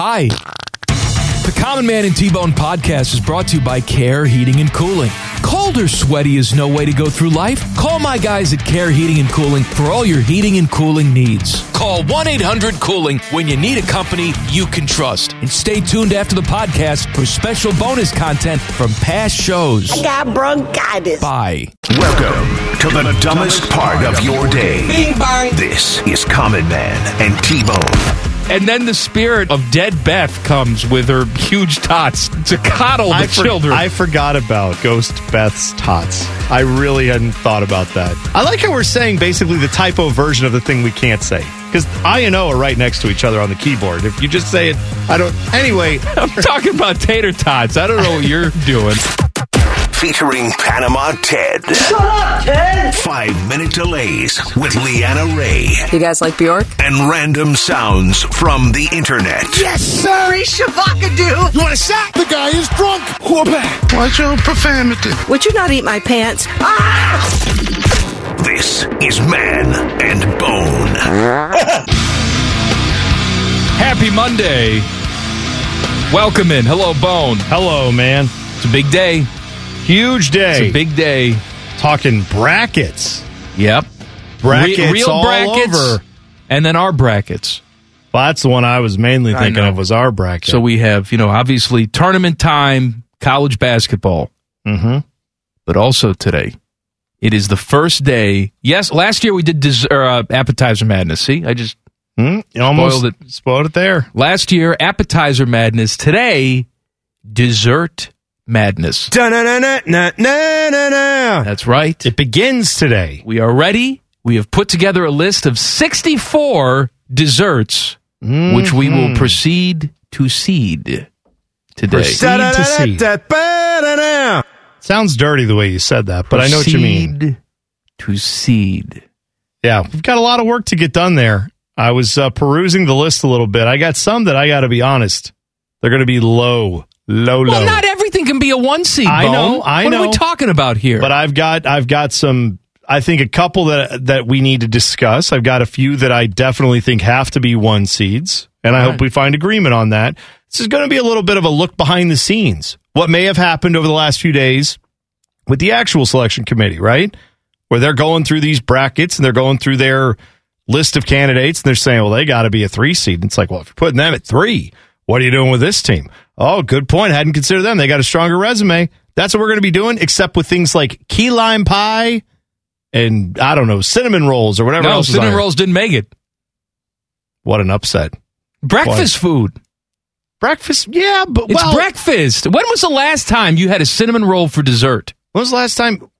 Hi. The Common Man and T-Bone podcast is brought to you by Care Heating and Cooling. Cold or sweaty is no way to go through life. Call my guys at Care Heating and Cooling for all your heating and cooling needs. Call 1-800-COOLING when you need a company you can trust. And stay tuned after the podcast for special bonus content from past shows. I got bronchitis. Bye. Welcome to the dumbest part of your day. Bing bang. This is Common Man and T-Bone. And then the spirit of dead Beth comes with her huge tots to coddle the I, for- children. I forgot about Ghost Beth's tots. I really hadn't thought about that. I like how we're saying basically the typo version of the thing we can't say. Because I and O are right next to each other on the keyboard. If you just say it, I don't. Anyway, I'm talking about tater tots. I don't know what you're doing. Featuring Panama Ted. Shut up, Ted. Five minute delays with Leanna Ray. You guys like Bjork? And random sounds from the internet. Yes, sir. Shavakadu. You want a shot? The guy is drunk. Watch your profanity. Would you not eat my pants? Ah! This is Man and Bone. Happy Monday. Welcome in. Hello, Bone. hello, man. It's a big day. Huge day. It's a big day. Talking brackets. Yep. Brackets Re- real all brackets. over. And then our brackets. Well, that's the one I was mainly thinking of was our bracket. So we have, you know, obviously tournament time, college basketball, Mhm. but also today. It is the first day. Yes, last year we did des- or, uh, appetizer madness. See, I just? You almost Spoiled spoiled it there. last year appetizer madness. Today, dessert madness. That's right. It begins today. We are ready. We have put together a list of 64 desserts, which we will proceed to seed today. Proceed to seed. Sounds dirty the way you said that, but I know what you mean. To seed. Yeah, we've got a lot of work to get done there. I was uh, perusing the list a little bit. I got some that I got to be honest, they're going to be low, low, Well, not everything can be a one seed. I know, I what are we talking about here? but I've got I've got some. I think a couple that that we need to discuss. I've got a few that I definitely think have to be one seeds, and I All hope right. we find agreement on that. This is going to be a little bit of a look behind the scenes. What may have happened over the last few days with the actual selection committee, right? Where they're going through these brackets and they're going through their list of candidates and they're saying, well, they got to be a three seed. And it's like, well, if you're putting them at three, what are you doing with this team? Oh, good point. I hadn't considered them. They got a stronger resume. That's what we're going to be doing, except with things like key lime pie and I don't know, cinnamon rolls or whatever no, else. cinnamon rolls didn't make it. What an upset. Breakfast food. Breakfast, yeah, but It's well, breakfast. When was the last time you had a cinnamon roll for dessert? When was the last time? All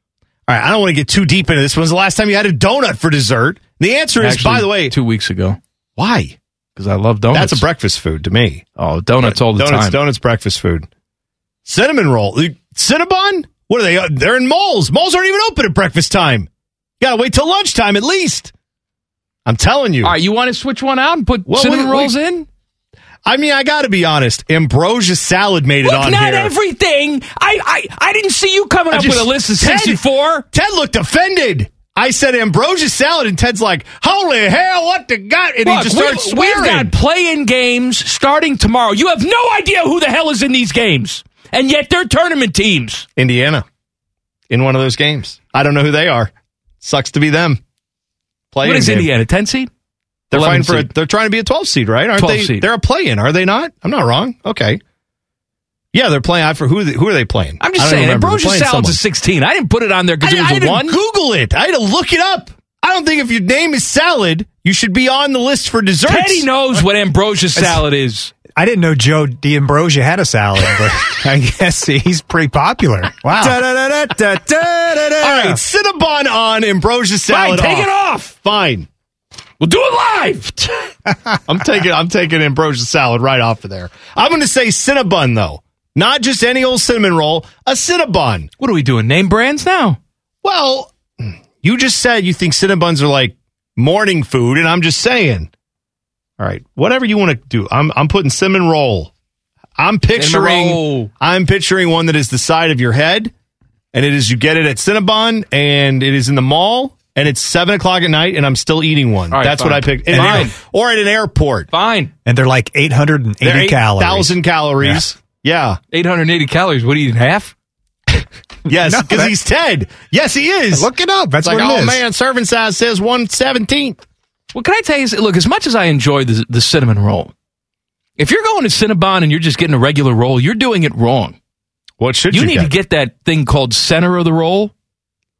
right, I don't want to get too deep into this. When was the last time you had a donut for dessert? The answer is, Actually, by the way, two weeks ago. why? Because I love donuts. That's a breakfast food to me. Oh, donuts all the donuts, time. Donuts, breakfast food. Cinnamon roll, Cinnabon. What are they? uh, They're in malls. Malls aren't even open at breakfast time. You gotta wait till lunchtime at least. I'm telling you. All right, you want to switch one out and put Well, cinnamon wait, rolls wait. in? I mean, I got to be honest. Ambrosia salad made it on not here. everything. I, I I didn't see you coming I up just- with a list of Ted- 64. Ted looked offended. I said ambrosia salad, and Ted's like, "Holy hell, what the god!" And he Look, just we- starts swearing. We've got play-in games starting tomorrow. You have no idea who the hell is in these games, and yet they're tournament teams. Indiana in one of those games. I don't know who they are. Sucks to be them. Play what is game. Indiana? Ten seed? They're 11 fighting for. A, they're trying to be a twelve seed, right? Aren't 12 they? seed. They're a play-in, are they not? I'm not wrong. Okay. Yeah, they're playing. I for who? Who are they playing? I'm just saying, ambrosia playing salad's a someone. 16. I didn't put it on there because it was I had a one. Google it. I had to look it up. I don't think if your name is salad, you should be on the list for desserts. Teddy knows what ambrosia salad is. I didn't know Joe D'Ambrosia had a salad, but I guess he's pretty popular. Wow. All right, Cinnabon on ambrosia salad Fine, salad. take it off. Fine. We'll do it live. I'm taking I'm taking ambrosia salad right off of there. I'm going to say Cinnabon though, not just any old cinnamon roll, a Cinnabon. what are we doing? Name brands now? Well, you just said you think Cinnabons are like morning food, and I'm just saying. All right, whatever you want to do, I'm I'm putting cinnamon roll. I'm picturing roll. I'm picturing one that is the side of your head, and it is you get it at Cinnabon, and it is in the mall, and it's seven o'clock at night, and I'm still eating one. All right, That's fine. what I picked. Fine. Or at an airport. Fine. And they're like 880 They're eight calories. thousand calories. Yeah. 880 calories. What do you eating, half? Yes, because that- he's Ted. Yes, he is. Look it up. That's It's like, what it oh is. man, serving size says one seventeenth. Well, can I tell you, look, as much as I enjoy the, the cinnamon roll, if you're going to Cinnabon and you're just getting a regular roll, you're doing it wrong. What should You you, need get? to get that thing called center of the roll,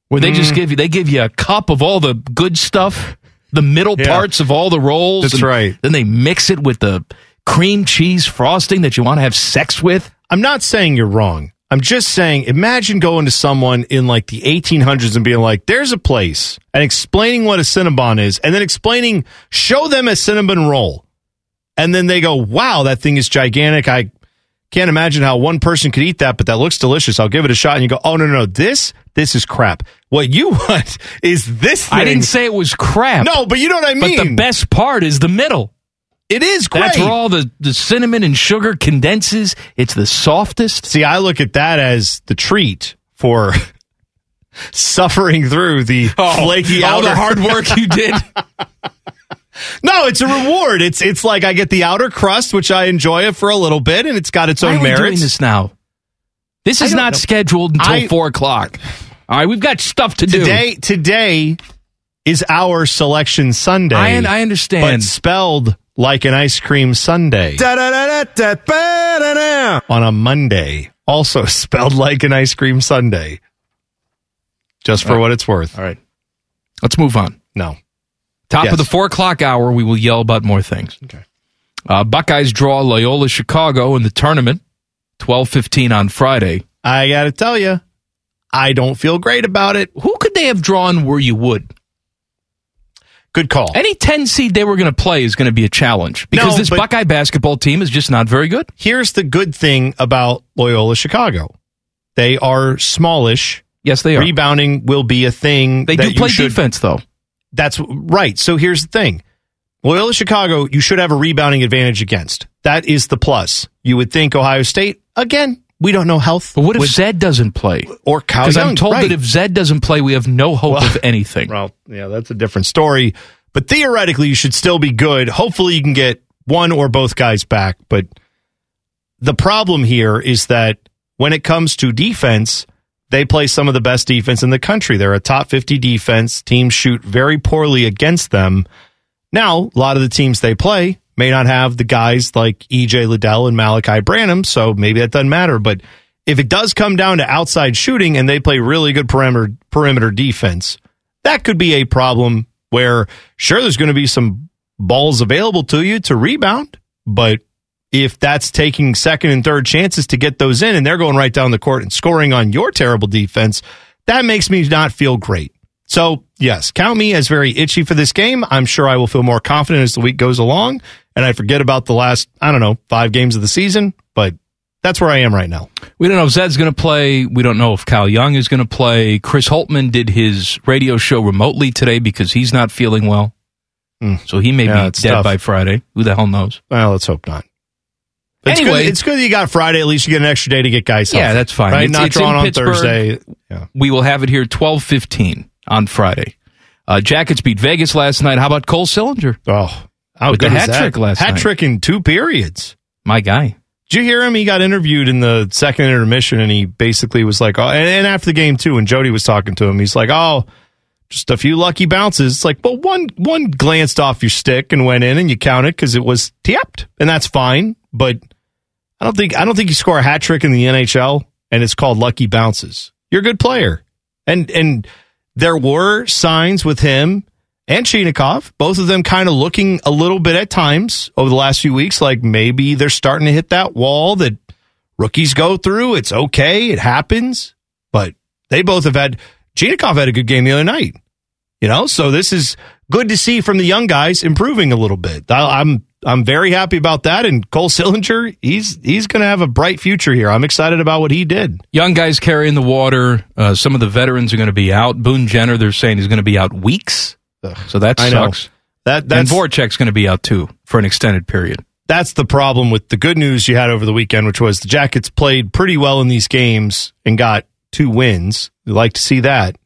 where they Mm. just give you they give you a cup of all the good stuff, the middle Yeah. parts of all the rolls. That's right. Then they mix it with the cream cheese frosting that you want to have sex with. I'm not saying you're wrong. I'm just saying, imagine going to someone in like the 1800s and being like, there's a place, and explaining what a Cinnabon is, and then explaining, show them a cinnamon roll. And then they go, wow, that thing is gigantic. I can't imagine how one person could eat that, but that looks delicious. I'll give it a shot. And you go, oh, no, no, no. This, this is crap. What you want is this thing. I didn't say it was crap. No, but you know what I mean. but the best part is the middle. It is great. That's where all the, the cinnamon and sugar condenses. It's the softest. See, I look at that as the treat for suffering through the oh, flaky all outer the hard work you did. No, it's a reward. It's it's like I get the outer crust, which I enjoy it for a little bit, and it's got its Why own we doing merits. this now? This is don't know. scheduled until I- four o'clock. All right, we've got stuff to do. Today, today is our selection Sunday. I, I understand. but spelled like an ice cream sundae on a Monday, also spelled like an ice cream sundae. Just for Uh, what it's worth. All right, let's move on. No. Top Yes. of the four o'clock hour, we will yell about more things. Okay. Uh, Buckeyes draw Loyola Chicago in the tournament, twelve fifteen on Friday. I got to tell you, I don't feel great about it. Who could they have drawn where you would? Good call. Any ten seed they were going to play is going to be a challenge because No, this Buckeye basketball team is just not very good. Here's the good thing about Loyola Chicago. They are smallish. Yes, they are. Rebounding will be a thing. They do play should- defense though. That's right. So here's the thing. Loyola Chicago, you should have a rebounding advantage against. That is the plus. You would think Ohio State, again, we don't know health. But what if Zed doesn't play? or Kyle Because I'm told right. that if Zed doesn't play, we have no hope Well- of anything. Well, yeah, that's a different story. But theoretically, you should still be good. Hopefully, you can get one or both guys back. But the problem here is that when it comes to defense, they play some of the best defense in the country. They're a top 50 defense. Teams shoot very poorly against them. Now, a lot of the teams they play may not have the guys like EJ Liddell and Malaki Branham, so maybe that doesn't matter. But if it does come down to outside shooting and they play really good perimeter perimeter defense, that could be a problem where sure there's going to be some balls available to you to rebound, but if that's taking second and third chances to get those in and they're going right down the court and scoring on your terrible defense, that makes me not feel great. So, yes, count me as very itchy for this game. I'm sure I will feel more confident as the week goes along and I forget about the last, I don't know, five games of the season, but that's where I am right now. We don't know if Zed's going to play. We don't know if Kyle Young is going to play. Chris Holtmann did his radio show remotely today because he's not feeling well. So he may. Yeah, be dead tough. by Friday. Who the hell knows? Well, let's hope not. It's Anyway- good, it's good that you got Friday. At least you get an extra day to get guys. Yeah, healthy, that's fine. Right? It's- not it's drawn on Pittsburgh. Thursday. Yeah. We will have it here twelve fifteen on Friday. Uh, Jackets beat Vegas last night. How about Cole Sillinger? Oh, Oh, how With good hat trick last night. hat night. trick in two periods. My guy. Did you hear him? He got interviewed in the second intermission, and he basically was like, "Oh," and, and after the game too, when Jody was talking to him, he's like, "Oh, just a few lucky bounces." It's like, well, one one glanced off your stick and went in, and you counted because it was tapped, and that's fine. But I don't think I don't think you score a hat trick in the NHL, and it's called lucky bounces. You're a good player, and and there were signs with him and Chinakhov, both of them kind of looking a little bit at times over the last few weeks, like maybe they're starting to hit that wall that rookies go through. It's okay, it happens, but they both have had. Chinakhov had a good game the other night, you know. So this is good to see from the young guys improving a little bit. I, I'm I'm very happy about that. And Cole Sillinger, he's he's going to have a bright future here. I'm excited about what he did. Young guys carrying the water. Uh, some of the veterans are going to be out. Boone Jenner, they're saying he's going to be out weeks. So that I know. sucks. That And Voracek's going to be out too for an extended period. that's the problem with the good news you had over the weekend, which was the Jackets played pretty well in these games and got two wins. We like to see that.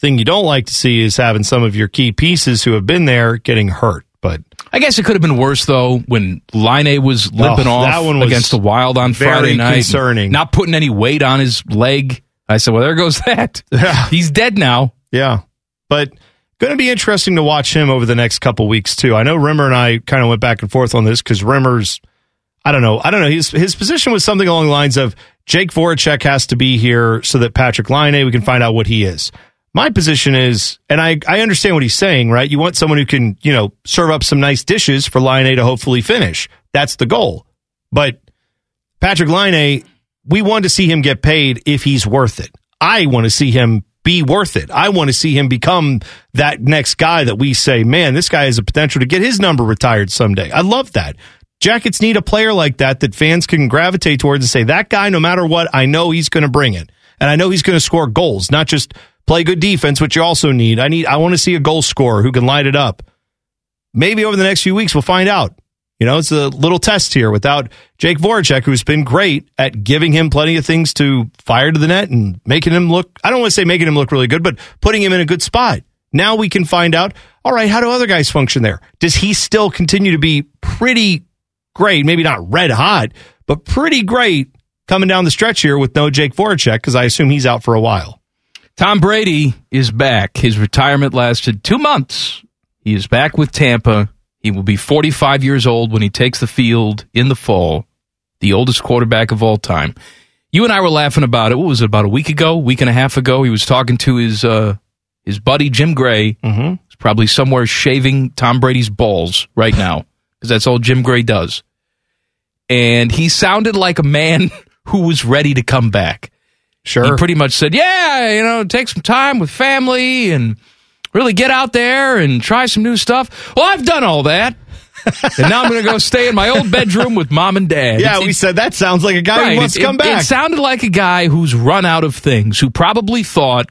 thing you don't like to see is having some of your key pieces who have been there getting hurt. But I guess it could have been worse though when Laine was limping Oh, off that one was against the Wild on Friday night, concerning. not putting any weight on his leg. I said, "Well, there goes that. Yeah. He's dead now." Yeah. But going to be interesting to watch him over the next couple weeks too. I know Rimmer and I kind of went back and forth on this because Rimmer's, I don't know, I don't know. His his position was something along the lines of Jake Voracek has to be here so that Patrik Laine we can find out what he is. My position is, and I I understand what he's saying, right? You want someone who can you know serve up some nice dishes for Laine to hopefully finish. That's the goal. But Patrik Laine, we want to see him get paid if he's worth it. I want to see him be worth it. I want to see him become that next guy that we say, man, this guy has a potential to get his number retired someday. I love that. Jackets need a player like that that fans can gravitate towards and say, that guy, no matter what, I know he's going to bring it. And I know he's going to score goals, not just play good defense, which you also need. I need, I want to see a goal scorer who can light it up. Maybe over the next few weeks, we'll find out. You know, it's a little test here without Jake Voracek, who's been great at giving him plenty of things to fire to the net and making him look, I don't want to say making him look really good, but putting him in a good spot. Now we can find out, all right, how do other guys function there? Does he still continue to be pretty great? Maybe not red hot, but pretty great coming down the stretch here with no Jake Voracek because I assume he's out for a while. Tom Brady is back. His retirement lasted two months. He is back with Tampa. He will be 45 years old when he takes the field in the fall, the oldest quarterback of all time. You and I were laughing about it. What was it, about a week ago, week and a half ago? He was talking to his uh, his buddy Jim Gray. Mm-hmm. He's probably somewhere shaving Tom Brady's balls right now because that's all Jim Gray does. And he sounded like a man who was ready to come back. Sure. He pretty much said, "Yeah, you know, take some time with family and really get out there and try some new stuff." Well, I've done all that, and now I'm going to go stay in my old bedroom with mom and dad. Yeah, It's- we said that sounds like a guy Right, who wants to come it- back. It sounded like a guy who's run out of things, who probably thought,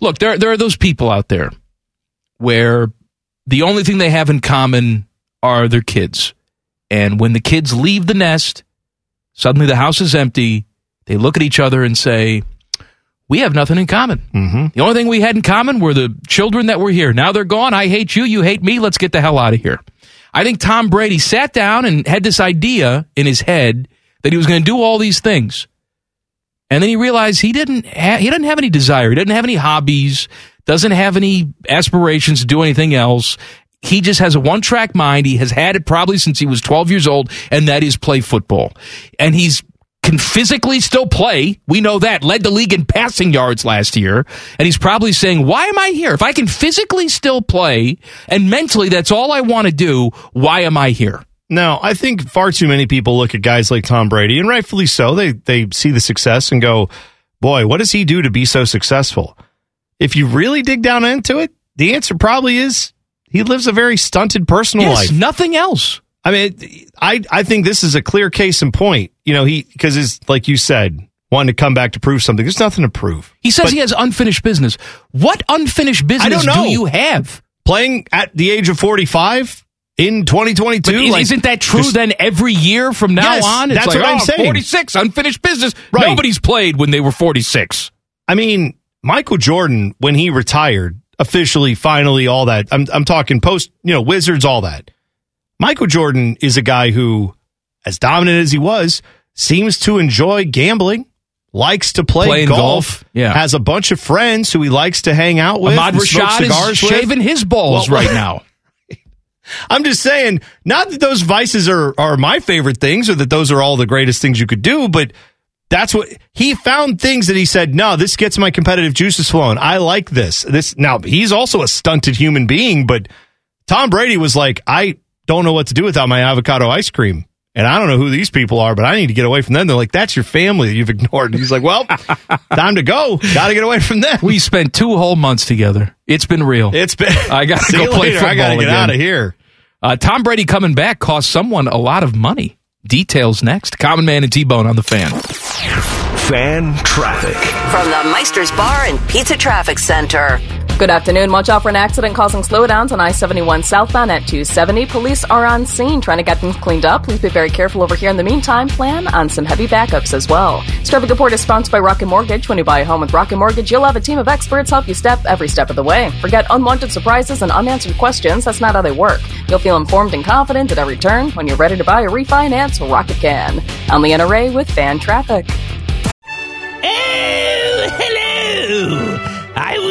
look, there there are those people out there where the only thing they have in common are their kids. And when the kids leave the nest, suddenly the house is empty. They look at each other and say, we have nothing in common. Mm-hmm. The only thing we had in common were the children that were here. Now they're gone. I hate you. You hate me. Let's get the hell out of here. I think Tom Brady sat down and had this idea in his head that he was going to do all these things. And then he realized he didn't ha- he didn't have any desire. He didn't have any hobbies, doesn't have any aspirations to do anything else. He just has a one track mind. He has had it probably since he was 12 years old, and that is play football. And he's can physically still play. We know that. Led the league in passing yards last year. And he's probably saying, why am I here? If I can physically still play and mentally that's all I want to do, why am I here? No, I think far too many people look at guys like Tom Brady, and rightfully so. They they see the success and go, "Boy, what does he do to be so successful?" If you really dig down into it, the answer probably is he lives a very stunted personal Yes, life. nothing else. I mean, I I think this is a clear case in point. You know, he because it's like you said, wanting to come back to prove something. There's nothing to prove. He says But he has unfinished business. What unfinished business do you have? playing at the age of 45 in 2022. But is- like, isn't that true then every year from now Yes, on? It's that's like, what I'm oh, saying. 46, unfinished business. Right. Nobody's played when they were 46. I mean, Michael Jordan, when he retired, officially, finally, all that. I'm, I'm talking post, you know, Wizards, all that. Michael Jordan is a guy who, as dominant as he was, seems to enjoy gambling, likes to play Playing golf, golf, yeah. has a bunch of friends who he likes to hang out with. Ahmad Rashad is with. shaving his balls Well, right now. I'm just saying, not that those vices are are my favorite things or that those are all the greatest things you could do, but that's what he found things that he said, no, this gets my competitive juices flowing. I like this. This now he's also a stunted human being, but Tom Brady was like, I don't know what to do without my avocado ice cream. And I don't know who these people are, but I need to get away from them. They're like, that's your family that you've ignored. And he's like, well, time to go. Got to get away from them. We spent two whole months together. It's been real. It's been. I got to go play later. football I got to get again. out of here. Uh, Tom Brady coming back cost someone a lot of money. Details next. Common Man and T Bone on the fan. Fan Traffic. From the Meister's Bar and Pizza Traffic Center. Good afternoon. Watch out for an accident causing slowdowns on I 71 southbound at 270. Police are on scene trying to get things cleaned up. Please be very careful over here. In the meantime, plan on some heavy backups as well. This traffic report is sponsored by Rocket Mortgage. When you buy a home with Rocket Mortgage, you'll have a team of experts help you step every step of the way. Forget unwanted surprises and unanswered questions. That's not how they work. You'll feel informed and confident at every turn. When you're ready to buy or refinance, Rocket can. I'm Leanna Ray with Fan Traffic.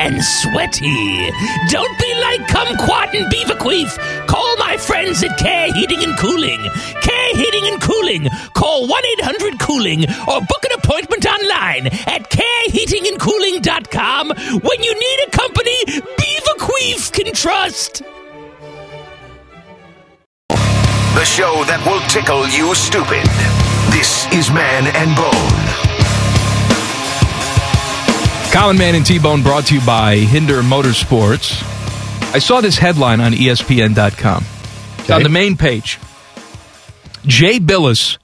and sweaty. Don't be like Kumquat and Beaverqueef. Call my friends at Care Heating and Cooling. Care Heating and Cooling. Call 1 800 Cooling or book an appointment online at careheatingandcooling.com when you need a company Beaverqueef can trust. The show that will tickle you stupid. This is Man and Bone. Common Man and T-Bone brought to you by Hinder Motorsports. I saw this headline on ESPN.com. It's On the main page, Jay Bilas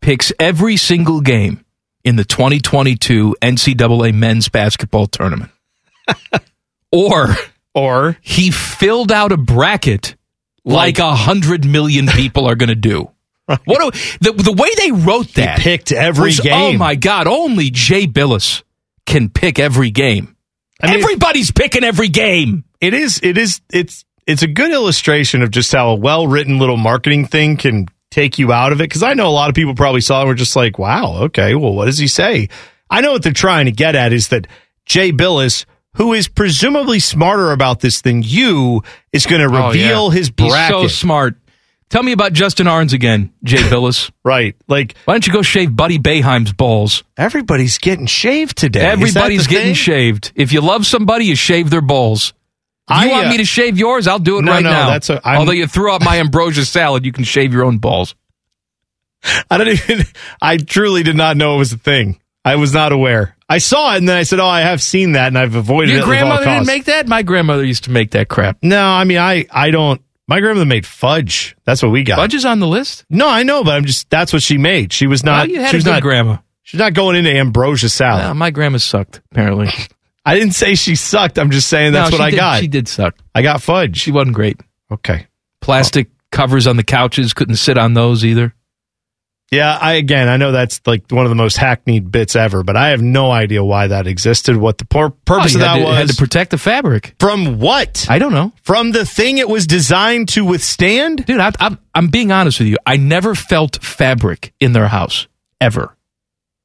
picks every single game in the 2022 NCAA men's basketball tournament. or Or he filled out a bracket like a hundred million people are going to do. What do, the the way they wrote that picked every was, oh game. Oh my God! Only Jay Bilas can pick every game. I mean- Everybody's picking every game. it is it is it's it's a good illustration of just how a well written little marketing thing can take you out of it. Because I know a lot of people probably saw it and were just like, "Wow, okay, well, what does he say?" I know what they're trying to get at is that Jay Bilas, who is presumably smarter about this than you, is going to Oh, reveal yeah. his bracket. He's so smart. Tell me about Justin Ahrens again, Jay Bilas. right, like Why don't you go shave Buddy Boeheim's balls? everybody's getting shaved today. Everybody's getting thing? shaved. If you love somebody, you shave their balls. If you I, want uh, me to shave yours, I'll do it No, right no, now. that's a- I'm- Although you threw out my ambrosia salad, you can shave your own balls. I don't even. I truly did not know it was a thing. I was not aware. I saw it and then I said, "Oh, I have seen that," and I've avoided Your it. all grandmother didn't make that? My grandmother used to make that crap. No, I mean, I I don't. My grandmother made fudge. That's what we got. Fudge is on the list? No, I know, but I'm just. That's what she made. She was not. Well, you had she a was good not. grandma. She's not going into ambrosia salad. No, my grandma sucked, apparently. I didn't say she sucked. I'm just saying that's No, what I did- got. She did suck. I got fudge. She wasn't great. okay. Plastic covers on the couches, couldn't sit on those either. Yeah, I again, I know that's like one of the most hackneyed bits ever, but I have no idea why that existed. What the pur- purpose Oh, of that to- was? had to protect the fabric. from what? I don't know. From the thing it was designed to withstand? Dude, I, I'm, I'm being honest with you. I never felt fabric in their house, ever.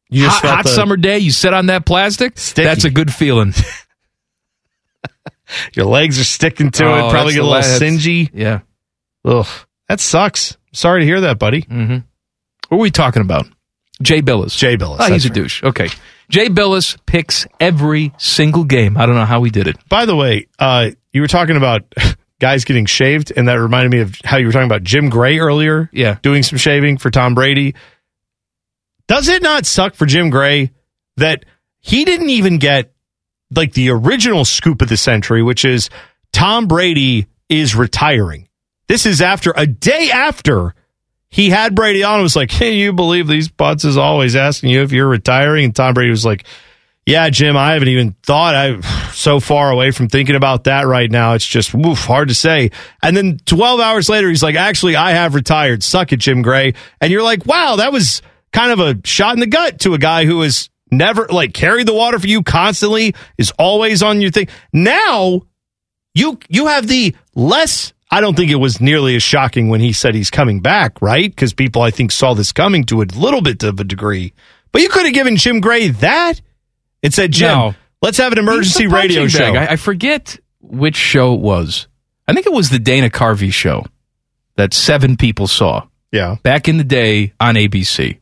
You hot, felt hot summer day, you sit on that plastic, Sticky. that's a good feeling. Your legs are sticking to Oh, it. Probably get a little la- singy. Yeah. Ugh, that sucks. Sorry to hear that, buddy. Mm-hmm. What are we talking about? Jay Bilas. Jay Bilas. Oh, he's a right. douche. Okay. Jay Bilas picks every single game. I don't know how he did it. By the way, uh, you were talking about guys getting shaved, and that reminded me of how you were talking about Jim Gray earlier. Yeah. doing some shaving for Tom Brady. Does it not suck for Jim Gray that he didn't even get like the original scoop of the century, which is Tom Brady is retiring? This is after a day after he had Brady on and was like, Can you believe these butts is always asking you if you're retiring? And Tom Brady was like, Yeah, Jim, I haven't even thought. I'm so far away from thinking about that right now. It's just woof, hard to say. And then 12 hours later, he's like, Actually, I have retired. Suck it, Jim Gray. And you're like, Wow, that was kind of a shot in the gut to a guy who has never like carried the water for you constantly, is always on your thing. Now you you have the less I don't think it was nearly as shocking when he said he's coming back, right? Because people I think saw this coming to a little bit of a degree. But you could have given Jim Gray that and said, Jim, No. let's have an emergency radio show. bag. I, forget which show it was. I think it was the Dana Carvey show that seven people saw yeah. back in the day on ABC,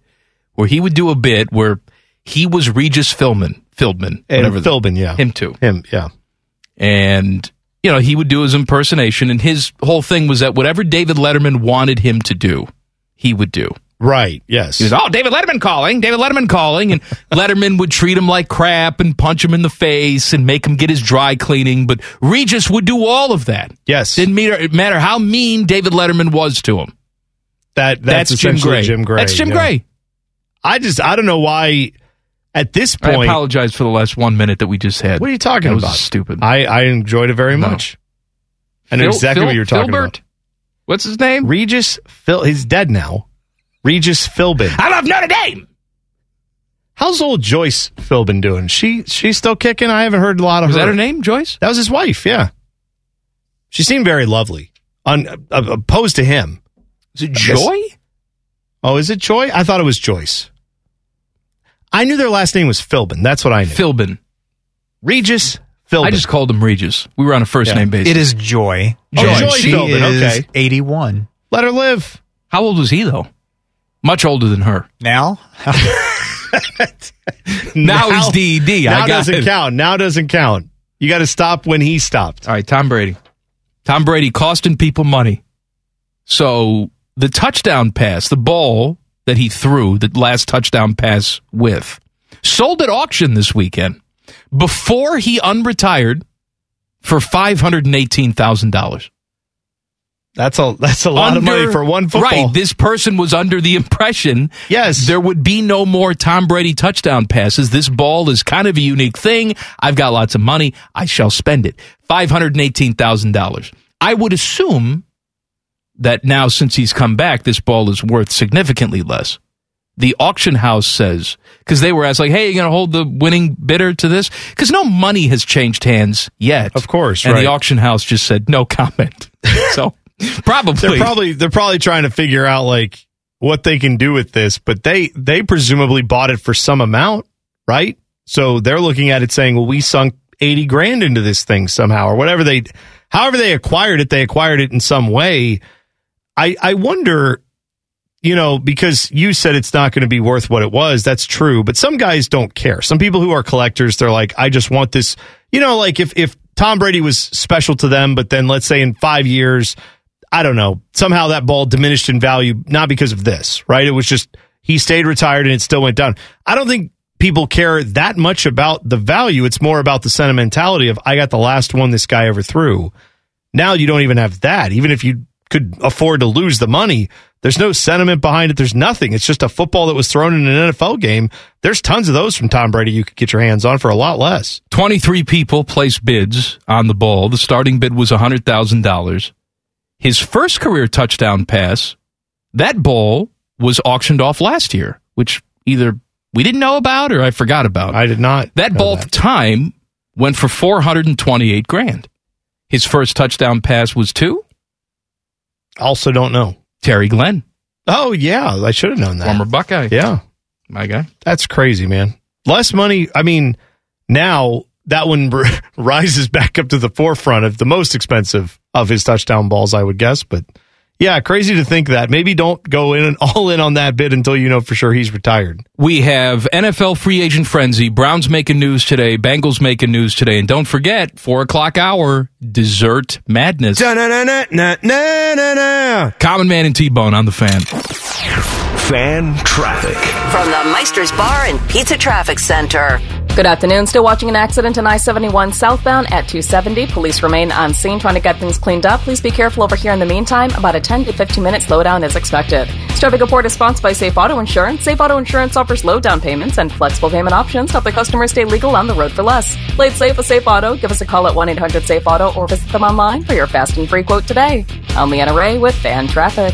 where he would do a bit where he was Regis Philbin, Philbin, And whatever the- Philbin, yeah. him too, Him, yeah. and you know, he would do his impersonation, and his whole thing was that whatever David Letterman wanted him to do, he would do. Right. Yes. He was, oh, David Letterman calling, David Letterman calling. And Letterman would treat him like crap and punch him in the face and make him get his dry cleaning. But Regis would do all of that. Yes. Didn't matter, matter how mean David Letterman was to him. that that's, That's Jim Gray. Jim Gray. That's Jim yeah. Gray. I just I don't know why at this point, I apologize for the last one minute that we just had. What are you talking That about? stupid. I I enjoyed it very No. much. I know Phil- exactly Phil- what you're talking Filbert? about. What's his name? Regis Phil. He's dead now. Regis Philbin. I love Notre Dame. How's old Joyce Philbin doing? She she's still kicking. I haven't heard a lot of Was her. that her name, Joyce? That was his wife. Yeah. She seemed very lovely. On uh, opposed to him. Is it Joy? Oh, is it Joy? I thought it was Joyce. I knew their last name was Philbin. That's what I knew. Philbin. Regis Philbin. I just called him Regis. We were on a first Yeah. name basis. It is Joy. Oh, Joy she Philbin, is okay. 81. let her live. How old was he though? Much older than her. Now? Now, he's DED. Now I got doesn't it. count. Now doesn't count. You got to stop when he stopped. All right, Tom Brady. Tom Brady costing people money. So the touchdown pass, the ball that he threw, the last touchdown pass with, sold at auction this weekend before he unretired for five hundred and eighteen thousand dollars. That's a that's a lot of money for one football. Right. This person was under the impression Yes. there would be no more Tom Brady touchdown passes. This ball is kind of a unique thing. I've got lots of money. I shall spend it. $518,000. I would assume that now, since he's come back, this ball is worth significantly less. The auction house says, because they were asked, like, hey, you going to hold the winning bidder to this? Because no money has changed hands yet. Of course, And right. the auction house just said, no comment. so probably. they're probably they're probably trying to figure out like what they can do with this, but they they presumably bought it for some amount, right? So they're looking at it saying, "Well, we sunk 80 grand into this thing somehow or whatever they however they acquired it, they acquired it in some way." I I wonder you know, because you said it's not going to be worth what it was. That's true. But some guys don't care. Some people who are collectors, they're like, I just want this. You know, like if, if Tom Brady was special to them, but then let's say in five years, I don't know, somehow that ball diminished in value, not because of this, right? It was just he stayed retired and it still went down. I don't think people care that much about the value. It's more about the sentimentality of I got the last one this guy ever threw. Now you don't even have that. Even if you could afford to lose the money, there's no sentiment behind it. There's nothing. It's just a football that was thrown in an NFL game. There's tons of those from Tom Brady you could get your hands on for a lot less. 23 people placed bids on the ball. The starting bid was $100,000. His first career touchdown pass, that ball was auctioned off last year, which either we didn't know about or I forgot about. I did not. that ball at the time went for 428 grand. His first touchdown pass was to Also don't know. Terry Glenn, Oh yeah, I should have known that. former Buckeye. Yeah. My guy. That's crazy, man. Less money. I mean, now that one r- rises back up to the forefront of the most expensive of his touchdown balls, I would guess. But yeah, crazy to think that. Maybe don't go in and all in on that bid until you know for sure he's retired. We have NFL free agent frenzy. Browns making news today. Bengals making news today. And don't forget, four o'clock hour, dessert madness. Common Man and T-Bone on the fan. Fan traffic. From the Meister's Bar and Pizza Traffic Center. Good afternoon. Still watching an accident on I 71 southbound at 270. Police remain on scene trying to get things cleaned up. Please be careful over here in the meantime. About a 10 to 15 minute slowdown is expected. This traffic report is sponsored by Safe Auto Insurance. Safe Auto Insurance offers low down payments and flexible payment options. to Help their customers stay legal on the road for less. Play it safe with Safe Auto. Give us a call at 1 800 Safe Auto or visit them online for your fast and free quote today. I'm Leanna Ray with Fan Traffic.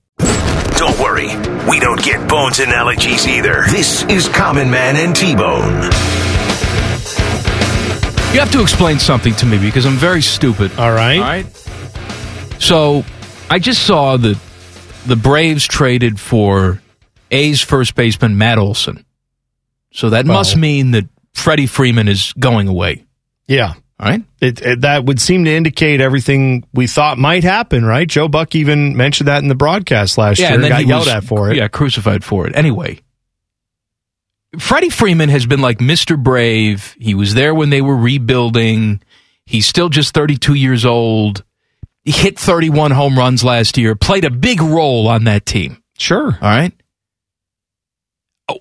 Don't worry, we don't get bones and allergies either. This is Common Man and T-Bone. You have to explain something to me because I'm very stupid. All right. All right. So I just saw that the Braves traded for A's first baseman Matt Olson. So that Well- must mean that Freddie Freeman is going away. Yeah. All right. It, it, that would seem to indicate everything we thought might happen, right? Joe Buck even mentioned that in the broadcast last year. and then got he yelled was, at for it. Yeah, crucified for it. Anyway, Freddie Freeman has been like Mr. Brave. He was there when they were rebuilding. He's still just 32 years old. He hit 31 home runs last year, played a big role on that team. Sure. All right. Oh,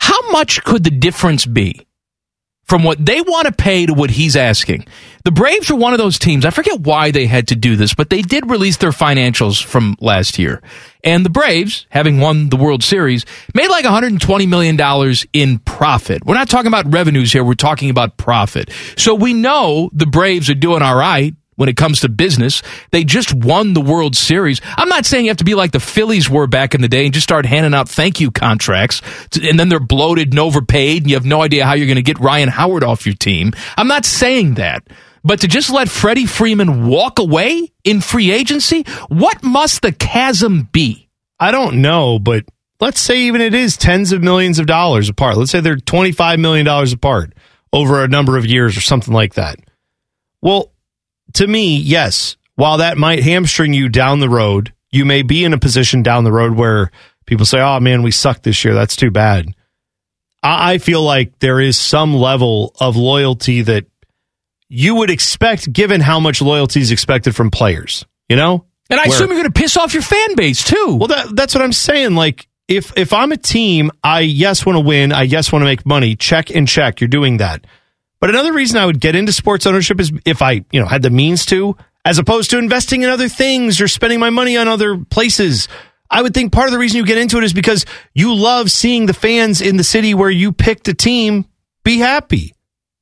How much could the difference be from what they want to pay to what he's asking? The Braves are one of those teams. I forget why they had to do this, but they did release their financials from last year. And the Braves, having won the World Series, made like $120 million in profit. We're not talking about revenues here. We're talking about profit. So we know the Braves are doing all right when it comes to business. They just won the World Series. I'm not saying you have to be like the Phillies were back in the day and just start handing out thank you contracts and then they're bloated and overpaid and you have no idea how you're going to get Ryan Howard off your team. I'm not saying that. But to just let Freddie Freeman walk away in free agency, what must the chasm be? I don't know, but let's say even it is tens of millions of dollars apart. Let's say they're $25 million apart over a number of years or something like that. Well, to me, yes, while that might hamstring you down the road, you may be in a position down the road where people say, oh man, we suck this year. That's too bad. I I feel like there is some level of loyalty that you would expect given how much loyalty is expected from players, you know? And I Where- assume you're going to piss off your fan base too. well, that, that's what I'm saying. Like, if if I'm a team, I yes want to win. I yes want to make money. Check and check. You're doing that. But another reason I would get into sports ownership is if I you know had the means to, as opposed to investing in other things or spending my money on other places. I would think part of the reason you get into it is because you love seeing the fans in the city where you picked a team be happy,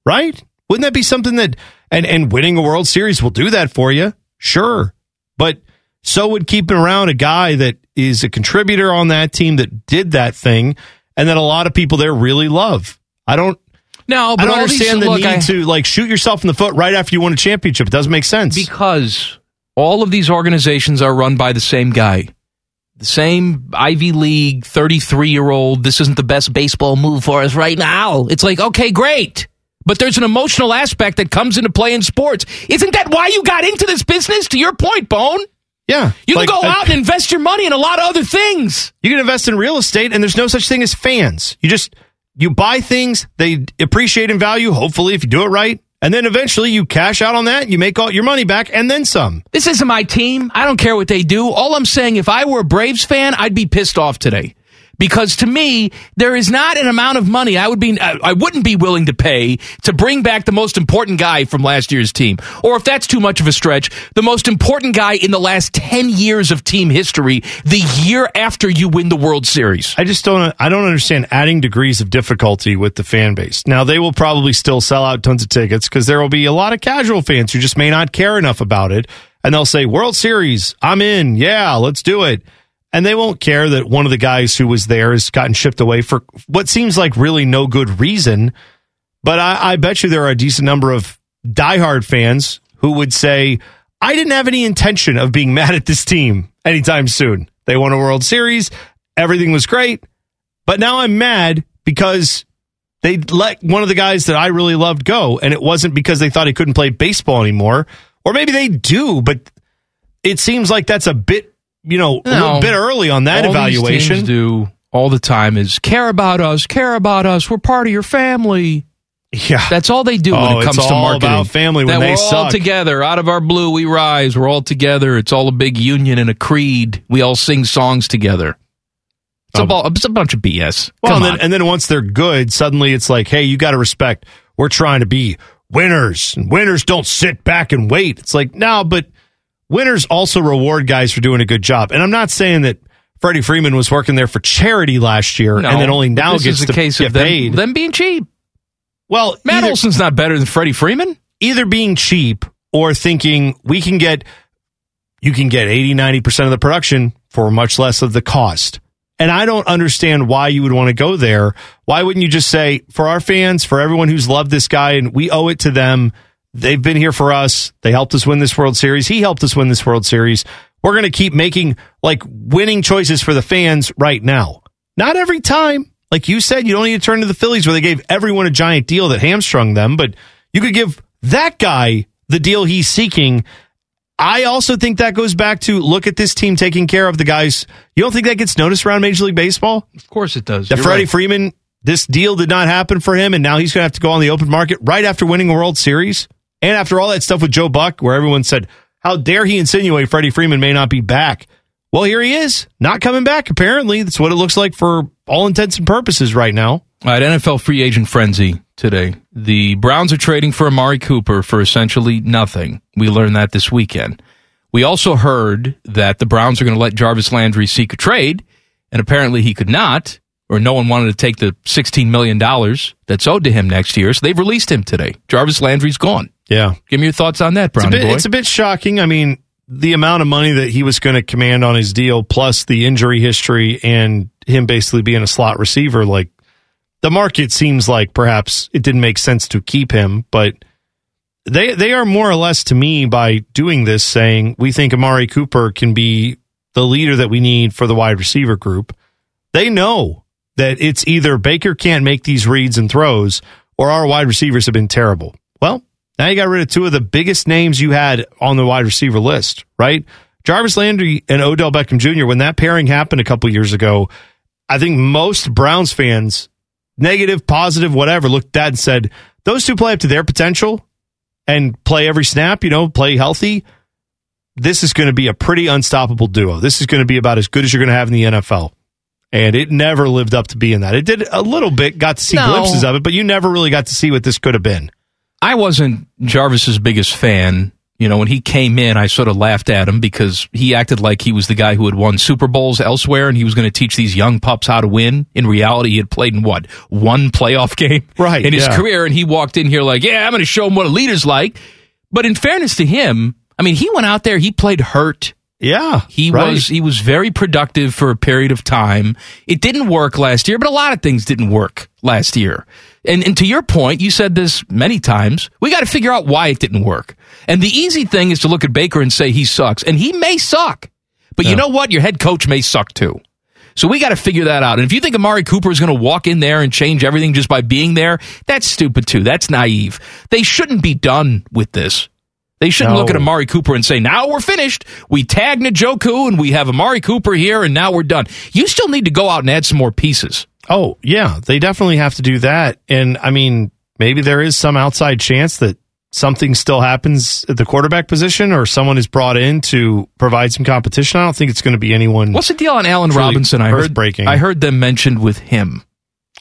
right? Wouldn't that be something that and and winning a World Series will do that for you? Sure, but so would keeping around a guy that is a contributor on that team that did that thing and that a lot of people there really love. I don't no, I but don't all these- understand the look, need I- to like shoot yourself in the foot right after you win a championship. It doesn't make sense. Because all of these organizations are run by the same guy. The same Ivy League 33 year old, this isn't the best baseball move for us right now. It's like, okay, great. But there's an emotional aspect that comes into play in sports. Isn't that why you got into this business? To your point, Bone. yeah. You Like, can go out and invest your money in a lot of other things. You can invest in real estate and there's no such thing as fans. You just you buy things, they appreciate in value, hopefully if you do it right. And then eventually you cash out on that, you make all your money back and then some. This isn't my team. I don't care what they do. All I'm saying, if I were a Braves fan, I'd be pissed off today. Because to me, there is not an amount of money I would be, I wouldn't be willing to pay to bring back the most important guy from last year's team. Or if that's too much of a stretch, the most important guy in the last 10 years of team history, the year after you win the World Series. I just don't I don't understand adding degrees of difficulty with the fan base. Now they will probably still sell out tons of tickets because there will be a lot of casual fans who just may not care enough about it and they'll say World Series, I'm in. Yeah, let's do it. And they won't care that one of the guys who was there has gotten shipped away for what seems like really no good reason. But I, I bet you there are a decent number of diehard fans who would say, I didn't have any intention of being mad at this team anytime soon. They won a World Series. Everything was great. But now I'm mad because they let one of the guys that I really loved go. And it wasn't because they thought he couldn't play baseball anymore. Or maybe they do, but it seems like that's a bit, you know, a little bit early on that All these evaluation. teams do all the time is care about us, care about us. We're part of your family. Yeah. That's all they do when Oh, it comes it's to marketing. about family when that they we're all together. Out of our blue, we rise. We're all together. It's all a big union and a creed. We all sing songs together. It's, a, um, bu- it's a bunch of BS. Oh. Well, and then, and then once they're good, suddenly it's like, hey, you got to respect. We're trying to be winners, and winners don't sit back and wait. It's like, no, but winners also reward guys for doing a good job. And I'm not saying that Freddie Freeman was working there for charity last year, No, and then only now this gets a case of them, paid. them being cheap. well, Matt either, Olson's not better than Freddie Freeman. either being cheap or thinking we can get, you can get 80, 90% of the production for much less of the cost. And I don't understand why you would want to go there. Why wouldn't you just say, for our fans, for everyone who's loved this guy, and we owe it to them, they've been here for us. They helped us win this World Series. He helped us win this World Series. We're going to keep making like winning choices for the fans right now. Not every time. Like you said, you don't need to turn to the Phillies where they gave everyone a giant deal that hamstrung them, but you could give that guy the deal he's seeking. I also think that goes back to look at this team taking care of the guys. You don't think that gets noticed around Major League Baseball? Of course it does. That You're Freddie right. Freeman, this deal did not happen for him, and now he's going to have to go on the open market right after winning a World Series. And after all that stuff with Joe Buck, where everyone said, How dare he insinuate Freddie Freeman may not be back? Well, here he is, not coming back, apparently. That's what it looks like for all intents and purposes right now. All right, NFL free agent frenzy today. The Browns are trading for Amari Cooper for essentially nothing. We learned that this weekend. We also heard that the Browns are going to let Jarvis Landry seek a trade, and apparently he could not, or no one wanted to take the $16 million that's owed to him next year, so they've released him today. Jarvis Landry's gone. Yeah. Give me your thoughts on that, It's a, bit, boy. it's a bit shocking. I mean, the amount of money that he was going to command on his deal, plus the injury history and him basically being a slot receiver, like the market seems like perhaps it didn't make sense to keep him, but they they are more or less to me by doing this saying we think Amari Cooper can be the leader that we need for the wide receiver group. They know that it's either Baker can't make these reads and throws or our wide receivers have been terrible. Well, now you got rid of two of the biggest names you had on the wide receiver list, right? Jarvis Landry and Odell Beckham Jr. When that pairing happened a couple years ago, I think most Browns fans, negative, positive, whatever, looked at that and said, those two play up to their potential and play every snap, you know, play healthy. This is going to be a pretty unstoppable duo. This is going to be about as good as you're going to have in the NFL. And it never lived up to being that. It did a little bit, got to see No. glimpses of it, but you never really got to see what this could have been. I wasn't Jarvis's biggest fan. You know, when he came in, I sort of laughed at him because he acted like he was the guy who had won Super Bowls elsewhere and he was going to teach these young pups how to win. In reality, he had played in what? One playoff game Right, in his yeah. career and he walked in here like, "Yeah, I'm going to show him what a leader's like." But in fairness to him, I mean, he went out there, he played hurt. Yeah. He right. was he was very productive for a period of time. It didn't work last year, but a lot of things didn't work last year. And, and to your point, you said this many times. We got to figure out why it didn't work. And the easy thing is to look at Baker and say he sucks, and he may suck. But you know what? Your head coach may suck too. So we got to figure that out. And if you think Amari Cooper is going to walk in there and change everything just by being there, that's stupid too. That's naive. They shouldn't be done with this. They shouldn't No. look at Amari Cooper and say, now we're finished. We tag Njoku and we have Amari Cooper here and now we're done. You still need to go out and add some more pieces. Oh, yeah, they definitely have to do that. And I mean, maybe there is some outside chance that something still happens at the quarterback position or someone is brought in to provide some competition. I don't think it's going to be anyone. What's the deal on Allen Robinson? I heard, earth-breaking. I heard them mentioned with him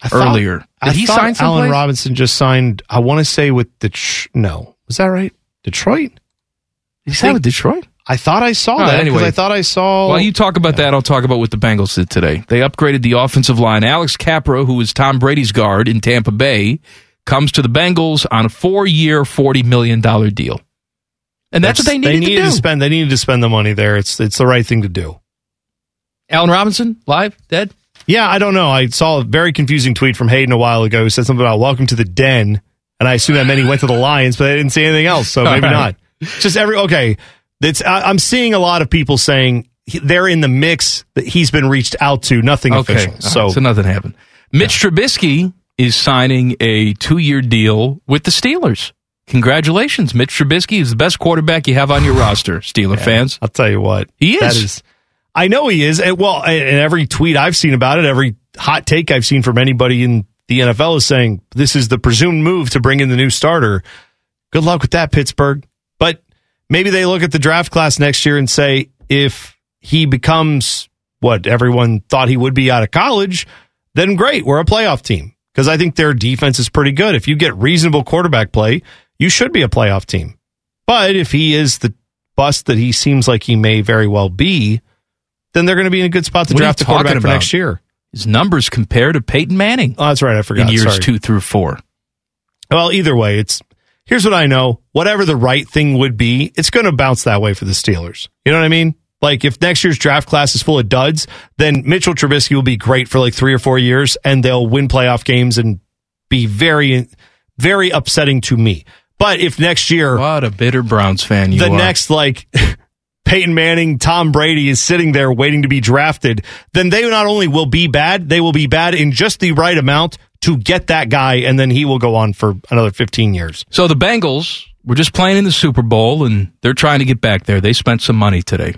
thought- earlier. Did I he sign? Allen Robinson just signed, I want to say with the, no, was that right? Detroit? He signed with Detroit? I thought I saw All that anyway. I thought I saw. While you talk about that, I'll talk about what the Bengals did today. They upgraded the offensive line. Alex Cappa, who was Tom Brady's guard in Tampa Bay, comes to the Bengals on a four-year, $40 million deal. And that's, what they needed, needed to do. spend. They needed to spend the money there. It's it's the right thing to do. Allen Robinson, live, dead? Yeah, I don't know. I saw a very confusing tweet from Hayden a while ago who said something about "Welcome to the Den," and I assume that meant he went to the Lions, but I didn't see anything else, so maybe right. not. Just every okay. It's I, I'm seeing a lot of people saying he- they're in the mix that he's been reached out to. Nothing Okay, official. right, So, so nothing happened. Mitch Trubisky is signing a two-year deal with the Steelers. Congratulations, Mitch Trubisky is the best quarterback you have on your roster, Steeler fans. I'll tell you what He is. I know he is. And, well, and every tweet I've seen about it, every hot take I've seen from anybody in the NFL is saying this is the presumed move to bring in the new starter. Good luck with that, Pittsburgh. But maybe they look at the draft class next year and say if he becomes what everyone thought he would be out of college, then great, we're a playoff team. Because I think their defense is pretty good. If you get reasonable quarterback play, you should be a playoff team. But if he is the bust that he seems like he may very well be, then they're going to be in a good spot to What draft a quarterback for next year. His numbers compare to Peyton Manning Oh, that's right. I forgot. in years Sorry. two through four. Well, either way, it's here's what I know. Whatever the right thing would be, it's going to bounce that way for the Steelers. You know what I mean? Like if next year's draft class is full of duds, then Mitchell Trubisky will be great for like three or four years, and they'll win playoff games and be very, very upsetting to me. But if next year, What a bitter Browns fan you the are. next like Peyton Manning, Tom Brady is sitting there waiting to be drafted, then they not only will be bad, they will be bad in just the right amount to get that guy, and then he will go on for another 15 years. So the Bengals were just playing in the Super Bowl, and they're trying to get back there. They spent some money today.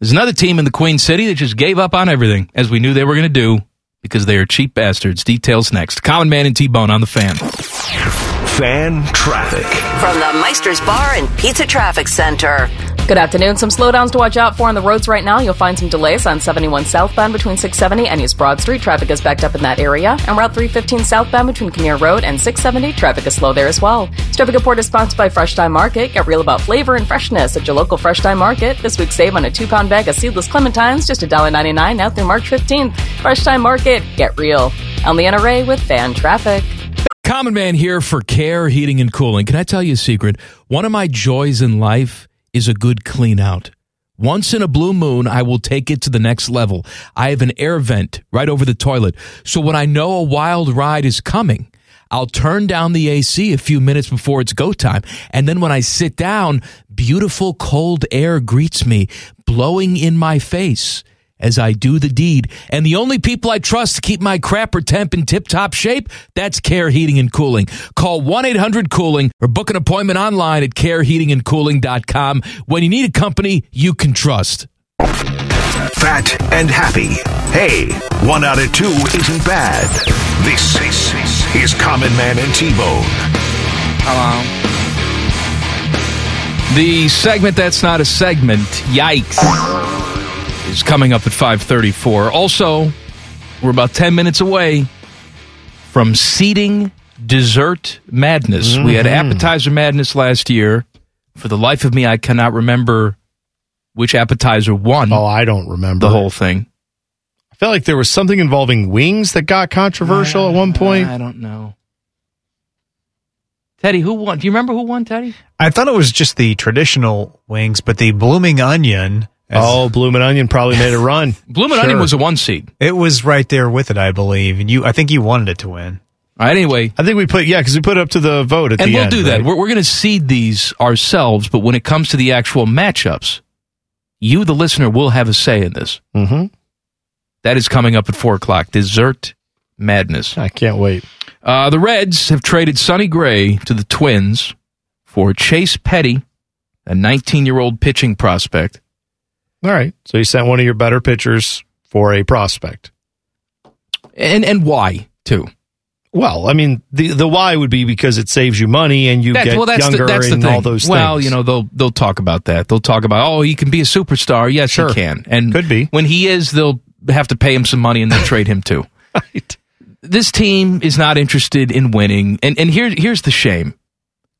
There's another team in the Queen City that just gave up on everything, as we knew they were going to do, because they are cheap bastards. Details next. Common Man and T-Bone on the fan. Fan traffic. From the Meister's Bar and Pizza Traffic Center. Good afternoon. Some slowdowns to watch out for on the roads right now. You'll find some delays on 71 southbound between 670 and East Broad Street. Traffic is backed up in that area. And Route 315 southbound between Kinnear Road and 670. Traffic is slow there as well. This traffic report is sponsored by Fresh Thyme Market. Get real about flavor and freshness at your local Fresh Thyme Market. This week save on a two pound bag of seedless clementines, just $1.99 now through March 15th. Fresh Thyme Market. Get real. I'm Leanna Ray with Fan Traffic. Common Man here for Care Heating and Cooling. Can I tell you a secret? One of my joys in life is a good clean out. Once in a blue moon, I will take it to the next level. I have an air vent right over the toilet. So when I know a wild ride is coming, I'll turn down the AC a few minutes before it's go time. And then when I sit down, beautiful cold air greets me, blowing in my face as I do the deed. And the only people I trust to keep my crapper temp in tip top shape, that's Care Heating and Cooling. Call 1 800 Cooling or book an appointment online at careheatingandcooling.com when you need a company you can trust. Fat and happy. Hey, one out of two isn't bad. This, this is Common Man and T-Bone. The segment that's not a segment, yikes, is coming up at 534. Also, we're about 10 minutes away from seating dessert madness. We had mm-hmm. appetizer madness last year. For the life of me, I cannot remember which appetizer won Oh, I don't remember the whole thing. I felt like there was something involving wings that got controversial at one point. I don't know. Teddy, who won? Do you remember who won, Teddy? I thought it was just the traditional wings, but the blooming onion. As- Oh, Bloomin' Onion probably made a run. Bloomin' Onion was a one seed. It was right there with it, I believe. And you, I think you wanted it to win. All right, anyway, I think we put yeah because we put it up to the vote at the end. and the we'll end. do that. right? We're, we're going to seed these ourselves, but when it comes to the actual matchups, you, the listener, will have a say in this. Mhm. That is coming up at four o'clock. Dessert madness. I can't wait. Uh, the Reds have traded Sonny Gray to the Twins for Chase Petty, a 19-year-old pitching prospect. All right, so you sent one of your better pitchers for a prospect. And and why too? Well, I mean, the the why would be because it saves you money and you That- get well, that's younger the, that's and all those well, things. Well, you know, they'll they'll talk about that. They'll talk about, oh, he can be a superstar. Yes, Sure. he can. And Could be. when he is, they'll have to pay him some money and they'll trade him too. right. This team is not interested in winning, and and here here's the shame.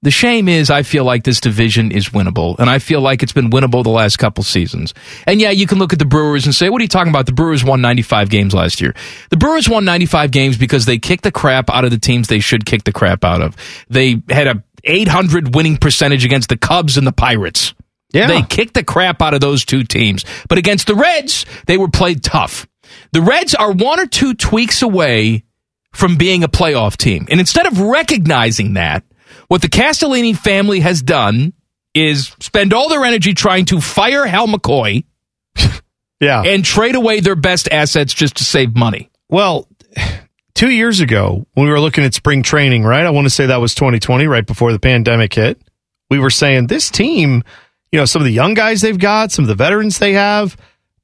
The shame is I feel like this division is winnable, and I feel like it's been winnable the last couple seasons. And yeah, you can look at the Brewers and say, what are you talking about? The Brewers won 95 games last year. The Brewers won 95 games because they kicked the crap out of the teams they should kick the crap out of. They had a 800 winning percentage against the Cubs and the Pirates. Yeah. They kicked the crap out of those two teams. But against the Reds, they were played tough. The Reds are one or two tweaks away from being a playoff team. And instead of recognizing that, what the Castellini family has done is spend all their energy trying to fire Hal McCoy yeah. and trade away their best assets just to save money. Well, two years ago, when we were looking at spring training, right? I want to say that was 2020, right before the pandemic hit. We were saying this team, you know, some of the young guys they've got, some of the veterans they have,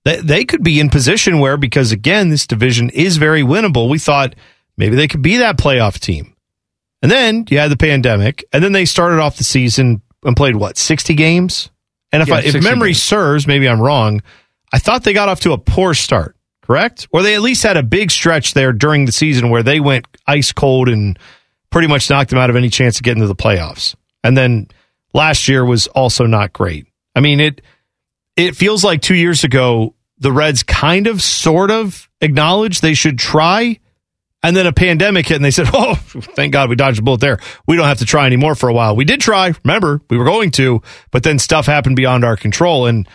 they, they could be in position where, because again, this division is very winnable. We thought maybe they could be that playoff team. And then you had the pandemic, and then they started off the season and played what, 60 games? And if, Yeah, I, if memory games. serves, maybe I'm wrong. I thought they got off to a poor start, correct? Or they at least had a big stretch there during the season where they went ice cold and pretty much knocked them out of any chance of getting to the playoffs. And then last year was also not great. I mean, it it feels like 2 years ago the Reds kind of sort of acknowledged they should try and then a pandemic hit and they said, "Oh, thank God we dodged a bullet there. We don't have to try anymore for a while." We did try, remember? We were going to, but then stuff happened beyond our control and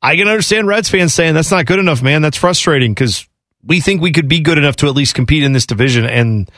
I can understand Reds fans saying that's not good enough, man. That's frustrating because we think we could be good enough to at least compete in this division, and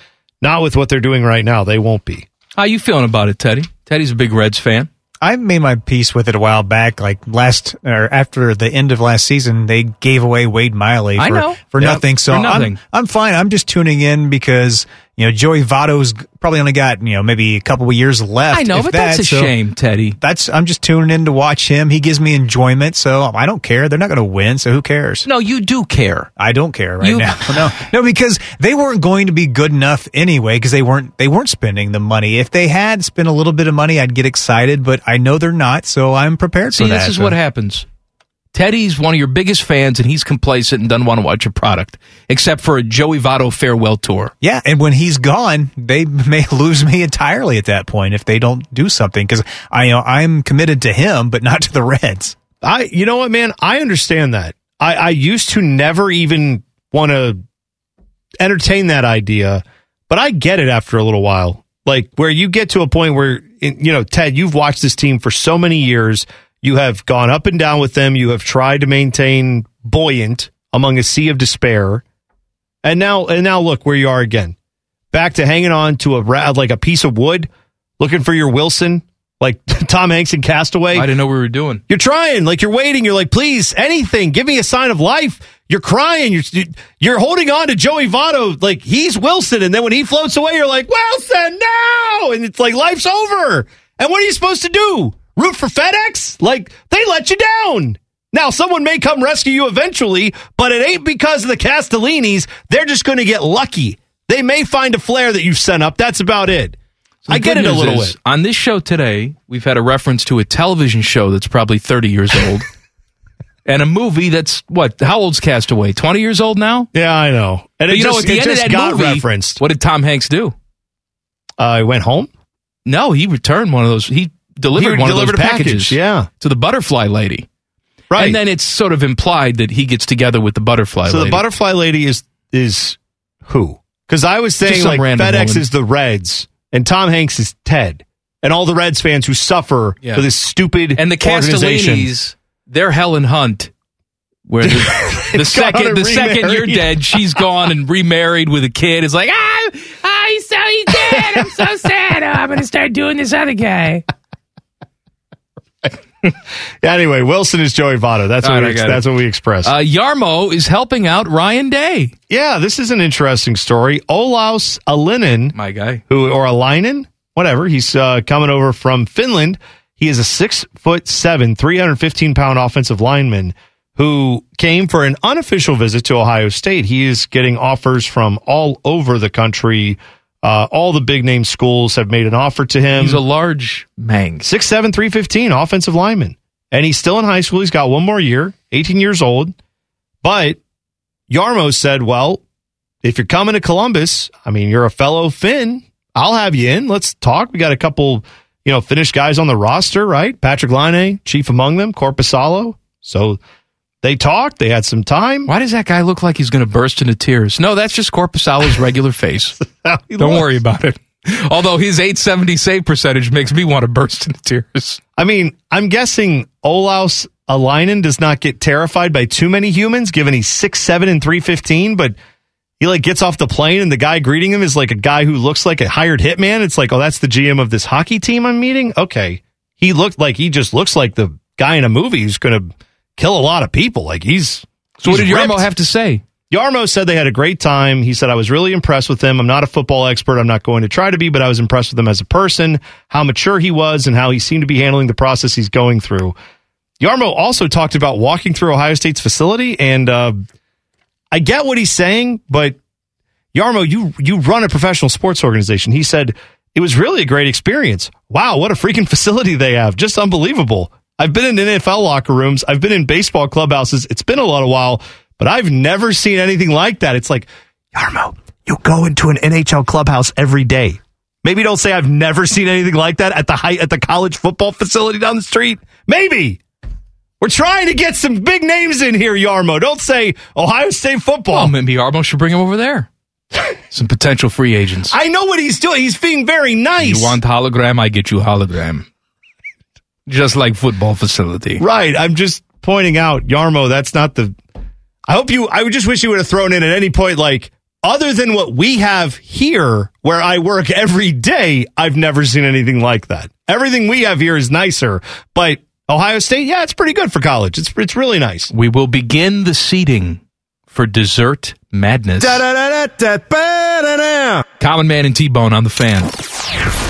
not with what they're doing right now. They won't be. How you feeling about it, Teddy? Teddy's a big Reds fan. I made my peace with it a while back. Like last or after the end of last season, they gave away Wade Miley for, I know. for Yep, nothing. So for nothing. I'm I'm fine. I'm just tuning in because you know Joey Votto's probably only got you know maybe a couple of years left. I know, if but that's a So shame, Teddy. That's I'm just tuning in to watch him. He gives me enjoyment, so I don't care. They're not going to win, so who cares? No, you do care. I don't care right You- now. No, no, because they weren't going to be good enough anyway. Because they weren't they weren't spending the money. If they had spent a little bit of money, I'd get excited. But I know they're not, so I'm prepared See, for that. this is So- what happens. Teddy's one of your biggest fans, and he's complacent and doesn't want to watch your product, except for a Joey Votto farewell tour. Yeah, and when he's gone, they may lose me entirely at that point if they don't do something. Because I you know I'm committed to him, but not to the Reds. I, you know what, man? I understand that. I, I used to never even want to entertain that idea, but I get it after a little while. Like where you get to a point where, you know, Ted, you've watched this team for so many years. You have gone up and down with them. You have tried to maintain buoyant among a sea of despair. And now, and now look where you are again. Back to hanging on to a like a piece of wood, looking for your Wilson, like Tom Hanks in Castaway. I didn't know what we were doing. You're trying, like you're waiting. You're like, please, anything, give me a sign of life. You're crying. You're you're holding on to Joey Votto like he's Wilson, and then when he floats away, you're like, Wilson, no! And it's like life's over. And what are you supposed to do? Root for FedEx? Like they let you down. Now someone may come rescue you eventually, but it ain't because of the Castellinis. They're just going to get lucky. They may find a flare that you've sent up. That's about it. The I get it a little is, bit. On this show today, we've had a reference to a television show that's probably 30 years old. And a movie that's what? How old's Castaway? Twenty years old now. Yeah, I know. And you know, just, at the it end of that got movie, referenced. What did Tom Hanks do? Uh, he went home. No, he returned one of those. He delivered He one delivered of a those package, packages. yeah. to the butterfly lady. Right. And then it's sort of implied that he gets together with the butterfly so lady. the butterfly lady is is who? Because I was saying like FedEx woman. is the Reds and Tom Hanks is Ted, and all the Reds fans who suffer Yeah. for this stupid and the. Castellinis, they're Helen Hunt. Where the, the second the second you're dead, she's gone and remarried with a kid. It's like ah, ah he's so he's dead. I'm so sad. Oh, I'm gonna start doing this other guy. Yeah, anyway, Wilson is Joey Votto. That's what right, we, that's it. what we express. Uh, Jarmo is helping out Ryan Day. yeah, this is an interesting story. Olaus Alinen, My guy. who or Alainen, whatever. He's uh, coming over from Finland. He is a six foot seven, three hundred fifteen pound offensive lineman who came for an unofficial visit to Ohio State. He is getting offers from all over the country. Uh, all the big name schools have made an offer to him. He's a large mang. Six seven, three fifteen offensive lineman, and he's still in high school. He's got one more year, eighteen years old. But Jarmo said, "Well, if you're coming to Columbus, I mean, you're a fellow Finn. I'll have you in. Let's talk. We got a couple, you know, Finnish guys on the roster, right? Patrik Laine, chief among them, Korpisalo. So they talked. They had some time. Why does that guy look like he's going to burst into tears? No, that's just Korpisalo's regular face. Don't looks- worry about it. Although his 870 save percentage makes me want to burst into tears. I mean, I'm guessing Olaus Alainen does not get terrified by too many humans, given he's six seven and three fifteen. But he like gets off the plane, and the guy greeting him is like a guy who looks like a hired hitman. It's like, oh, that's the GM of this hockey team I'm meeting. Okay, he looked like he just looks like the guy in a movie who's going to kill a lot of people. Like he's. So what did he's Jarmo have to say? Jarmo said they had a great time. He said, I was really impressed with him. I'm not a football expert. I'm not going to try to be, but I was impressed with him as a person, how mature he was, and how he seemed to be handling the process he's going through. Jarmo also talked about walking through Ohio State's facility, and uh, I get what he's saying, but Jarmo, you you run a professional sports organization. He said it was really a great experience. Wow, what a freaking facility they have! Just unbelievable. I've been in NFL locker rooms. I've been in baseball clubhouses. It's been a lot of while, but I've never seen anything like that. It's like Jarmo, you go into an NHL clubhouse every day. Maybe don't say I've never seen anything like that at the height at the college football facility down the street. Maybe. We're trying to get some big names in here, Jarmo. Don't say Ohio State football. Well, maybe Jarmo should bring him over there. Some potential free agents. I know what he's doing. He's being very nice. You want hologram? I get you hologram. Just like football facility. right. I'm just pointing out, Jarmo, that's not the. I hope you. I would just wish you would have thrown in at any point, like, other than what we have here, where I work every day, I've never seen anything like that. Everything we have here is nicer, but Ohio State, yeah, it's pretty good for college. It's it's really nice. We will begin the seating for dessert madness. Common Man and T Bone on the fan.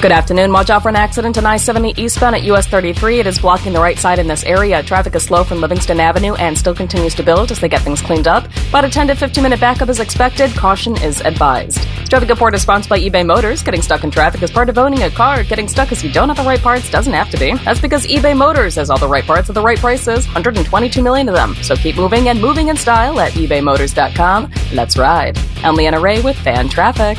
Good afternoon. Watch out for an accident on I-70 eastbound at US 33. It is blocking the right side in this area. Traffic is slow from Livingston Avenue and still continues to build as they get things cleaned up. About a 10 to 15 minute backup is expected. Caution is advised. Traffic report is sponsored by eBay Motors. Getting stuck in traffic is part of owning a car. Getting stuck because you don't have the right parts doesn't have to be. That's because eBay Motors has all the right parts at the right prices. 122 million of them. So keep moving and moving in style at ebaymotors.com. Let's ride. I'm Leanna Ray with Fan Traffic.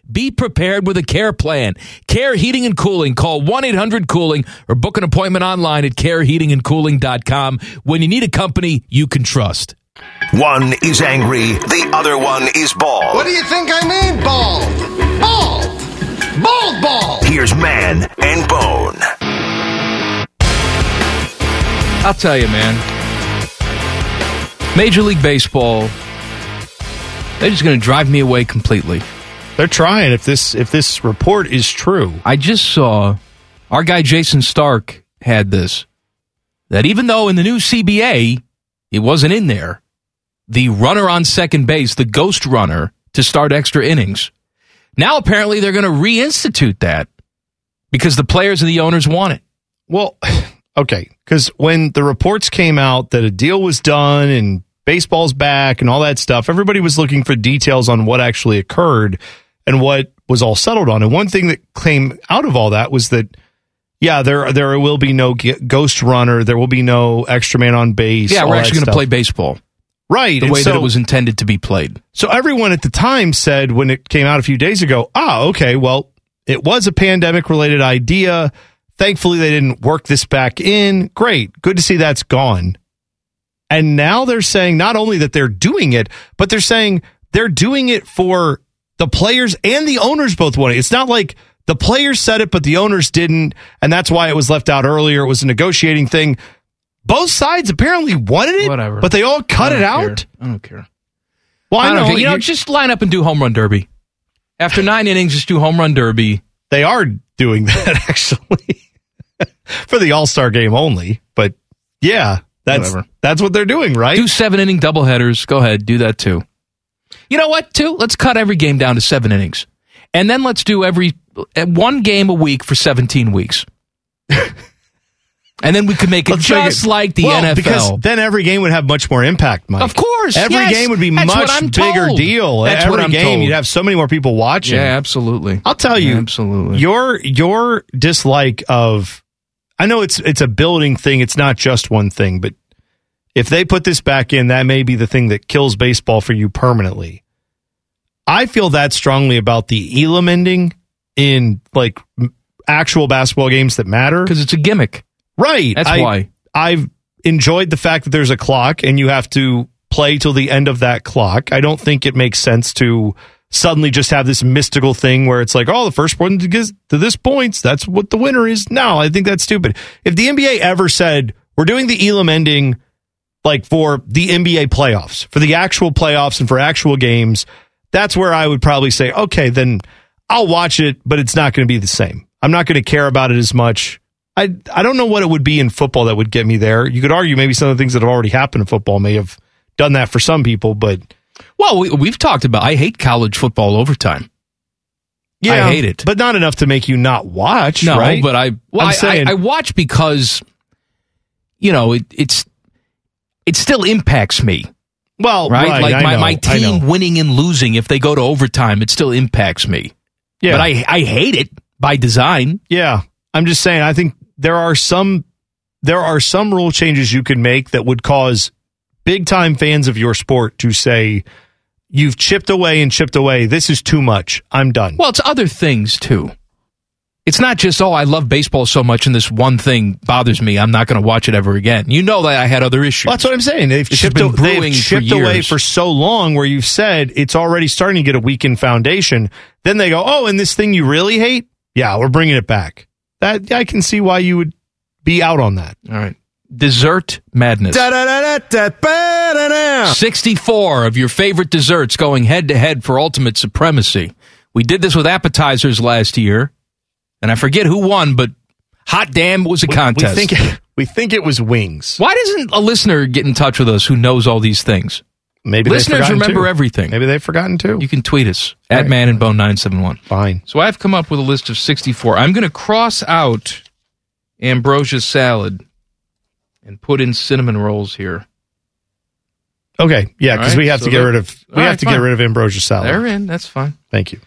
Be prepared with a care plan. Care Heating and Cooling. Call 1 800 Cooling or book an appointment online at careheatingandcooling.com when you need a company you can trust. One is angry, the other one is bald. What do you think I mean, bald? Bald! Bald ball! Here's Man and Bone. I'll tell you, man. Major League Baseball, they're just going to drive me away completely. They're trying. If this if this report is true, I just saw our guy Jayson Stark had this that even though in the new CBA it wasn't in there, the runner on second base, the ghost runner to start extra innings. Now apparently they're going to reinstitute that because the players and the owners want it. Well, okay, because when the reports came out that a deal was done and baseball's back and all that stuff, everybody was looking for details on what actually occurred and what was all settled on. And one thing that came out of all that was that, yeah, there there will be no ghost runner, there will be no extra man on base. Yeah, we're actually going to play baseball right the way that it was intended to be played. So everyone at the time said when it came out a few days ago, ah, okay, well, it was a pandemic related idea. Thankfully, they didn't work this back in. Great. Good to see that's gone. And now they're saying not only that they're doing it, but they're saying they're doing it for the players and the owners both want it. It's not like the players said it, but the owners didn't. And that's why it was left out earlier. It was a negotiating thing. Both sides apparently wanted it, Whatever. but they all cut it don't out. care. I don't care. Well, I, I know. care. You know, just line up and do home run derby. After nine innings, just do home run derby. They are doing that actually for the All Star game only. But yeah, that's Whatever. that's what they're doing, right? Do seven inning doubleheaders. Go ahead, do that too. You know what? Too. Let's cut every game down to seven innings, and then let's do every uh, one game a week for seventeen weeks. and then we could make it Let's make just it- like the well, NFL. because then every game would have much more impact, Mike. Of course, every yes. game would be That's what much I'm bigger deal. That's every game, told. you'd have so many more people watching. yeah, absolutely. I'll tell you, absolutely. your your dislike of I know it's it's a building thing, it's not just one thing, but if they put this back in, that may be the thing that kills baseball for you permanently. I feel that strongly about the Elam ending in like actual basketball games that matter. because it's a gimmick. Right. That's I- why. I've enjoyed the fact that there's a clock and you have to play till the end of that clock. I don't think it makes sense to suddenly just have this mystical thing where it's like, oh, the first one to get to this points, that's what the winner is. No, I think that's stupid. If the NBA ever said, we're doing the Elam ending like for the NBA playoffs, for the actual playoffs and for actual games, that's where I would probably say, okay, then I'll watch it, but it's not going to be the same. I'm not going to care about it as much. I I don't know what it would be in football that would get me there. You could argue maybe some of the things that have already happened in football may have done that for some people, but Well, we, we've talked about. I hate college football overtime. yeah, I hate it. but not enough to make you not watch. No, right? but I well, I'm I, saying- I, I watch because you know it, it's it still impacts me, well, right? right, like my, know, my team winning and losing, if they go to overtime, it still impacts me. Yeah, But I I hate it by design. Yeah, I'm just saying. I think there are some there are some rule changes you can make that would cause big time fans of your sport to say, you've chipped away and chipped away. This is too much. I'm done. Well, it's other things too. It's not just oh, I love baseball so much, and this one thing bothers me. I'm not going to watch it ever again. You know that I had other issues. Well, that's what I'm saying. They've has chipped, been a- they've brewing for chipped away years. for so long where you've said it's already starting to get a weakened foundation. Then they go, oh, and this thing you really hate? Yeah, we're bringing it back. That I can see why you would be out on that. All right. Dessert madness. 64 of your favorite desserts going head to head for ultimate supremacy. We did this with appetizers last year, and I forget who won, but hot damn, it was a contest. We think we think it was wings. Why doesn't a listener get in touch with us who knows all these things? Maybe they've listeners remember too. everything. Maybe they've forgotten too. You can tweet us at Right. Man and Bone nine seven one. Fine. So I've come up with a list of sixty four. I'm going to cross out ambrosia salad and put in cinnamon rolls here. Okay, yeah, because right, we have so to get rid of we all have right, to fine. get rid of ambrosia salad. They're in. That's fine. Thank you.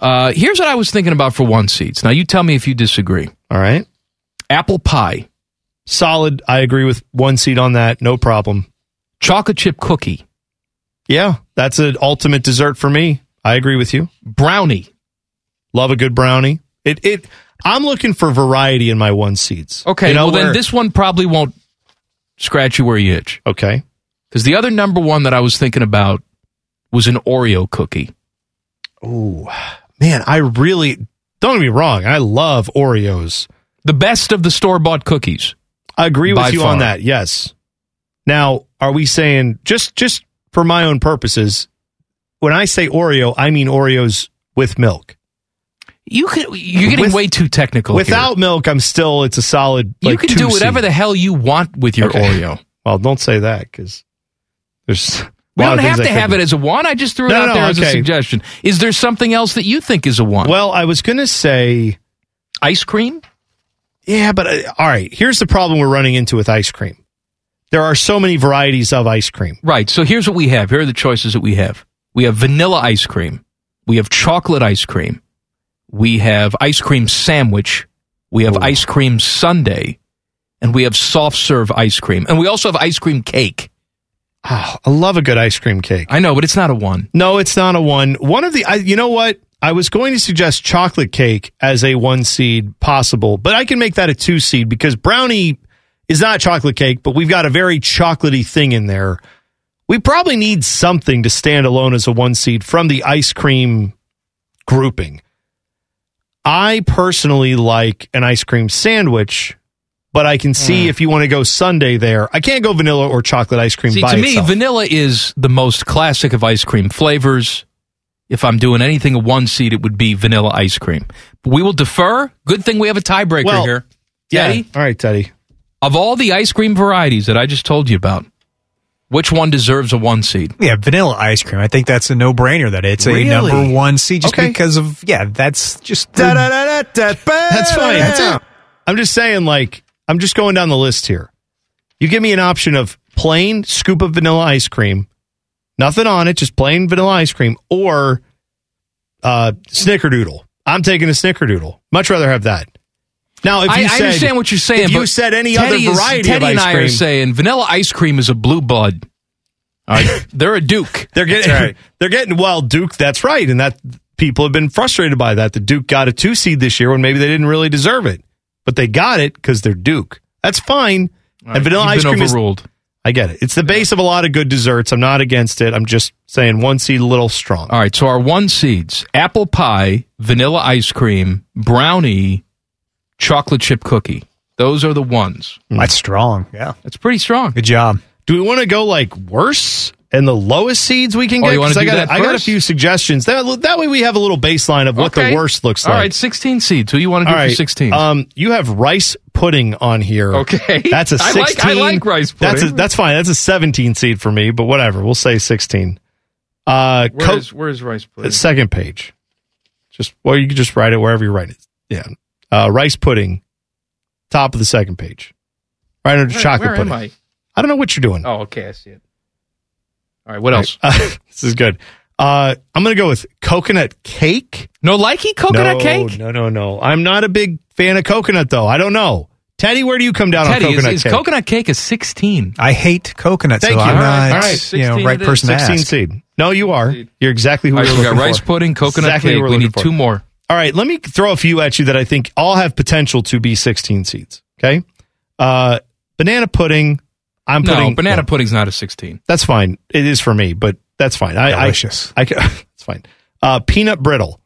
Uh, here's what I was thinking about for one seats. Now you tell me if you disagree. All right. Apple pie, Solid. I agree with one seat on that. No problem. chocolate chip cookie, Yeah, that's an ultimate dessert for me. I agree with you. brownie. Love a good brownie. It it. I'm looking for variety in my one seats. Okay, You know, well then this one probably won't scratch you where you itch. Okay. Because the other number one that I was thinking about was an Oreo cookie. Ooh, man, I really don't get me wrong. I love Oreos. The best of the store bought cookies. I agree with you far. on that. Yes. Now, are we saying just just for my own purposes? When I say Oreo, I mean Oreos with milk. You could you're getting With- way too technical. here. Without milk, I'm still it's a solid. you can do whatever seed. the hell you want with your Okay. Oreo. Well, don't say that because there's. We don't have to have could- it as a one. I just threw it out no, there as a suggestion. Is there something else that you think is a one? Well, I was going to say, ice cream. yeah, but uh, all right. Here's the problem we're running into with ice cream. There are so many varieties of ice cream. Right. So here's what we have. Here are the choices that we have. We have vanilla ice cream. We have chocolate ice cream. We have ice cream sandwich. We have ice cream sundae. And we have soft serve ice cream. And we also have ice cream cake. Oh, I love a good ice cream cake. I know, but it's not a one. No, it's not a one. One of the, I, you know what? I was going to suggest chocolate cake as a one seed possible, but I can make that a two seed because brownie is not chocolate cake, but we've got a very chocolatey thing in there. We probably need something to stand alone as a one seed from the ice cream grouping. I personally like an ice cream sandwich, but I can see mm. if you want to go sundae there. I can't go vanilla or chocolate ice cream See, by to me, itself. vanilla is the most classic of ice cream flavors. If I'm doing anything a one seed, it would be vanilla ice cream. But we will defer. Good thing we have a tiebreaker Well, here. yeah. Teddy, All right, Teddy. of all the ice cream varieties that I just told you about, which one deserves a one seed? Yeah, vanilla ice cream. I think that's a no brainer that it's Really? a number one seed just Okay. because of yeah, that's just That's fine. That's it. I'm just saying, like, I'm just going down the list here. You give me an option of plain scoop of vanilla ice cream, nothing on it, just plain vanilla ice cream, or uh, snickerdoodle. I'm taking a snickerdoodle. Much rather have that. Now, if you I, I understand what you're saying. If you said any Teddy other is- variety Teddy of and I cream, are saying vanilla ice cream is a blue right, they're a Duke. they're getting they're getting well, Duke. That's right, and that people have been frustrated by that. The Duke got a two seed this year when maybe they didn't really deserve it, but they got it because they're Duke. That's fine. All right, and vanilla you've ice been cream is overruled. I get it. It's the base of a lot of good desserts. I'm not against it. I'm just saying one seed a little strong. All right, so our one seeds: apple pie, vanilla ice cream, brownie, chocolate chip cookie. Those are the ones. that's strong. Yeah, That's pretty strong. good job. Do we want to go like worse and the lowest seeds we can Oh, get? you wanna 'Cause I got I got a few suggestions. That that way we have a little baseline of what Okay. the worst looks All like. All right, 16 seeds. Who you want to do for 16? Um, you have rice pudding on here. Okay. that's a sixteen. like- I like rice That's a, pudding. that's fine. That's a seventeen seed for me. But whatever, we'll say sixteen. Uh, Co- where's, where's rice pudding? the second page. Just well, you can just write it wherever you write it. Yeah, uh, rice pudding, top of the second page, right under Where- chocolate where pudding. am I? I don't know what you're doing. Oh, okay, I see it. All right, what else? Uh, this is good. Uh, I'm going to go with coconut cake. No likey coconut no, cake? No, no, no. I'm not a big fan of coconut, though. I don't know. Teddy, where do you come down Teddy, on is, coconut is cake? coconut cake a 16? I hate coconut, Thank so you. I'm All not right, all right. you know right person to 16 ask. seed. No, you are. You're exactly who All we right, were we got looking rice pudding, coconut Exactly who cake. we're We need for. two more. All right, let me throw a few at you that I think all have potential to be 16 seeds. Okay. Uh, banana pudding. I'm No, putting banana well, pudding's not a 16. That's fine. It is for me, but that's fine. I, Delicious. I, I, it's fine. Uh, peanut brittle.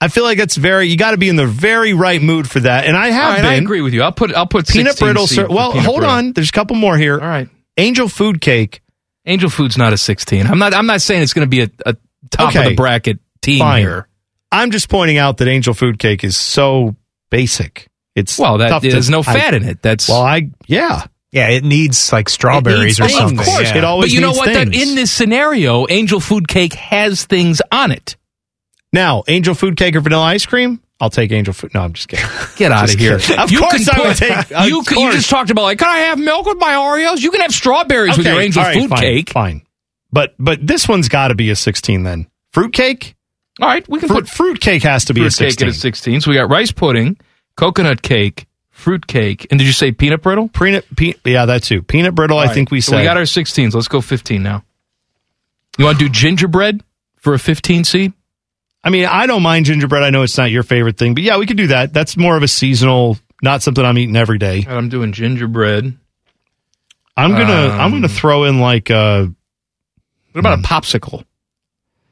I feel like it's very. You got to be in the very right mood for that, and I have right, been. I agree with you. I'll put I'll put Peanut 16 brittle. Sir, well, hold brittle. on. There's a couple more here. All right. Angel food cake. Angel food's not a 16. I'm not I'm not saying it's going to be a, a top of Okay. the bracket team Fine. here. I'm just pointing out that angel food cake is so basic. It's Well, that to- there's no I- fat in it. That's Well, I yeah. Yeah, it needs like strawberries It or needs something. Of course, yeah. it always But you know what? That in this scenario, angel food cake has things on it. Now, angel food cake or vanilla ice cream? I'll take angel food. No, I'm just kidding. Get out of here. kidding. Of you course can I would take- of you, can- you just talked about like, can I have milk with my Oreos? You can have strawberries with your angel all right, food fine, cake. Fine. But but this one's got to be a 16 then. Fruit cake? All right, we can Fruit, put fruit cake has to be a fruit cake 16. at a 16. So we got rice pudding, coconut cake, fruit cake, and did you say peanut brittle? Peanut, pe- yeah, that too. Peanut brittle, I think we so said. we got our 16s. Let's go 15 now. You want to do gingerbread for a 15 seed? I mean, I don't mind gingerbread. I know it's not your favorite thing, but yeah, we could do that. That's more of a seasonal, not something I'm eating every day. I'm doing gingerbread. I'm gonna Um, I'm gonna throw in like uh What about a popsicle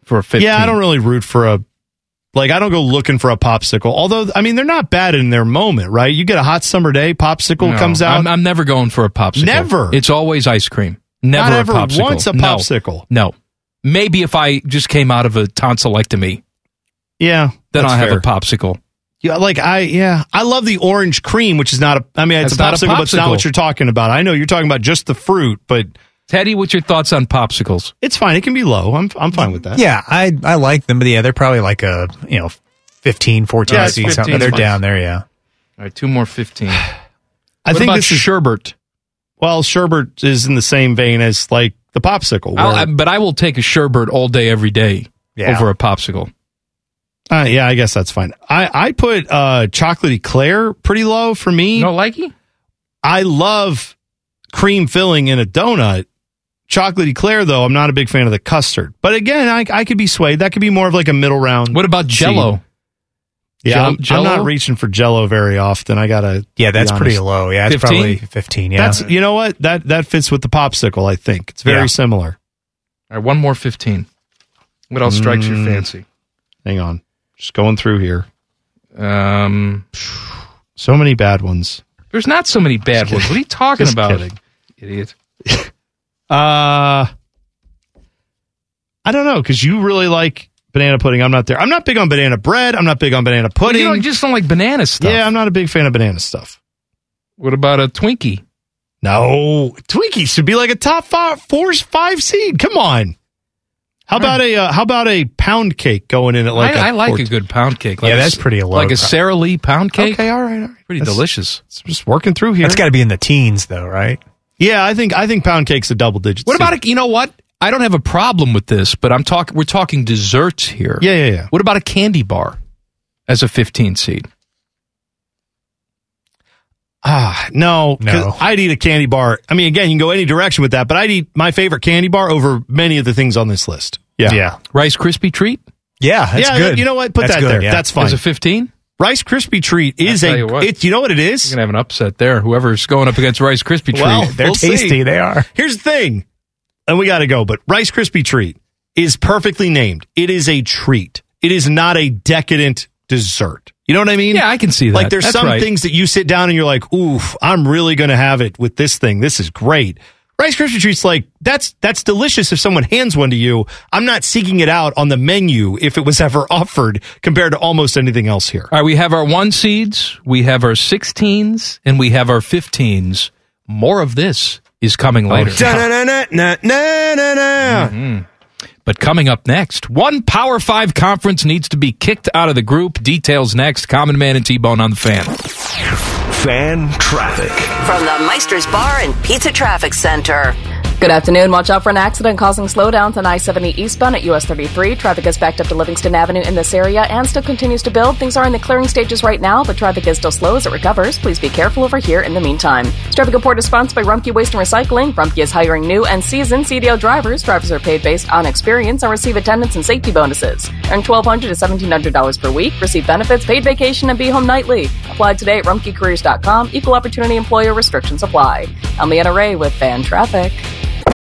for a 15? yeah, I don't really root for a like I don't go looking for a popsicle. Although I mean they're not bad in their moment, right? You get a hot summer day, popsicle No, comes out. I'm, I'm never going for a popsicle. Never? It's always ice cream. Never Not a ever popsicle. once a popsicle. No. Maybe if I just came out of a tonsillectomy, yeah, then I'll have fair. a popsicle. Yeah, like I yeah, I love the orange cream, which is not a. I mean, it's a popsicle, a but it's not what you're talking about. I know you're talking about just the fruit, but Teddy, what's your thoughts on popsicles? it's fine. It can be low. I'm I'm fine with that. Yeah, I I like them, but yeah, they're probably like a you know 15, 14 Yeah, it's seeds. 15 They're fine. down there, yeah. All right, two more 15. I what think about this is sherbet? well, sherbet is in the same vein as like the popsicle. I'll- where- I- but I will take a sherbet all day, every day Yeah. over a popsicle. uh, yeah, I guess that's fine. I I put uh chocolate eclair pretty low for me. No likey? I love cream filling in a donut. Chocolate eclair, though, I'm not a big fan of the custard. But again, I, I could be swayed. That could be more of like a middle round. What about seed. Jello? Yeah, Jell- I'm, I'm not reaching for Jello very often. I gotta. Yeah, that's be pretty low. Yeah, it's 15? probably 15, yeah. That's you know what that that fits with the popsicle. I think it's very Yeah. similar. All right, one more 15. What else strikes your Mm. fancy? Hang on, just going through here. Um, So many bad ones. there's not so many bad ones. What are you talking Just about? kidding. Idiot. Uh I don't know because you really like banana pudding. I'm not there. I'm not big on banana bread. I'm not big on banana Well, pudding. you, don't, you just don't like banana stuff. yeah, I'm not a big fan of banana stuff. What about a Twinkie? No, Twinkies should be like a top five, four, five seed. Come on. How about a uh, how about a pound cake going in at like I, I I like a good pound cake. Like Yeah, that's s- pretty low. Like a Sara Lee pound cake. Okay, all right, all right. Pretty That's- delicious. It's just working through here. That's got to be in the teens, though, right? Yeah, I think I think pound cake's a double digit. What about a, you know what? I don't have a problem with this, but I'm talking. We're talking desserts here. Yeah, yeah, yeah. What about a candy bar as a 15 seed? Ah, no, 'cause No. I'd eat a candy bar. I mean, again, you can go any direction with that, but I'd eat my favorite candy bar over many of the things on this list. Yeah, Yeah. Rice Krispie treat Yeah, that's yeah. good. You know what? Put That's that good, there. yeah. That's fine. as a 15. Rice Krispie treat is a. you what. It's you know what it is? You're gonna have an upset there. Whoever's going up against Rice Krispie treat. Well, They're We'll see. tasty. They are. Here's the thing, and we got to go. But Rice Krispie treat is perfectly named. It is a treat. It is not a decadent dessert. You know what I mean? yeah, I can see that. Like there's That's some right. things that you sit down and you're like, oof, I'm really going to have it with this thing. This is great. Rice Krispie treats like that's that's delicious if someone hands one to you. I'm not seeking it out on the menu if it was ever offered compared to almost anything else here. All right, we have our one seeds, we have our 16s, and we have our 15s. More of this is coming oh, later. But coming up next, one Power 5 conference needs to be kicked out of the group. Details next. Common Man and T-Bone on the fan. Fan traffic. From the Meister's Bar and Pizza Traffic Center. Good afternoon. Watch out for an accident causing slowdowns on I 70 eastbound at US 33. Traffic is backed up to Livingston Avenue in this area and still continues to build. Things are in the clearing stages right now, but traffic is still slow as it recovers. Please be careful over here in the meantime. This traffic report is sponsored by Rumpke Waste and Recycling. Rumpke is hiring new and seasoned CDL drivers. Drivers are paid based on experience and receive attendance and safety bonuses. Earn 1,200 to $1,700 per week. Receive benefits, paid vacation, and be home nightly. Apply today at rumpkecareers.com. Equal opportunity employer restrictions apply. I'm Leanna Ray with Fan Traffic.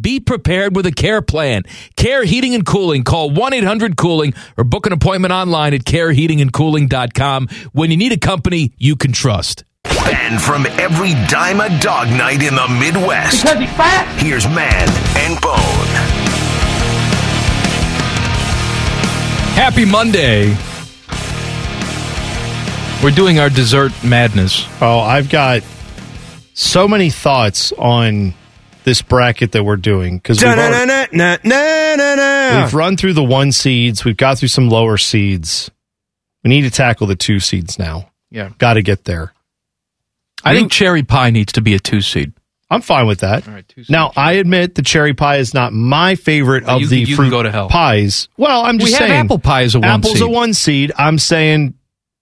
Be prepared with a care plan. Care Heating and Cooling. Call 1 800 Cooling or book an appointment online at careheatingandcooling.com when you need a company you can trust. And from every dime a dog night in the Midwest. Because he's fat. Here's Man and Bone. Happy Monday. We're doing our dessert madness. Oh, I've got so many thoughts on this bracket that we're doing because we've, we've run through the one seeds, we've got through some lower seeds. We need to tackle the two seeds now. Yeah. Got to get there. I think cherry pie needs to be a two seed. I'm fine with that. All right, two seeds. Now, I admit the cherry pie is not my favorite Well, of you the can- you can fruit go to hell. pies. Well, I'm just We have saying apple pie as a one apple's a seed. one seed. I'm saying,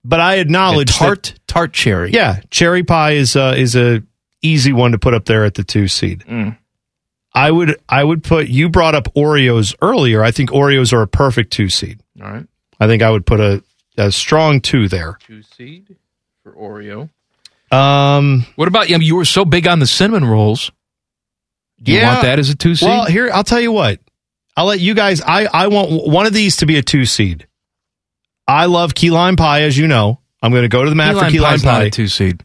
but I acknowledge that- tart tart cherry. yeah, cherry pie is uh, is a easy one to put up there at the two seed. Mm. I would I would put you brought up Oreos earlier. I think Oreos are a perfect two seed. All right. I think I would put a, a strong two there. Two seed for Oreo. Um, What about you? You were so big on the cinnamon rolls. Do you Yeah. want that as a two seed? well, here I'll tell you what. I'll let you guys. I I want one of these to be a two seed. I love key lime pie, as you know. I'm going to go to the mat for key lime pie's not pie. a two seed.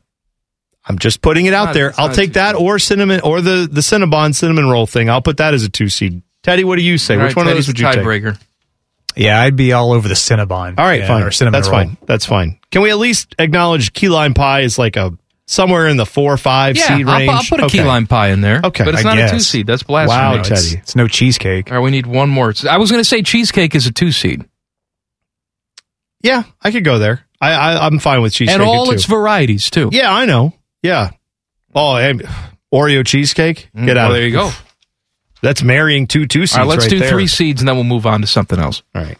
I'm just putting it out not- there. I'll take that or cinnamon or the the Cinnabon cinnamon roll thing. I'll put that as a two seed. Teddy, what do you say? All Which right, one of Teddy's those would the you take? tiebreaker. Yeah, I'd be all over the Cinnabon. All right, yeah, fine. Or cinnamon That's roll. fine. That's fine. Can we at least acknowledge key lime pie is like a somewhere in the four or five Yeah, seed I'll, range? I'll put a Okay. key lime pie in there. Okay, but it's I not a two seed. That's blasphemy. Wow, No, Teddy. it's no cheesecake. All right, we need one more. I was going to say cheesecake is a two seed, Yeah, I could go there. I, I I'm fine with cheesecake and all too. its varieties too. Yeah, I know. Yeah. Oh, and Oreo cheesecake. Get Mm, out. well, there you go. That's marrying two two seeds All right, let's right do there. three seeds, and then we'll move on to something else. All right.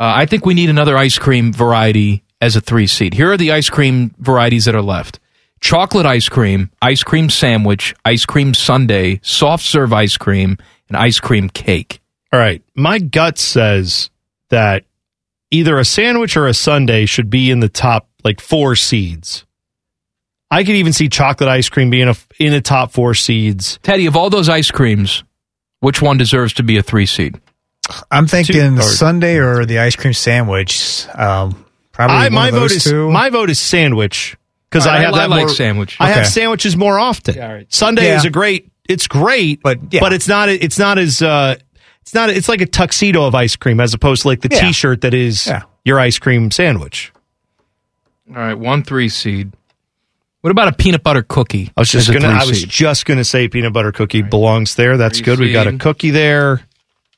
Uh, I think we need another ice cream variety as a three seed. Here are the ice cream varieties that are left: chocolate ice cream, ice cream sandwich, ice cream sundae, soft serve ice cream, and ice cream cake. All right. My gut says that either a sandwich or a sundae should be in the top like four seeds. I could even see chocolate ice cream being a, in the top four seeds. Teddy, of all those ice creams, which one deserves to be a three seed? I'm thinking Two- or- sundae or the ice cream sandwich. Um, probably I, one my of vote those is two. my vote is sandwich because All right, I have I- I that like more, sandwich. I have sandwiches more often. Yeah, all right. Sundae Yeah. is a great. It's great, But, yeah. but it's not. It's not as. Uh, it's not. It's like a tuxedo of ice cream as opposed to like the Yeah. T-shirt that is Yeah. your ice cream sandwich. All right, one three seed. What about a peanut butter cookie? I was just gonna. I was just gonna say peanut butter cookie belongs there. That's Three good. We got a cookie there.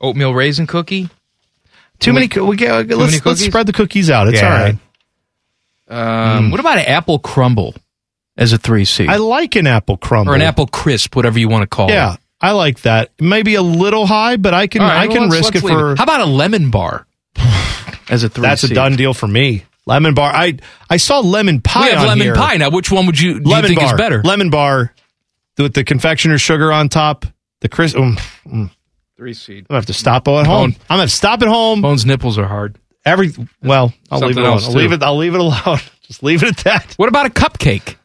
oatmeal raisin cookie. Too many. co- We get, let's many let's spread the cookies out. It's Yeah. all right. Um, What about an apple crumble as a three C? I like an apple crumble or an apple crisp, whatever you want to call Yeah, it? Yeah, I like that. Maybe a little high, but I can. Right, I well, can let's- risk let's it for. How about a lemon bar as a three? That's a done deal for me. Lemon bar. I I saw lemon pie. We have on lemon here. pie now. Which one would you, do you lemon think bar is better? Lemon bar with the confectioner's sugar on top. The crisp. Um, I'm Three seed. gonna have to stop at home. Bone. I'm gonna have to stop at home. Bones nipples are hard. Every well, I'll leave it alone. I'll too. leave it. I'll leave it alone. Just leave it at that. What about a cupcake?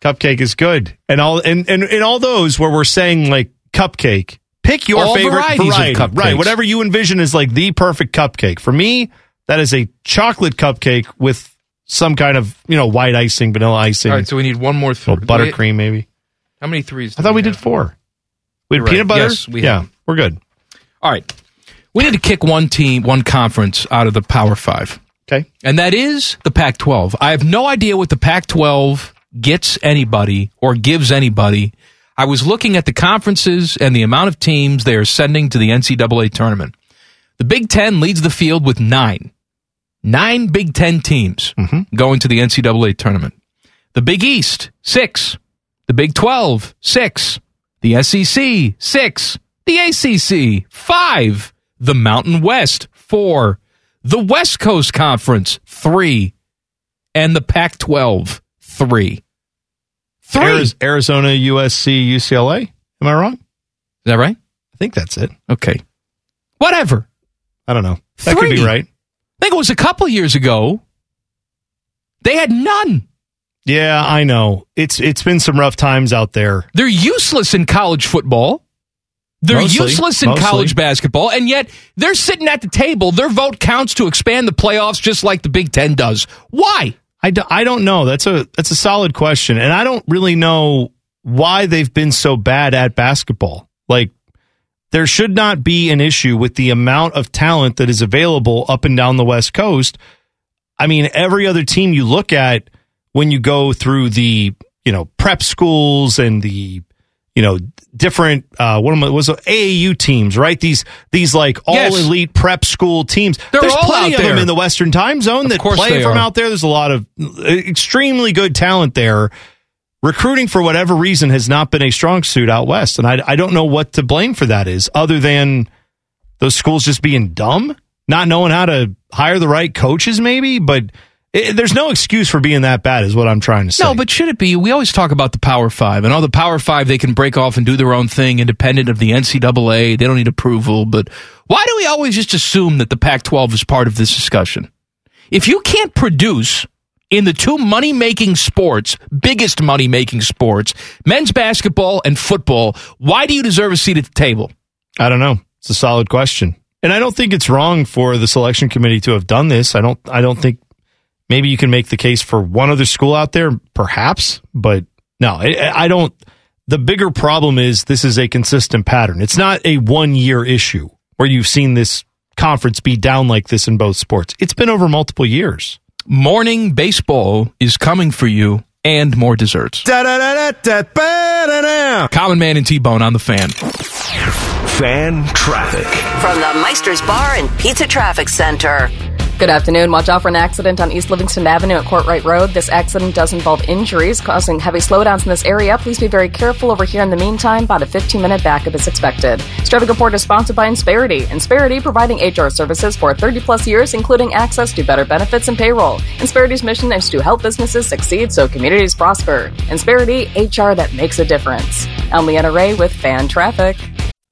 Cupcake is good, and all and and, and all those where we're saying like cupcake. Pick your All favorite varieties of variety, cupcakes. right? Whatever you envision is like the perfect cupcake. For me, that is a chocolate cupcake with some kind of you know white icing, vanilla icing, All right, so we need one more. Th- buttercream maybe. How many threes? I thought we did have? four. We had You're right. peanut butter. Yes, we yeah, have. we're good. All right. We need to kick one team, one conference out of the Power Five. Okay. and that is the Pac 12. I have no idea what the Pac 12 gets anybody or gives anybody. I was looking at the conferences and the amount of teams they are sending to the NCAA tournament. The Big Ten leads the field with nine. Nine Big Ten teams mm-hmm. going to the NCAA tournament. The Big East, six. The Big 12, six. The SEC, six. The ACC, five. The Mountain West, four. The West Coast Conference, three. And the Pac 12, three. Three. Arizona, USC, UCLA. Am I wrong? Is that right? I think that's it. Okay. Whatever. I don't know. That could be right. I think it was a couple years ago. They had none. Yeah, I know. It's it's been some rough times out there. They're useless in college football. They're Mostly. useless in Mostly. college basketball, and yet they're sitting at the table. Their vote counts to expand the playoffs just like the Big Ten does. Why? I, do, I don't know. That's a that's a solid question, and I don't really know why they've been so bad at basketball. Like there should not be an issue with the amount of talent that is available up and down the West Coast. I mean, every other team you look at when you go through the you know prep schools and the you know different uh what am I- was it, AAU teams, right? These these like all Yes. elite prep school teams. They're There's plenty of them in the Western Time Zone that play from are. out there. There's a lot of extremely good talent there. Recruiting for whatever reason has not been a strong suit out west, and I I don't know what to blame for that is other than those schools just being dumb, not knowing how to hire the right coaches, maybe. But it, there's no excuse for being that bad, is what I'm trying to say. No, but should it be? We always talk about the Power Five, and all the Power Five they can break off and do their own thing, independent of the NCAA. They don't need approval. But why do we always just assume that the Pac-12 is part of this discussion? If you can't produce in the two money-making sports, biggest money-making sports, men's basketball and football, why do you deserve a seat at the table? I don't know. It's a solid question, and I don't think it's wrong for the selection committee to have done this. I don't. I don't think maybe you can make the case for one other school out there, perhaps, but no, I, I don't. The bigger problem is this is a consistent pattern. It's not a one year issue where you've seen this conference be down like this in both sports. It's been over multiple years. Morning baseball is coming for you, and more desserts. Common Man and T-Bone on the fan. Fan traffic. From the Meister's Bar and Pizza Traffic Center. Good afternoon. Watch out for an accident on East Livingston Avenue at Courtright Road. This accident does involve injuries, causing heavy slowdowns in this area. Please be very careful over here in the meantime. About a 15 minute backup is expected. This traffic report is sponsored by Insperity. Insperity providing HR services for 30 plus years, including access to better benefits and payroll. Insperity's mission is to help businesses succeed so communities prosper. Insperity, HR that makes a difference. I'm Leanna Ray with Fan Traffic.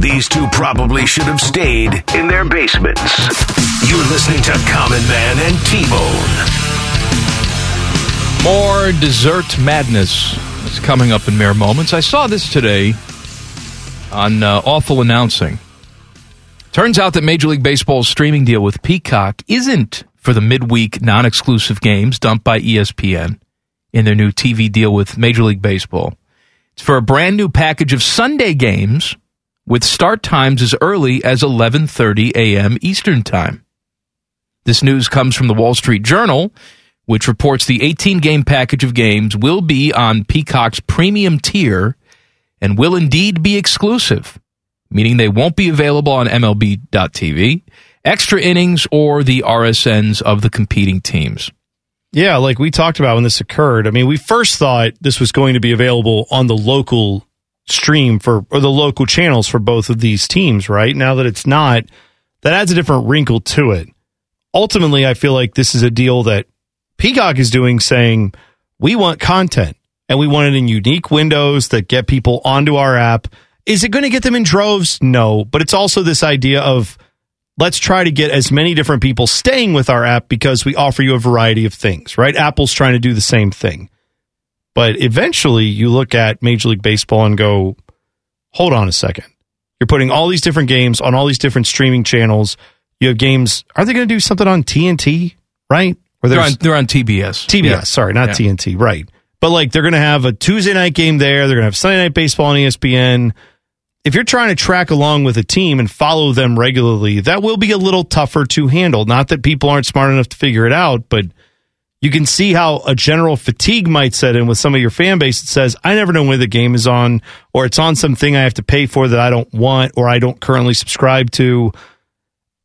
These two probably should have stayed in their basements. You're listening to Common Man and T-Bone. More dessert madness is coming up in mere moments. I saw this today on uh, Awful Announcing. Turns out that Major League Baseball's streaming deal with Peacock isn't for the midweek non exclusive games dumped by ESPN in their new TV deal with Major League Baseball. It's for a brand new package of Sunday games with start times as early as 11:30 a.m. Eastern Time. This news comes from the Wall Street Journal, which reports the 18 game package of games will be on Peacock's premium tier and will indeed be exclusive, meaning they won't be available on MLB.tv, extra innings, or the RSNs of the competing teams. Yeah, like we talked about when this occurred. I mean, we first thought this was going to be available on the local stream for or the local channels for both of these teams, right? Now that it's not, that adds a different wrinkle to it. Ultimately, I feel like this is a deal that Peacock is doing saying, we want content and we want it in unique windows that get people onto our app. Is it going to get them in droves? No, but it's also this idea of let's try to get as many different people staying with our app because we offer you a variety of things, right? Apple's trying to do the same thing. But eventually you look at Major League Baseball and go, hold on a second. You're putting all these different games on all these different streaming channels. You have games. Are they going to do something on TNT, right? Or They're on, they're on TBS. TBS, Yeah. sorry, not Yeah. TNT, right. But like they're going to have a Tuesday night game there. They're going to have Sunday night baseball on ESPN. If you're trying to track along with a team and follow them regularly, that will be a little tougher to handle. Not that people aren't smart enough to figure it out, but you can see how a general fatigue might set in with some of your fan base that says, I never know when the game is on, or it's on something I have to pay for that I don't want, or I don't currently subscribe to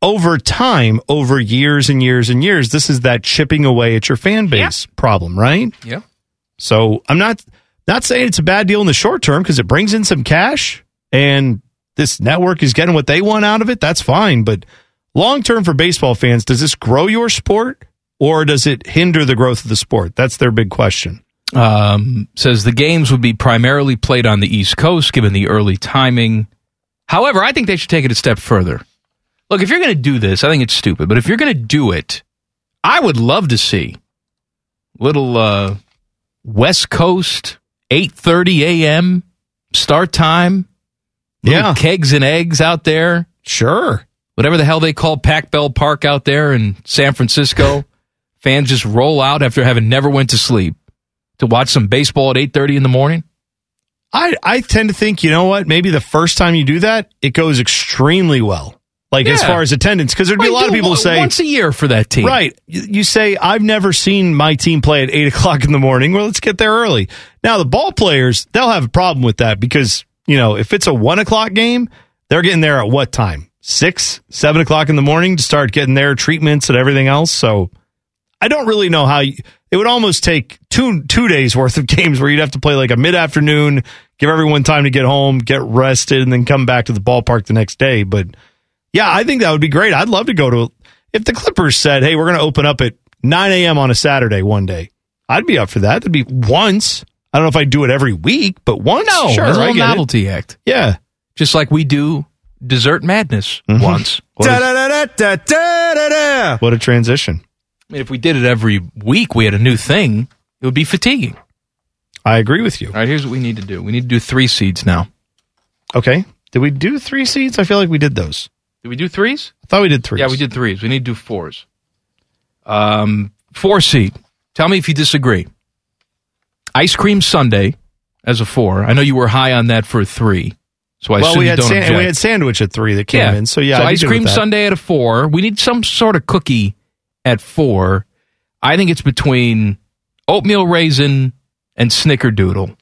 over time, over years and years and years, this is that chipping away at your fan base problem, right? Yeah. So I'm not not saying it's a bad deal in the short term because it brings in some cash and this network is getting what they want out of it. That's fine, but long term for baseball fans, does this grow your sport or does it hinder the growth of the sport? That's their big question. um, says the games would be primarily played on the East Coast given the early timing. However, I think they should take it a step further. Look, if you're going to do this, I think it's stupid. But if you're going to do it, I would love to see little uh, West Coast 8:30 a.m. start time. Yeah. kegs and eggs out there. Sure. Whatever the hell they call Pac Bell Park out there in San Francisco. Fans just roll out after having never went to sleep to watch some baseball at 8:30 in the morning. I, I tend to think, you know what? Maybe the first time you do that, it goes extremely well. Like as far as attendance, because there'd be a lot of people who say once a year for that team. Right. You you say, I've never seen my team play at eight o'clock in the morning. Well, let's get there early. Now, the ball players, they'll have a problem with that because, you know, if it's a one o'clock game, they're getting there at what time? Six, seven o'clock in the morning to start getting their treatments and everything else. So I don't really know how you, it would almost take two, two days worth of games where you'd have to play like a mid afternoon, give everyone time to get home, get rested, and then come back to the ballpark the next day. But yeah, I think that would be great. I'd love to go to if the Clippers said, "Hey, we're going to open up at 9 a.m. on a Saturday one day." I'd be up for that. That'd be once. I don't know if I'd do it every week, but once. No, sure, it's a I little get it. novelty act. Yeah, Just like we do Dessert Madness Mm-hmm. once. What is- what a transition. I mean, if we did it every week, we had a new thing, it would be fatiguing. I agree with you. All right, here's what we need to do. We need to do three seeds now. Okay, did we do three seeds? I feel like we did those. Did we do threes? I thought we did threes. Yeah, we did threes. We need to do fours. Um, four seed. Tell me if you disagree. Ice cream sundae as a four. I know you were high on that for a three, so I well, assume we you had don't san- we had sandwich at three that came in. So yeah, so ice cream. Sundae at a four. We need some sort of cookie at four. I think it's between oatmeal raisin and snickerdoodle.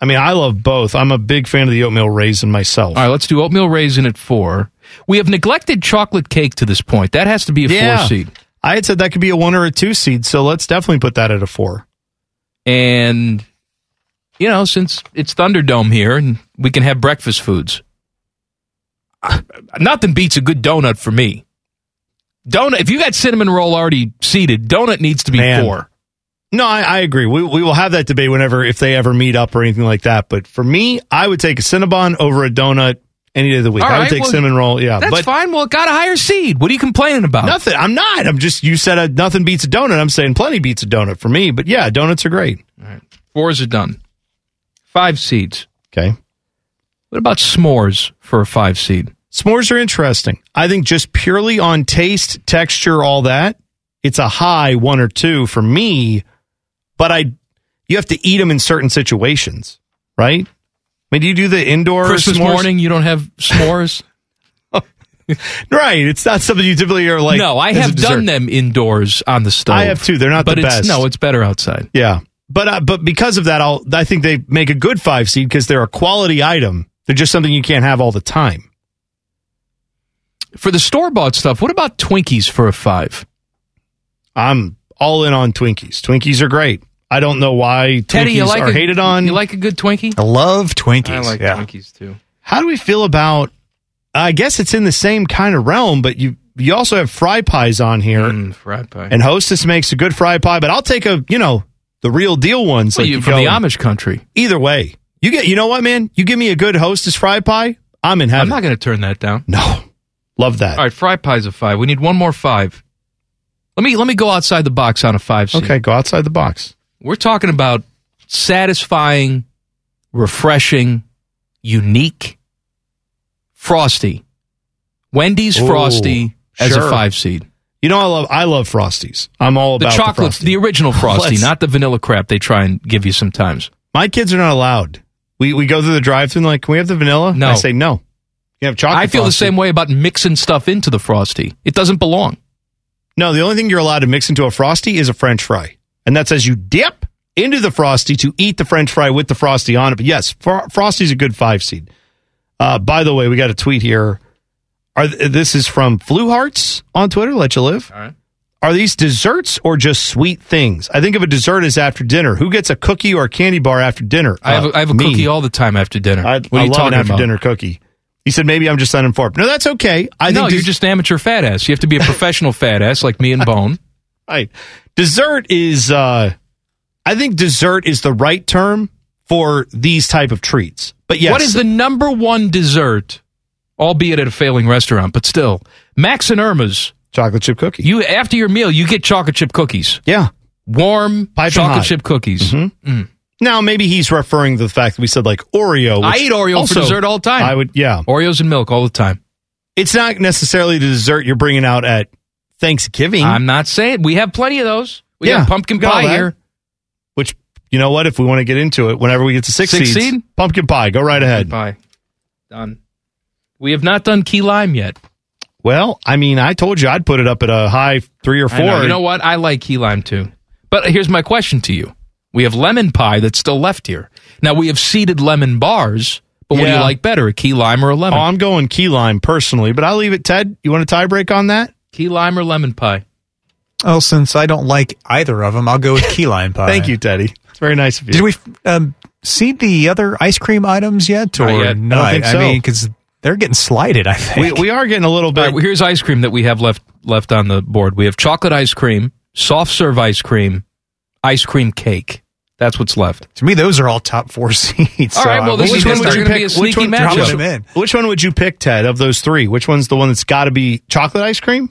I mean, I love both. I'm a big fan of the oatmeal raisin myself. All right, let's do oatmeal raisin at four. We have neglected chocolate cake to this point. That has to be a Yeah. four seed. I had said that could be a one or a two seed, so let's definitely put that at a four. And you know, since it's Thunderdome here and we can have breakfast foods, uh, nothing beats a good donut for me. Donut. If you got cinnamon roll already seeded, donut needs to be Man. four. No, I, I agree. We, we will have that debate whenever, if they ever meet up or anything like that. But for me, I would take a Cinnabon over a donut any day of the week. All I would right, take well, cinnamon roll. Yeah, That's but fine. Well, it got a higher seed. What are you complaining about? nothing. I'm not. I'm just. You said a, nothing beats a donut. I'm saying plenty beats a donut for me. But yeah, donuts are great. All right, Fours are done. Five seeds. Okay. What about s'mores for a five seed? S'mores are interesting. I think just purely on taste, texture, all that, it's a high one or two for me. But I, you have to eat them in certain situations, right? I mean, do you do the indoor Christmas s'mores? morning, you don't have s'mores? Right. It's not something you typically are like. no, I have done them indoors on the stove. I have too. They're not but the it's, best. No, it's better outside. Yeah. But uh, but because of that, I'll I think they make a good five seed because they're a quality item. They're just something you can't have all the time. For the store bought stuff, what about Twinkies for a five? I'm all in on Twinkies. Twinkies are great. I don't know why Teddy, Twinkies you like are a, hated on. You like a good Twinkie? I love Twinkies. I like yeah. Twinkies too. How do we feel about? I guess it's in the same kind of realm, but you you also have fry pies on here, Mm, fried pie. and Hostess makes a good fry pie. But I'll take a you know the real deal ones. Well, like you you from go- the Amish country. Either way, you get. You know what, man? You give me a good Hostess fry pie, I'm in heaven. I'm not going to turn that down. no, Love that. All right, fry pie's a five. We need one more five. Let me let me go outside the box on a five seed. Okay, go outside the box. We're talking about satisfying, refreshing, unique, frosty. Wendy's Ooh, frosty as sure. a five seed. You know, I love I love Frosties. I'm all The about chocolate, Frosty. the original frosty, not the vanilla crap they try and give you sometimes. My kids are not allowed. We we go through the drive-through and like, can we have the vanilla? No. I say no. You have chocolate. I feel Frosty. the same way about mixing stuff into the frosty. It doesn't belong. No, the only thing you're allowed to mix into a frosty is a French fry, and that says you dip into the frosty to eat the French fry with the frosty on it. But yes, fr- frosty's a good five seed. Uh, by the way, we got a tweet here. Are th- this is from Flu Hearts on Twitter? Let you live. All right. Are these desserts or just sweet things? I think of a dessert as after dinner. Who gets a cookie or a candy bar after dinner? I have a, I have a Uh, cookie all the time after dinner. I, what are I you love talking an after about? dinner cookie. He said maybe I'm just uninformed. No, that's okay. I no, think you're des- just an amateur fat ass. You have to be a professional fat ass like me and Bone. Right. Dessert is uh I think dessert is the right term for these type of treats. But yes. What is the number one dessert, albeit at a failing restaurant, but still? Max and Irma's. chocolate chip cookie? You after your meal, you get chocolate chip cookies. yeah. Warm Piping chocolate chip cookies. Now maybe he's referring to the fact that we said like Oreo. I eat Oreo also- for dessert all the time. I would yeah. Oreos and milk all the time. It's not necessarily the dessert you're bringing out at Thanksgiving. I'm not saying we have plenty of those. We Yeah, have pumpkin we got all pie that. here. which you know what? If we want to get into it, whenever we get to six, Six seeds, seed? pumpkin pie. Go right ahead. Pie. Done. We have not done key lime yet. Well, I mean, I told you I'd put it up at a high three or four. know. You know what? I like key lime too. But here's my question to you. We have lemon pie that's still left here. Now we have seeded lemon bars, but what do you like better, a key lime or a lemon? Oh. I'm going key lime personally, but I'll leave it. Ted, you want a tie break on that? key lime or lemon pie? Oh, since I don't like either of them, I'll go with key lime pie. Thank you, Teddy. It's very nice of you. Did we um, see the other ice cream items yet, or Not yet. not? I don't think so. mean, because they're getting slighted. I think we are getting a little bit. right, well, here's ice cream that we have left left on the board. We have chocolate ice cream, soft serve ice cream, ice cream cake. That's what's left. to me, those are all top four seeds. All so right, well, this wish is they gonna started- be a Which one- matchup. Drop them in. Which one would you pick, Ted, of those three? Which one's the one that's got to be chocolate ice cream?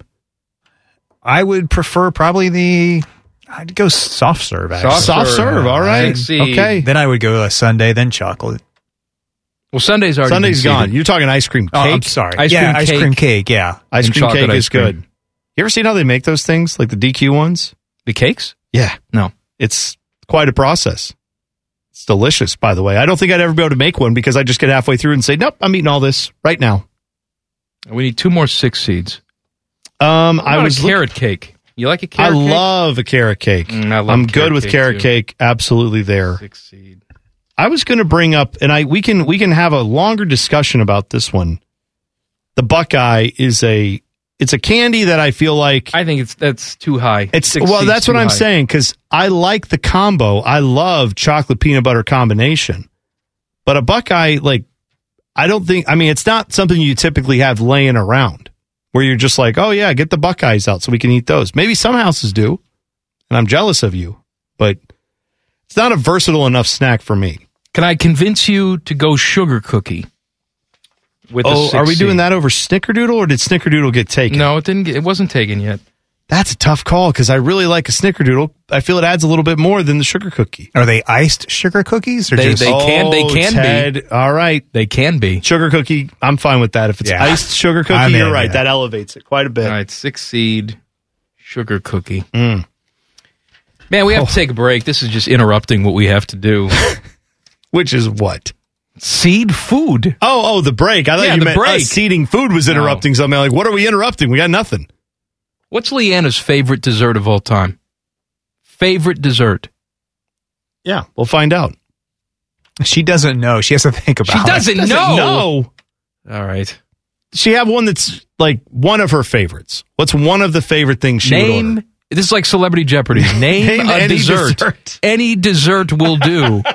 I would prefer probably the. I'd go soft serve. Actually. Soft Soft serve. serve. All right. Six. Okay. Then I would go a sundae, then chocolate. Well, sundae's already Sundae's been gone. seeded. You're talking ice cream cake. Oh, I'm sorry. Ice yeah, cream ice cake. cream cake. Yeah. Ice And cream cake ice is cream. good. You ever seen how they make those things, like the DQ ones? The cakes? Yeah. No. It's quite a process. It's delicious, by the way. I don't think I'd ever be able to make one because I just get halfway through and say, nope, I'm eating all this right now. We need two more six seeds. Um, I was a look- carrot cake. You like a carrot cake? I love a carrot cake. Mm, I carrot good with cake, carrot too. cake. Absolutely there. Six seed. I was going to bring up, and I we can we can have a longer discussion about this one. The Buckeye is a it's a candy that I feel like I think it's that's too high. it's well that's what I'm high. saying because I like the combo. I love chocolate peanut butter combination, but a Buckeye like I don't think I mean it's not something you typically have laying around where you're just like oh yeah get the Buckeyes out so we can eat those. Maybe some houses do, and I'm jealous of you, but it's not a versatile enough snack for me. Can I convince you to go sugar cookie? With a Oh, six are we doing that over Snickerdoodle or did Snickerdoodle get taken? No, it didn't. Get, it wasn't taken yet. That's a tough call because I really like a Snickerdoodle. I feel it adds a little bit more than the sugar cookie. Are they iced sugar cookies or They- just? they- can- they Oh, can be. All right. They can be. Sugar cookie, I'm fine with that. If it's Yeah. iced sugar cookie, I'm you're in, right. yeah. That elevates it quite a bit. All right, six seed sugar cookie. Mm. Man, we have Oh. to take a break. This is just interrupting what we have to do. Which is what? Seed food. Oh, oh, the break. I thought Yeah, you the meant uh, break. us seeding food was interrupting something. Like, what are we interrupting? We got nothing. What's Leanna's favorite dessert of all time? Favorite dessert. Yeah, we'll find out. She doesn't know. She has to think about She it. doesn't, Doesn't know. know. All right. Does she have one that's like one of her favorites? What's one of the favorite things she would order? Name. This is like Celebrity Jeopardy. Name, Name a any dessert. dessert. Any dessert will do.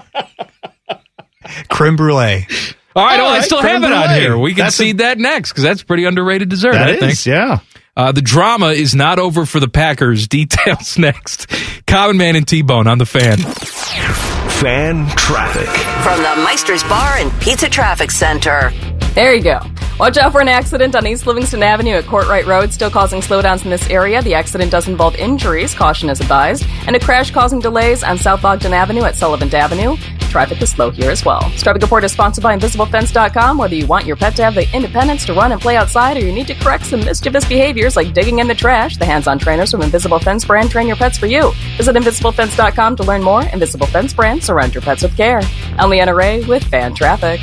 creme brulee. All right, All oh, I still have it on here. We can That's a- see that next because that's pretty underrated dessert. That I think. is, yeah. Uh, the drama is not over for the Packers. Details next. Common Man and T Bone on the fan. Fan traffic. From the Meister's Bar and Pizza Traffic Center. There you go. Watch out for an accident on East Livingston Avenue at Courtright Road, still causing slowdowns in this area. The accident does involve injuries, caution is advised, and a crash causing delays on South Ogden Avenue at Sullivant Avenue. Traffic is slow here as well. Traffic report is sponsored by InvisibleFence.com. Whether you want your pet to have the independence to run and play outside, or you need to correct some mischievous behaviors like digging in the trash, the hands-on trainers from Invisible Fence brand train your pets for you. Visit InvisibleFence.com to learn more. Invisible Fence brand, surround your pets with care. I'm Leanna Ray with Fan Traffic.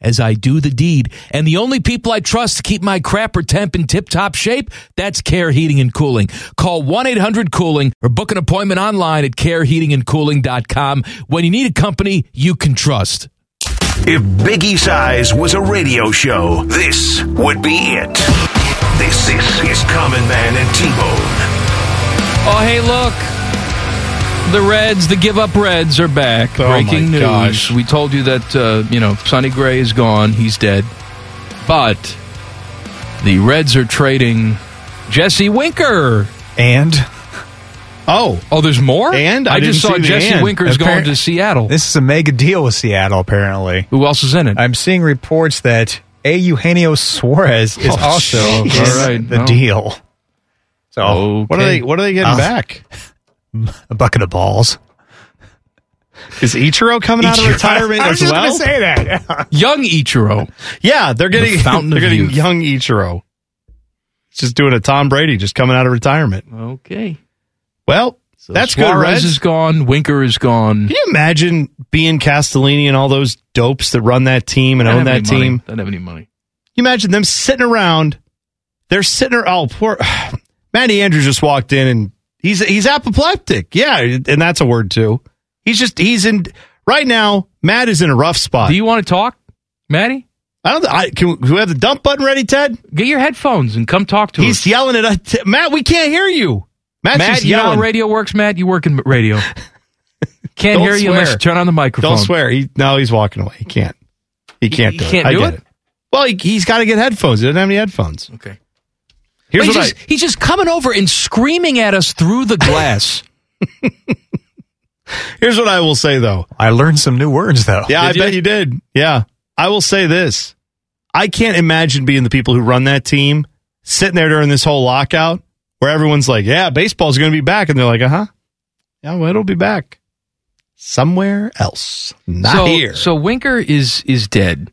as I do the deed. And the only people I trust to keep my crapper temp in tip top shape, that's Care Heating and Cooling. Call 1 800 Cooling or book an appointment online at careheatingandcooling.com when you need a company you can trust. If Biggie Size was a radio show, this would be it. This, this is Common Man and T-Bone. Oh, hey, look. The Reds, the give up Reds are back. Oh, Breaking news. gosh. We told you that, uh, you know, Sonny Gray is gone. He's dead. But the Reds are trading Jesse Winker. And Oh, Oh, there's more? And? I I, just saw Jesse and. Winker's Appar- going to Seattle. this is a mega deal with Seattle, apparently. Who else is in it? I'm seeing reports that A. Eugenio Suarez is Oh, also in All right, the no. deal. So Okay. what are they? What are they getting Uh, back? A bucket of balls. Is Ichiro coming out of Ichiro- retirement I as was just well? gonna say that. Young Ichiro. Yeah, they're getting The fountain they're getting youth. young Ichiro. Just doing a Tom Brady, just coming out of retirement. Okay. Well, So that's good. Suarez Reds. is gone. Winker is gone. Can you imagine being Castellini and all those dopes that run that team and own that money. team? Don't have any money. You imagine them sitting around. They're sitting. Oh, poor Matty Andrews just walked in and he's he's apoplectic. Yeah, and that's a word too. He's just he's in right now. Matt is in a rough spot. Do you want to talk, Maddie? I don't. I can. we- Do we have the dump button ready, Ted? Get your headphones and come talk to He's us. He's yelling at us. Matt, we can't hear you. Matt's Matt, you know how yelling. radio works, Matt? You work in radio. Can't hear you unless you turn on the microphone. Don't swear. He no, he's walking away. He can't. He can't he do can't it. I do get it? Well, he, he's got to get headphones. He doesn't have any headphones. Okay. Here's he's, what just, he's just coming over and screaming at us through the glass. Here's what I will say though. I learned some new words though. Yeah, I you? bet you did. Yeah, I will say this. I can't imagine being the people who run that team sitting there during this whole lockout where everyone's like, "Yeah, baseball's going to be back," and they're like, "Uh huh, yeah, well, it'll be back somewhere else, not so, here." So Winker is is dead.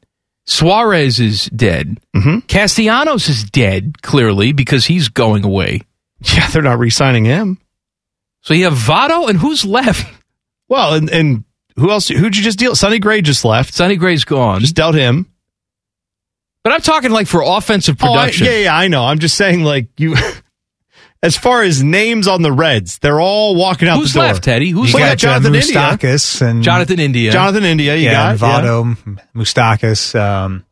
Suarez is dead. Mhm. Castellanos is dead, clearly, because he's going away. yeah, they're not re-signing him. So you have Votto, and who's left? Well, and, and who else? Who'd you just deal? Sonny Gray just left. Sonny Gray's gone. Just dealt him. but I'm talking like for offensive Oh, I- production. yeah, yeah, I know. I'm just saying, like you. As far as names on the Reds, they're all walking out Who's the door. left, Teddy? Who's You Well, left? got uh, Jonathan India. Moustakas and Jonathan India. Jonathan India, you yeah, and got yeah. Votto, Moustakas. Um,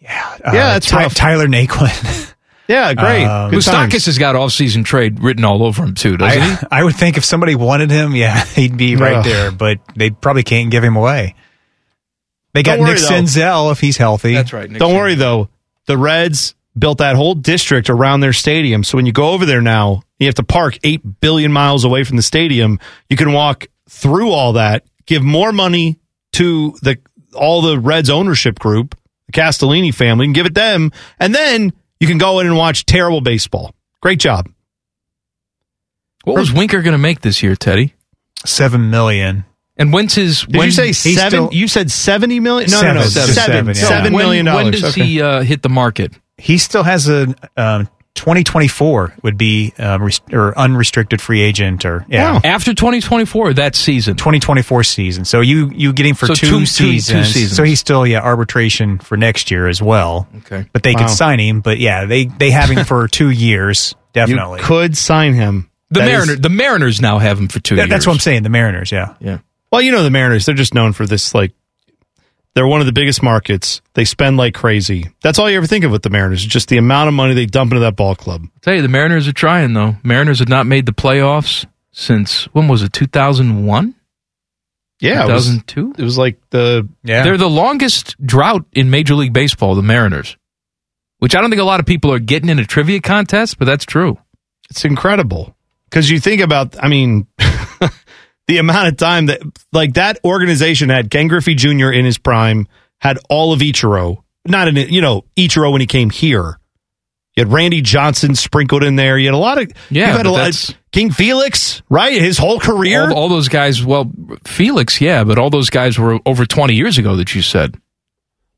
yeah, uh, Yeah, that's Ty- rough. Tyler Naquin. Yeah, great. Um, Moustakas times. has got off-season trade written all over him too, doesn't he? I, I would think if somebody wanted him, yeah, he'd be right Ugh. there. But they probably can't give him away. They got worry, Nick though. Senzel if he's healthy. That's right. Nick Don't Saban. worry though. The Reds built that whole district around their stadium. So when you go over there now, you have to park eight billion miles away from the stadium. You can walk through all that, give more money to the all the Reds ownership group, the Castellini family, and give it them, and then you can go in and watch terrible baseball. Great job. What was Winker going to make this year, Teddy? Seven million. And when's his? Did when, you say seven? still- you said seventy million? No, no, no, Seven. seven, Seven, yeah. seven when, million When does Okay. he uh, hit the market? He still has a um, 2024 would be um, rest- or unrestricted free agent or yeah. Wow. After 2024, that season. 2024 season. So you you get him for So two, two- two- two seasons. seasons. So he's still yeah arbitration for next year as well. Okay. But they Wow. could sign him. But yeah, they they have him for two years definitely. You could sign him. The That is- Mariner, the Mariners now have him for two That- years. that's what I'm saying. The Mariners, yeah. Yeah. Well, you know the Mariners, they're just known for this like They're one of the biggest markets. They spend like crazy. That's all you ever think of with the Mariners, just the amount of money they dump into that ball club. I'll tell you, the Mariners are trying though. Mariners have not made the playoffs since when was it? Two thousand one. Yeah, it was, 2002? it was like the Yeah. They're the longest drought in Major League Baseball, the Mariners. Which I don't think a lot of people are getting in a trivia contest, but that's true. it's incredible because you think about i mean the amount of time that like that organization had ken griffey jr in his prime had all of ichiro. Not in you know ichiro when he came here. You had randy johnson sprinkled in there. You had a lot of Yeah, you had a lot king felix right? His whole career? All, all those guys, well, Felix, yeah, but all those guys were over 20 years ago that you said.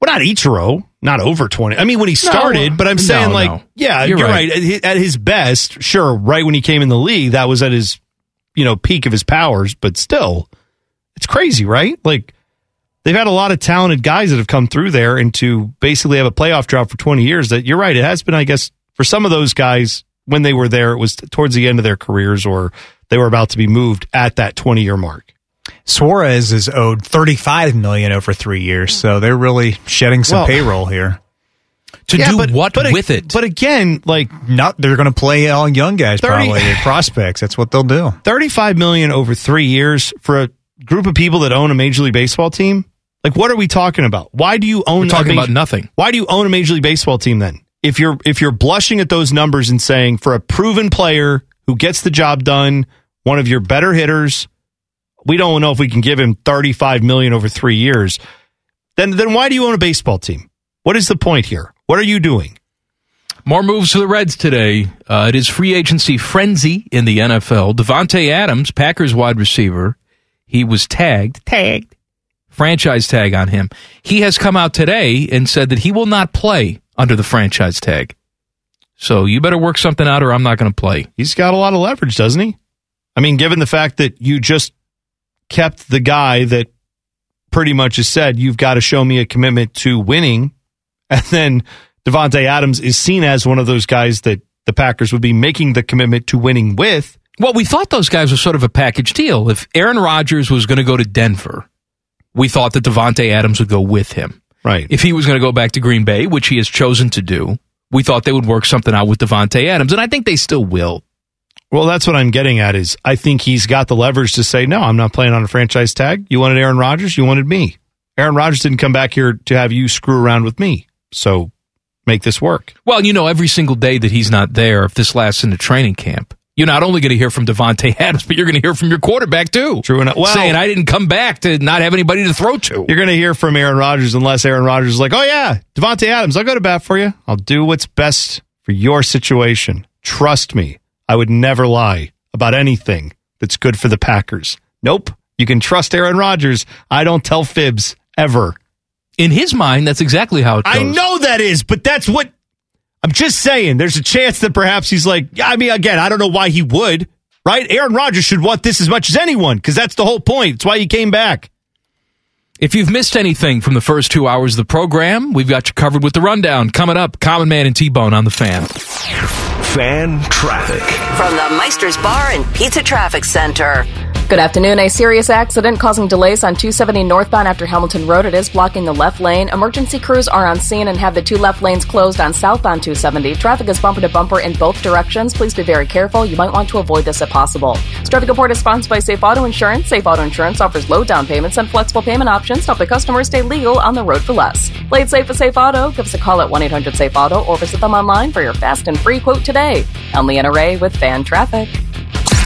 well not ichiro. Not over 20 i mean when he started but i'm no, saying like no. yeah You're you're, right. right, at his best sure right when he came in the league that was at his you know peak of his powers but still it's crazy right like they've had a lot of talented guys that have come through there and to basically have a playoff drought for 20 years that you're right it has been i guess for some of those guys when they were there it was towards the end of their careers or they were about to be moved at that 20 year mark Suarez is owed 35 million over three years, so they're really shedding some Well- payroll here. To Yeah, do but- what but a- with it? but again like Not they're going to play all young guys 30 probably, prospects. That's what they'll do. 35 million over three years for a group of people that own a major league baseball team like what are we talking about why do you own We're a talking major- about nothing. why do you own a major league baseball team then if you're if you're blushing at those numbers and saying for a proven player who gets the job done one of your better hitters we don't know if we can give him 35 million over three years then then why do you own a baseball team what is the point here what are you doing More moves for the Reds today. Uh, it is free agency frenzy in the NFL. Davante Adams, Packers wide receiver, he was tagged, tagged, franchise tag on him. He has come out today and said that he will not play under the franchise tag. So you better work something out or I'm not going to play. he's got a lot of leverage, doesn't he? I mean, given the fact that you just kept the guy that pretty much has said you've got to show me a commitment to winning, and then Davante Adams is seen as one of those guys that the Packers would be making the commitment to winning with. Well, we thought those guys were sort of a package deal. If Aaron Rodgers was going to go to Denver, we thought that Davante Adams would go with him. Right. If he was going to go back to Green Bay, which he has chosen to do, we thought they would work something out with Davante Adams, and I think they still will. Well, that's what I'm getting at is I think he's got the leverage to say, no, I'm not playing on a franchise tag. You wanted Aaron Rodgers, you wanted me. Aaron Rodgers didn't come back here to have you screw around with me. So make this work. Well, you know, every single day that he's not there, if this lasts into training camp, you're not only going to hear from Davante Adams, but you're going to hear from your quarterback too. True enough. Well- saying I didn't come back to not have anybody to throw to. You're going to hear from Aaron Rodgers unless Aaron Rodgers is like, oh, yeah, Davante Adams, I'll go to bat for you. I'll do what's best for your situation. Trust me, I would never lie about anything that's good for the Packers. Nope. You can trust Aaron Rodgers. I don't tell fibs ever. In his mind, that's exactly how it goes. I know that is, but that's what I'm just saying. There's a chance that perhaps he's like, I mean, again, I don't know why he would, right? Aaron Rodgers should want this as much as anyone because that's the whole point. It's why he came back. If you've missed anything from the first two hours of the program, we've got you covered with the rundown. Coming up, Common Man and T Bone on the fan. Fan traffic. From the Meister's Bar and Pizza Traffic Center. Good afternoon. A serious accident causing delays on 270 northbound after Hamilton Road. It is blocking the left lane. Emergency crews are on scene and have the two left lanes closed on southbound 270. Traffic is bumper to bumper in both directions. Please be very careful. You might want to avoid this if possible. This traffic report is sponsored by Safe Auto Insurance. Safe Auto Insurance offers low down payments and flexible payment options to help the customer stay legal on the road for less. Play it safe with Safe Auto. Give us a call at 1-800-SAFE-AUTO or visit them online for your fast and free quote today. I'm Leanna Ray with Fan Traffic.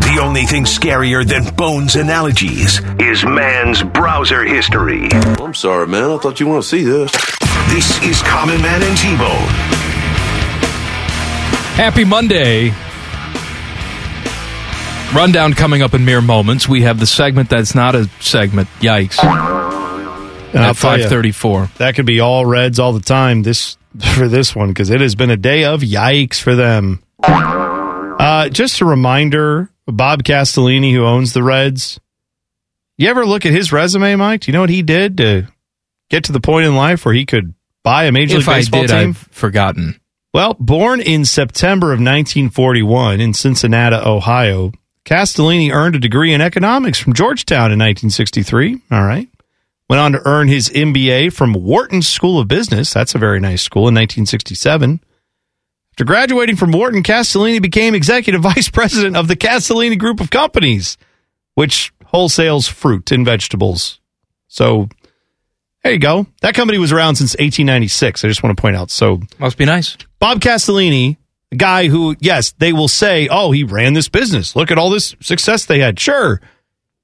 The only thing scarier than Bones analogies is man's browser history. I'm sorry, man. I thought you want to see this. This is Common Man and T-Bone. Happy Monday. Rundown coming up in mere moments. We have the segment that's not a segment. Yikes. And at tell ya, 534. That could be all Reds all the time this for this one because it has been a day of yikes for them. Uh, just a reminder, Bob Castellini, who owns the Reds. You ever look at his resume, Mike? Do you know what he did to get to the point in life where he could buy a Major If League I Baseball did, team? I've forgotten. Well, born in September of 1941 in Cincinnati, Ohio, Castellini earned a degree in economics from Georgetown in 1963. All right. Went on to earn his MBA from Wharton School of Business. That's a very nice school in 1967. After graduating from Wharton, Castellini became executive vice president of the Castellini Group of Companies, which wholesales fruit and vegetables. So there you go. That company was around since 1896. I just want to point out. So Must be nice. Bob Castellini, a guy who, yes, they will say, oh, he ran this business. Look at all this success they had. Sure.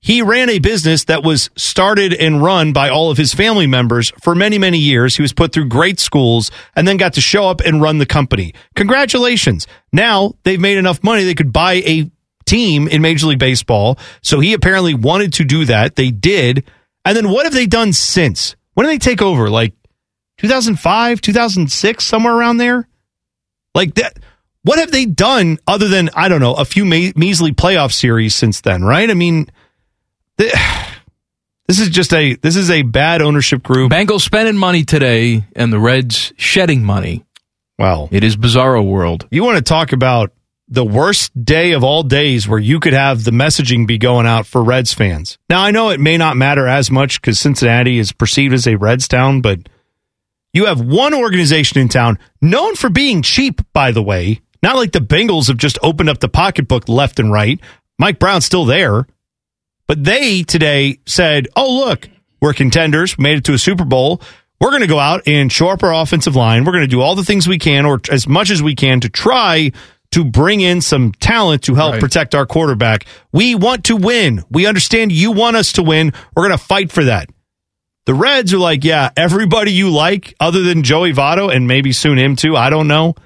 He ran a business that was started and run by all of his family members for many, many years. He was put through great schools and then got to show up and run the company. Congratulations. Now they've made enough money they could buy a team in Major League Baseball. So he apparently wanted to do that. They did. And then what have they done since? When did they take over? Like 2005, 2006, somewhere around there? Like that. What have they done other than, I don't know, a few me- measly playoff series since then, right? I mean, this is just a this is a bad ownership group. Bengals spending money today and the Reds shedding money. Well, It is bizarro world. you want to talk about the worst day of all days where you could have the messaging be going out for Reds fans. Now, I know it may not matter as much because Cincinnati is perceived as a Reds town, but you have one organization in town known for being cheap, by the way. Not like the Bengals have just opened up the pocketbook left and right. Mike Brown's still there. But they today said, oh, look, we're contenders, made it to a Super Bowl. We're going to go out and shore up our offensive line. We're going to do all the things we can, or as much as we can, to try to bring in some talent to help Right. protect our quarterback. We want to win. We understand you want us to win. We're going to fight for that. The Reds are like, yeah, everybody you like, other than Joey Votto and maybe soon him too. I don't know.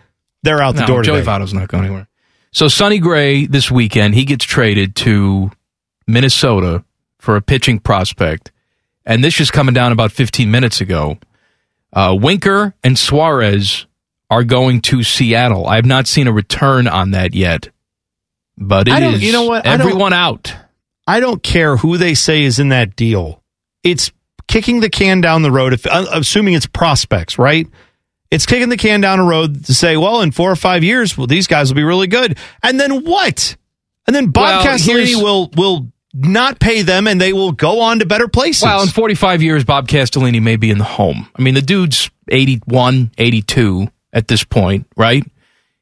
They're out the No, door Joey today. Votto's not going anywhere. So Sonny Gray this weekend, he gets traded to Minnesota for a pitching prospect. And this just coming down about 15 minutes ago. Uh, Winker and Suarez are going to Seattle. I have not seen a return on that yet. But it I is you know what? I everyone out. I don't care who they say is in that deal. It's kicking the can down the road. If uh, assuming it's prospects, right? It's kicking the can down the road to say, well, in four or five years, well, these guys will be really good. And then what? And then Bob Well, Castellini will will not pay them, and they will go on to better places. Well, in 45 years, Bob Castellini may be in the home. I mean, the dude's 81, 82 at this point, right?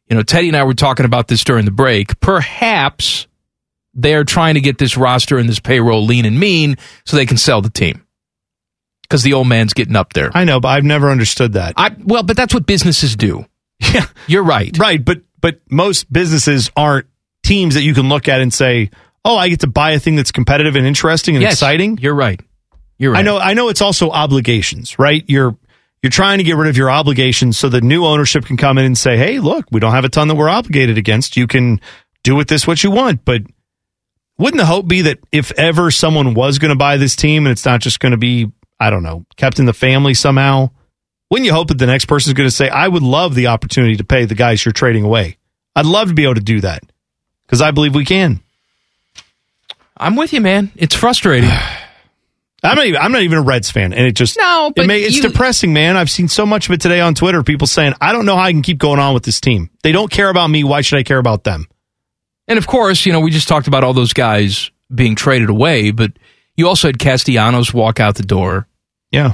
You know, Teddy and I were talking about this during the break. Perhaps they're trying to get this roster and this payroll lean and mean so they can sell the team. Because the old man's getting up there. I know, but I've never understood that. I well, but that's what businesses do. Yeah, You're right. right. But but most businesses aren't teams that you can look at and say, oh, I get to buy a thing that's competitive and interesting and Yes, exciting. You're right. You're right. I know I know it's also obligations, right? You're you're trying to get rid of your obligations so the new ownership can come in and say, "Hey, look, we don't have a ton that we're obligated against. You can do with this what you want." But wouldn't the hope be that if ever someone was going to buy this team and it's not just going to be, I don't know, kept in the family somehow, wouldn't you hope that the next person is going to say, "I would love the opportunity to pay the guys you're trading away. I'd love to be able to do that." Cuz I believe we can. I'm with you, man. It's frustrating. I'm not even, I'm not even a Reds fan, and it just No, it but may, it's you- depressing, man. I've seen so much of it today on Twitter. People saying, "I don't know how I can keep going on with this team. They don't care about me. Why should I care about them?" And of course, you know, we just talked about all those guys being traded away, but you also had Castellanos walk out the door, Yeah,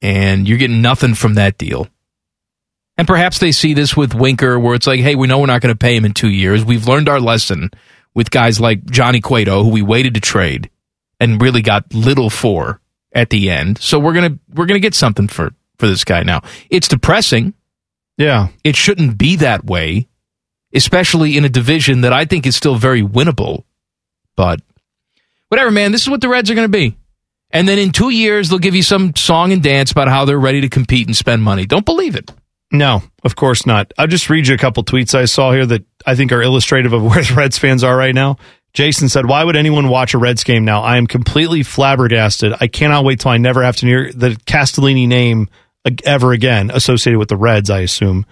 and you're getting nothing from that deal. And perhaps they see this with Winker, where it's like, hey, we know we're not going to pay him in two years. We've learned our lesson with guys like Johnny Cueto, who we waited to trade and really got little for at the end. So we're gonna we're gonna get something for for this guy now. It's depressing. yeah. It shouldn't be that way, especially in a division that I think is still very winnable. But whatever, man, this is what the Reds are going to be. And then in two years, they'll give you some song and dance about how they're ready to compete and spend money. Don't believe it. No, of course not. I'll just read you a couple tweets I saw here that I think are illustrative of where the Reds fans are right now. Jason said, "Why would anyone watch a Reds game now? I am completely flabbergasted. I cannot wait till I never have to hear the Castellini name ever again associated with the Reds. I assume."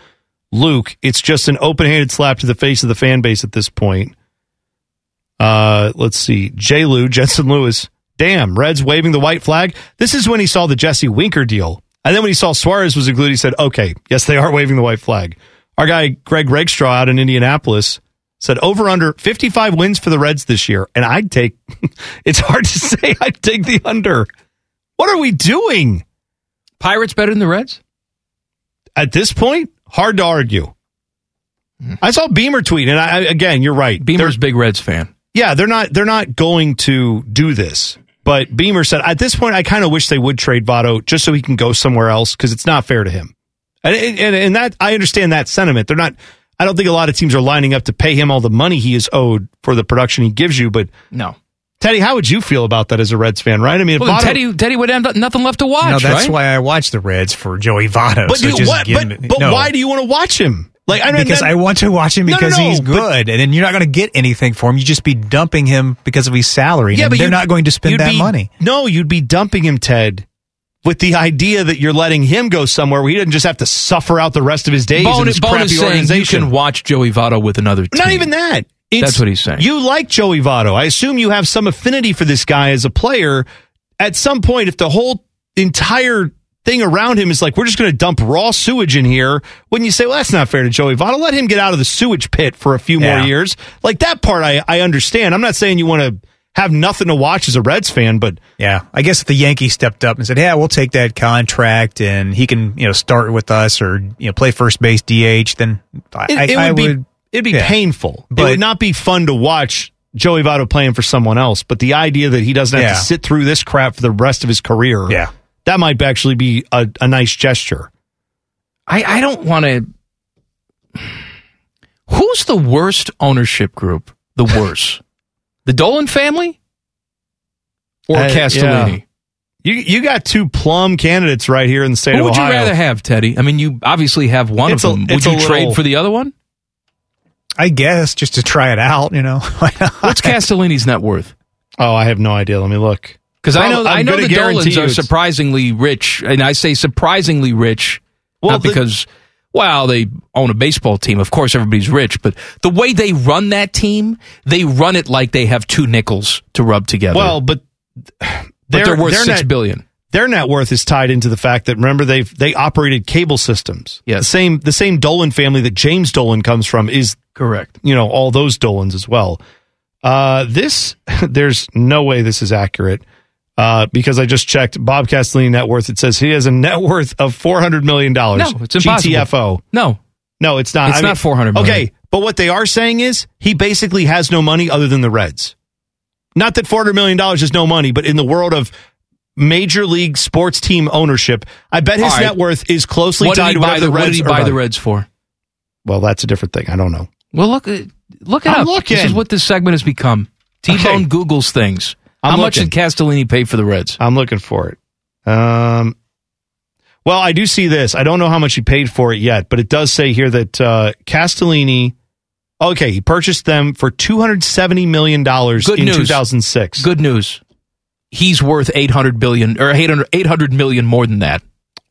Luke, it's just an open-handed slap to the face of the fan base at this point. Uh, let's see. J. Lou, Jensen Lewis. Damn, Reds waving the white flag. This is when he saw the Jesse Winker deal. And then when he saw Suarez was included, he said, okay, yes, they are waving the white flag. Our guy, Greg Regstraw out in Indianapolis, said over under 55 wins for the Reds this year. And I'd take, it's hard to say, I'd take the under. What are we doing? Pirates better than the Reds? At this point, hard to argue. Hmm. I saw Beamer tweet, and I, again, you're right. Beamer's big Reds fan. Yeah, they're not they're not going to do this. But Beamer said at this point, I kind of wish they would trade Votto just so he can go somewhere else because it's not fair to him. And, and and that I understand that sentiment. They're not. I don't think a lot of teams are lining up to pay him all the money he is owed for the production he gives you. But No. Teddy, how would you feel about that as a Reds fan? Right? I mean, Well, Votto- Teddy, Teddy would have nothing left to watch, no, that's right? why I watch the Reds for Joey Votto. But, so you, just what, give but, him- but no. why do you want to watch him? Like I mean, because that- I want to watch him No, no, because no, he's but- good, and then you're not going to get anything for him. You just be dumping him because of his salary. Yeah, and but they're not going to spend that be- money. No, you'd be dumping him, Ted, with the idea that you're letting him go somewhere where he doesn't just have to suffer out the rest of his days in this Bone crappy is saying you can watch Joey Votto with another team. Not even that. It's- That's what he's saying. You like Joey Votto. I assume you have some affinity for this guy as a player. At some point, if the whole entire thing around him is like, we're just going to dump raw sewage in here, wouldn't you say, well, that's not fair to Joey Votto? Let him get out of the sewage pit for a few more years. Like that part, I, I understand. I'm not saying you want to have nothing to watch as a Reds fan, but Yeah, I guess if the Yankees stepped up and said, "Yeah, we'll take that contract, and he can, you know, start with us or you know play first base DH," then I, it, it I, would I be would. it'd be yeah. painful. it would not be fun to watch Joey Votto playing for someone else. But the idea that he doesn't have Yeah. to sit through this crap for the rest of his career, Yeah. That might actually be a, a nice gesture. I, I don't want to. Who's the worst ownership group? The worst? the Dolan family or Uh, Castellini? yeah. You you got two plum candidates right here in the state Who of would you rather have, Teddy? I mean, you obviously have one It's of a- them. it's would a you trade for the other one? I guess just to try it out, you know. What's Castellini's net worth? Oh, I have no idea. Let me look. Because I know I'm I know the Dolans are surprisingly rich, and I say surprisingly rich, Well, not the- because well they own a baseball team. Of course, everybody's rich, but the way they run that team, they run it like they have two nickels to rub together. Well, but but they're, worth their six net- billion. Their net worth is tied into the fact that remember they they operated cable systems. Yes. the same the same Dolan family that James Dolan comes from is Correct. you know all those Dolans as well. Uh, this there's no way this is accurate uh, because I just checked Bob Castellini net worth. It says he has a net worth of four hundred million dollars. No, it's impossible. GTFO. No, No, it's not. It's I not 400 million. Okay, but what they are saying is he basically has no money other than the Reds. Not that four hundred million dollars is no money, but in the world of major league sports team ownership, I bet his right. net worth is closely what tied to the, the what Reds did he buy the. Reds for? Well, that's a different thing. I don't know. Well, look at look it I'm up. looking. This is what this segment has become. T Bone Okay. Googles things. I'm How much did Castellini pay for the Reds? I'm looking for it. Um, well, I do see this. I don't know how much he paid for it yet, but it does say here that uh, Castellini. Okay, he purchased them for two hundred seventy million dollars Good in news. two thousand six. Good news. He's worth 800 billion or 800, 800 million more than that.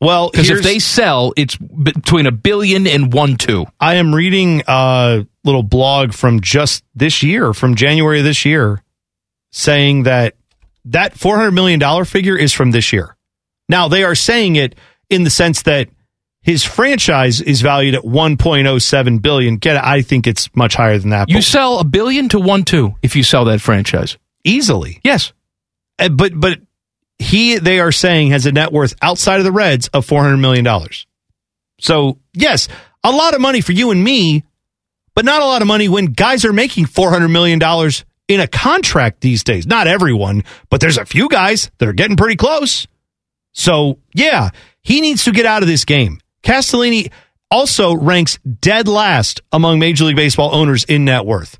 Well, Because if they sell, it's between a billion and one two. I am reading a little blog from just this year, from January of this year, saying that that four hundred million dollar figure is from this year. Now they are saying it in the sense that his franchise is valued at one point oh seven billion. Get it? I think it's much higher than that. You sell a billion to one two if you sell that franchise. easily, Yes. Uh, but but he they are saying has a net worth outside of the Reds of four hundred million dollars. So yes, a lot of money for you and me, but not a lot of money when guys are making four hundred million dollars in a contract these days. Not everyone, but there's a few guys that are getting pretty close. So yeah, he needs to get out of this game. Castellini also ranks dead last among Major League Baseball owners in net worth.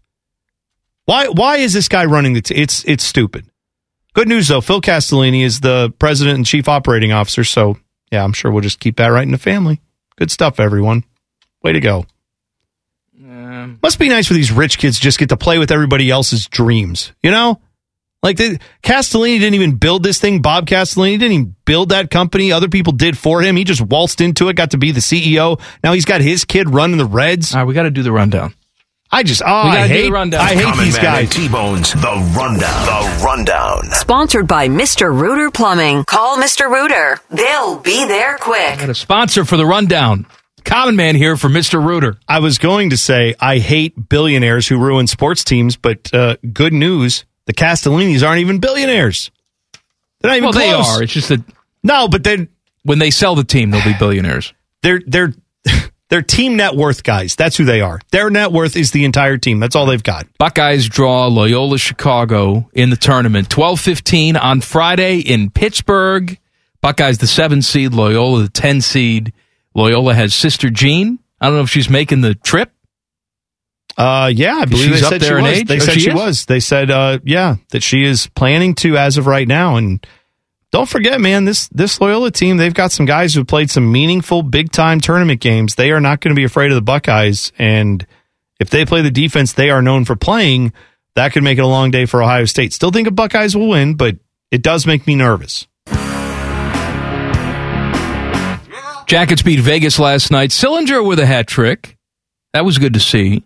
Why why is this guy running the? T- it's it's stupid. Good news though, Phil Castellini is the president and chief operating officer. So yeah, I'm sure we'll just keep that right in the family. Good stuff, everyone. Way to go. Must be nice for these rich kids to just get to play with everybody else's dreams, you know? Like the, Castellini didn't even build this thing. Bob Castellini didn't even build that company. Other people did for him. He just waltzed into it, got to be the CEO. Now he's got his kid running the Reds. All right, we got to do the rundown. I just, oh, We gotta I do hate, the rundown. I hate Common these Man guys. T-Bones, The Rundown. The Rundown. Sponsored by Mr. Rooter Plumbing. Call Mr. Rooter. They'll be there quick. Got a sponsor for the rundown. Common Man here for Mr. Rooter. I was going to say I hate billionaires who ruin sports teams, but uh, good news: the Castellinis aren't even billionaires. They're not even Well, they are. It's just that No, but then when they sell the team, they'll be billionaires. they're they're they're team net worth guys. That's who they are. Their net worth is the entire team. That's all they've got. Buckeyes draw Loyola Chicago in the tournament. 12-15 on Friday in Pittsburgh. Buckeyes the 7 seed, Loyola the 10 seed. Loyola has sister Jean. I don't know if she's making the trip. Uh, yeah, I believe She's they up said there she in was. age? They Oh, said she she, was. They said, uh, yeah, that she is planning to as of right now. And don't forget, man, this this Loyola team, they've got some guys who played some meaningful, big time tournament games. They are not going to be afraid of the Buckeyes, and if they play the defense they are known for playing, that could make it a long day for Ohio State. Still think the Buckeyes will win, but it does make me nervous. Jackets beat Vegas last night. Sillinger with a hat trick. That was good to see.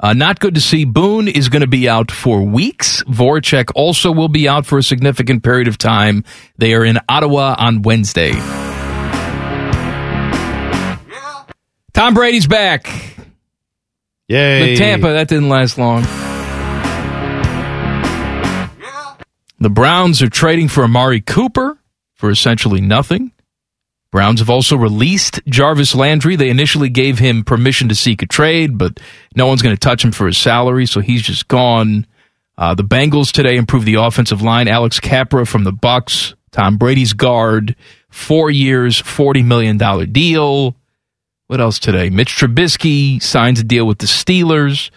Uh, not good to see. Boone is going to be out for weeks. Voracek also will be out for a significant period of time. They are in Ottawa on Wednesday. Tom Brady's back Yay. with Tampa. That didn't last long. The Browns are trading for Amari Cooper for essentially nothing. Browns have also released Jarvis Landry. They initially gave him permission to seek a trade, but no one's going to touch him for his salary, so he's just gone. Uh, the Bengals today improved the offensive line. Alex Cappa from the Bucs, Tom Brady's guard, four years, forty million dollar deal. What else today? Mitch Trubisky signs a deal with the Steelers.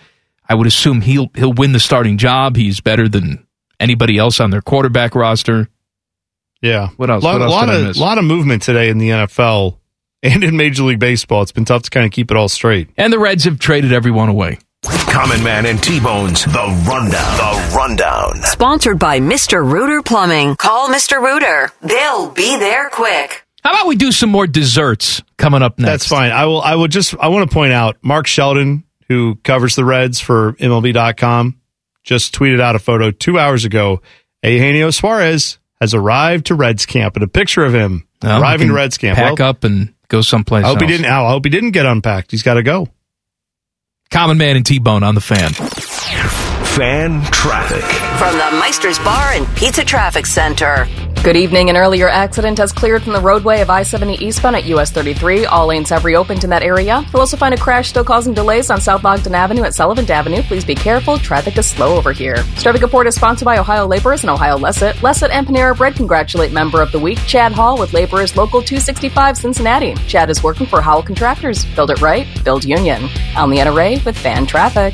I would assume he'll he'll win the starting job. He's better than anybody else on their quarterback roster. Yeah. What else? lot, What else lot did I of miss? lot of movement today in the NFL and in Major League Baseball. It's been tough to kind of keep it all straight. And the Reds have traded everyone away. Common Man and T-Bones, The Rundown. The Rundown. Sponsored by Mr. Rooter Plumbing. Call Mr. Rooter. They'll be there quick. How about we do some more desserts coming up next? That's fine. I will. I will just. I want to point out Mark Sheldon, who covers the Reds for MLB.com, just tweeted out a photo two hours ago. Eugenio Suarez has arrived to Reds camp, and a picture of him arriving to Reds camp. Pack Well, up and go someplace I hope else. he didn't. I hope he didn't get unpacked. He's got to go. Common Man and T Bone on the fan. Fan traffic. From the Meister's Bar and Pizza Traffic Center. Good evening. An earlier accident has cleared from the roadway of I 70 eastbound at US 33. All lanes have reopened in that area. You'll also find a crash still causing delays on South Ogden Avenue at Sullivant Avenue. Please be careful. Traffic is slow over here. Traffic Report is sponsored by Ohio Laborers and Ohio LECET. LECET and Panera Bread congratulate member of the week, Chad Hall, with Laborers Local 265 Cincinnati. Chad is working for Howell Contractors. Build it right, build union. I'm Leanna Ray with Fan Traffic.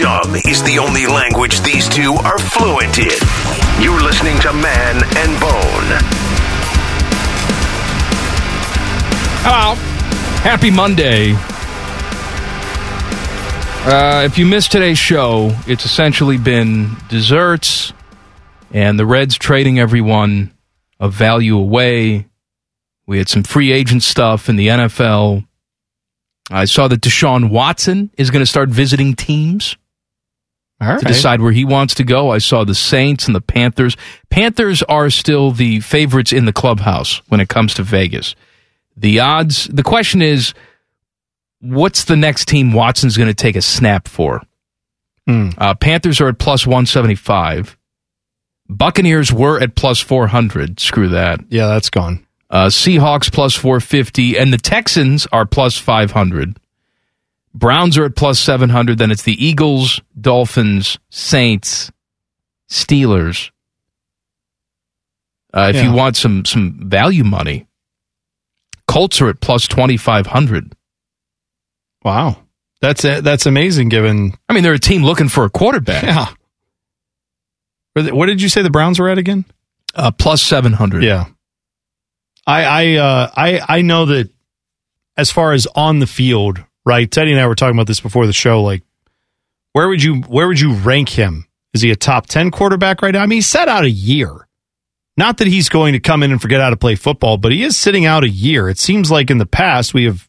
Dumb is the only language these two are fluent in. You're listening to Man and Bone. Hello. Happy Monday. Uh, if you missed today's show, it's essentially been desserts and the Reds trading everyone of value away. We had some free agent stuff in the NFL. I saw that Deshaun Watson is going to start visiting teams All to decide where he wants to go. I saw the Saints and the Panthers. Panthers are still the favorites in the clubhouse when it comes to Vegas. The odds, the question is, what's the next team Watson's going to take a snap for? Hmm. Uh, Panthers are at plus 175. Buccaneers were at plus 400. Screw that. Yeah, that's gone. Uh, Seahawks plus 450. And the Texans are plus 500. Browns are at plus 700. Then it's the Eagles, Dolphins, Saints, Steelers. Uh, if Yeah. you want some some value money, Colts are at plus 2500. Wow. That's it. That's amazing given. I mean, they're a team looking for a quarterback. Yeah. What did you say the Browns were at again? Uh, plus 700. Yeah. I I uh I I know that as far as on the field, right? Teddy and I were talking about this before the show. Like, where would you where would you rank him? Is he a top ten quarterback right now? I mean, he set out a year. Not that he's going to come in and forget how to play football, but he is sitting out a year. It seems like in the past we have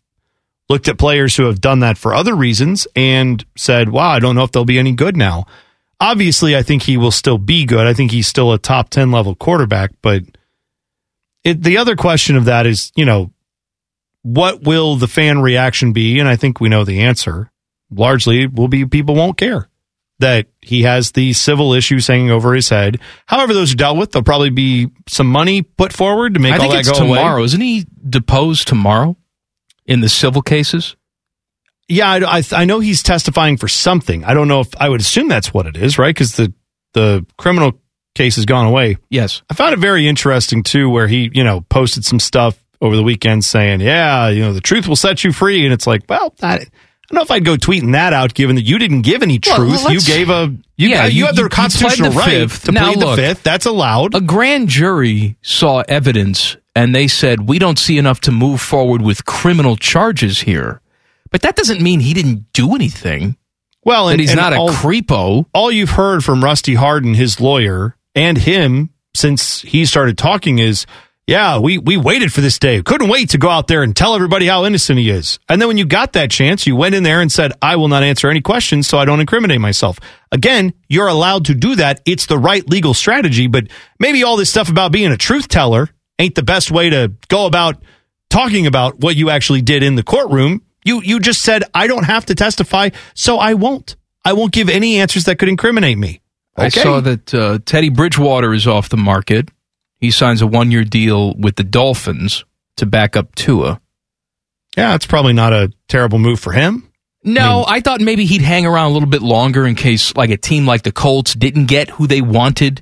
looked at players who have done that for other reasons and said, "Wow, I don't know if they'll be any good now." Obviously, I think he will still be good. I think he's still a top 10 level quarterback, but it, the other question of that is, you know, what will the fan reaction be? And I think we know the answer. Largely, will be people won't care that he has the civil issues hanging over his head. However, those are dealt with. There'll probably be some money put forward to make I all that go away. tomorrow. Isn't he deposed tomorrow in the civil cases? Yeah, I, I, I know he's testifying for something. I don't know if I would assume that's what it is, right? Because the the criminal case has gone away. Yes. I found it very interesting too, where he you know posted some stuff over the weekend saying, "Yeah, you know, the truth will set you free," and it's like, well, I, I don't know if I'd go tweeting that out, given that you didn't give any Well, truth. you gave a you Yeah, got, you, you- have you- the constitutional the right fifth. to Now, plead look, the fifth. That's allowed. A grand jury saw evidence and they said, we don't see enough to move forward with criminal charges here. But that doesn't mean he didn't do anything. Well, and he's and not a all- creepo. all you've heard from Rusty Hardin, his lawyer, and him since he started talking is, yeah, we we waited for this day. Couldn't wait to go out there and tell everybody how innocent he is. And then when you got that chance, you went in there and said, I will not answer any questions so I don't incriminate myself. Again, you're allowed to do that. It's the right legal strategy, but maybe all this stuff about being a truth teller ain't the best way to go about talking about what you actually did in the courtroom. You you just said I don't have to testify, so I won't. I won't give any answers that could incriminate me. I saw that uh, Teddy Bridgewater is off the market. He signs a one year deal with the Dolphins to back up Tua. Yeah, it's probably not a terrible move for him. No, I thought maybe he'd hang around a little bit longer in case, like, a team like the Colts didn't get who they wanted,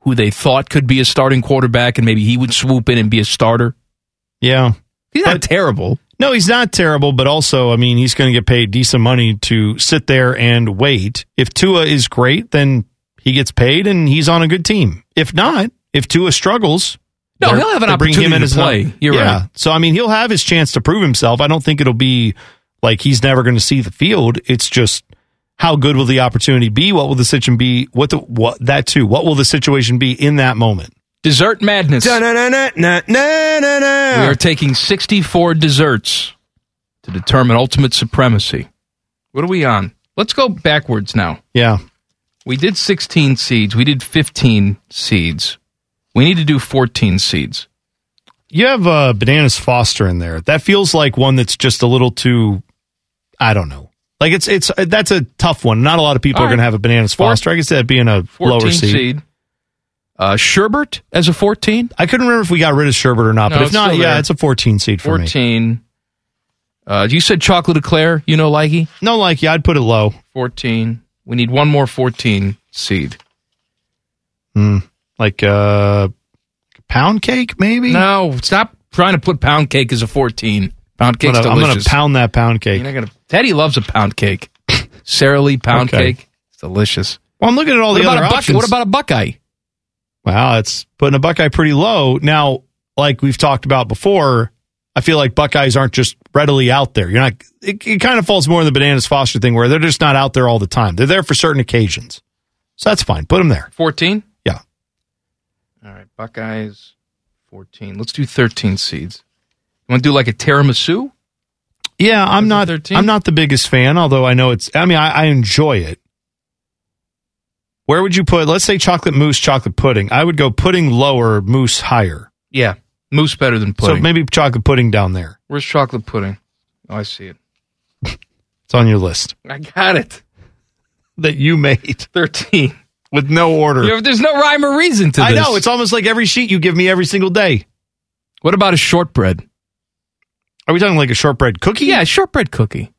who they thought could be a starting quarterback, and maybe he would swoop in and be a starter. Yeah. He's not terrible. No, he's not terrible, but also, I mean, he's going to get paid decent money to sit there and wait. If Tua is great, then he gets paid and he's on a good team. If not, if Tua struggles, No, he'll have an bring him opportunity in to play. You're yeah. right. So, I mean, he'll have his chance to prove himself. I don't think it'll be like he's never going to see the field. It's just how good will the opportunity be? What will the situation be? What the what that too? What will the situation be in that moment? Dessert madness. We are taking 64 desserts to determine ultimate supremacy. What are we on? Let's go backwards now. Yeah. We did 16 seeds. We did 15 seeds. We need to do 14 seeds. You have uh, Bananas Foster in there. That feels like one that's just a little too. I don't know. Like it's it's that's a tough one. Not a lot of people All are going to have a Bananas Foster. I guess that being a 14 lower seed. seed. Uh, Sherbert as a 14? I couldn't remember if we got rid of Sherbert or not, No, but if not, yeah, it's a 14 seed for me. 14. Uh, you said chocolate eclair. You know, likey? No, like yeah, I'd put it low. 14. We need one more 14 seed. Hmm. Like uh, pound cake, maybe. No, stop trying to put pound cake as a 14. Pound I'm gonna, I'm gonna pound that pound cake. You're not gonna. Teddy loves a pound cake. Sara Lee pound Okay. cake. It's delicious. Well, I'm looking at all What the other a buck- options. What about a Buckeye? Wow, it's putting a Buckeye pretty low. Now, like we've talked about before, I feel like Buckeyes aren't just readily out there. You're not. It, it kind of falls more in the bananas Foster thing, where they're just not out there all the time. They're there for certain occasions, so that's fine. Put them there. 14? Yeah. All right, Buckeyes, 14. Let's do 13 seeds. You want to do like a tiramisu? Yeah, I'm not. 13? I'm not the biggest fan, although I know it's. I mean, I, I enjoy it. Where would you put? Let's say chocolate mousse, chocolate pudding. I would go pudding lower, mousse higher. Yeah. Mousse better than pudding. So maybe chocolate pudding down there. Where's chocolate pudding? Oh, I see it. It's on your list I got it. that you made 13. with no order. You know, there's no rhyme or reason to this. I know. It's almost like every sheet you give me every single day. What about a shortbread? Are we talking like a shortbread cookie? Yeah, a shortbread cookie.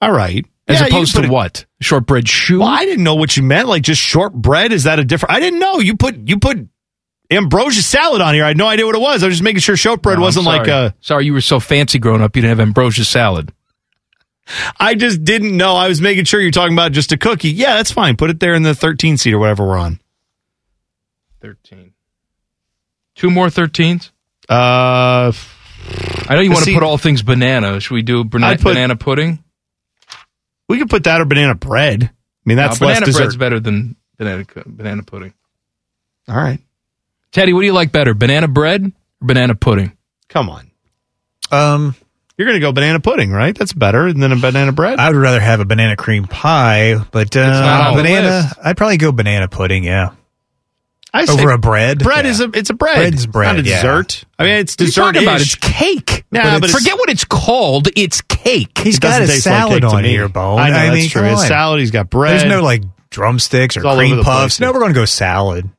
All right. As Yeah, opposed to it- what? Shortbread shoe? Well, I didn't know what you meant. Like just shortbread? Is that a different? I didn't know. You put you put ambrosia salad on here. I had no idea what it was. I was just making sure shortbread No, wasn't like sorry. a. Sorry, you were so fancy growing up. You didn't have ambrosia salad. I just didn't know. I was making sure you're talking about just a cookie. Yeah, that's fine. Put it there in the 13 seat or whatever we're on. 13. Two more 13s? Uh, I know you want to put all things banana. Should we do bana- I'd put- banana pudding? We could put that or banana bread. I mean, that's No, less banana dessert. bread's better than banana banana pudding. All right. Teddy, what do you like better, banana bread or banana pudding? Come on. Um, You're going to go banana pudding, right? That's better than a banana bread. I would rather have a banana cream pie, but not uh, on the banana. list. I'd probably go banana pudding. Yeah, I over a bread. Bread Yeah. is a it's a bread. Bread's It's bread, not a yeah. dessert. I mean, it's What are you dessert. about? It's cake. Yeah, but it's- forget what it's called. It's cake. He's It got a taste like salad on here, Bone. I know that's mean, true. It's on. salad. He's got bread. There's no like drumsticks or It's cream puffs. place No, we're going to go salad.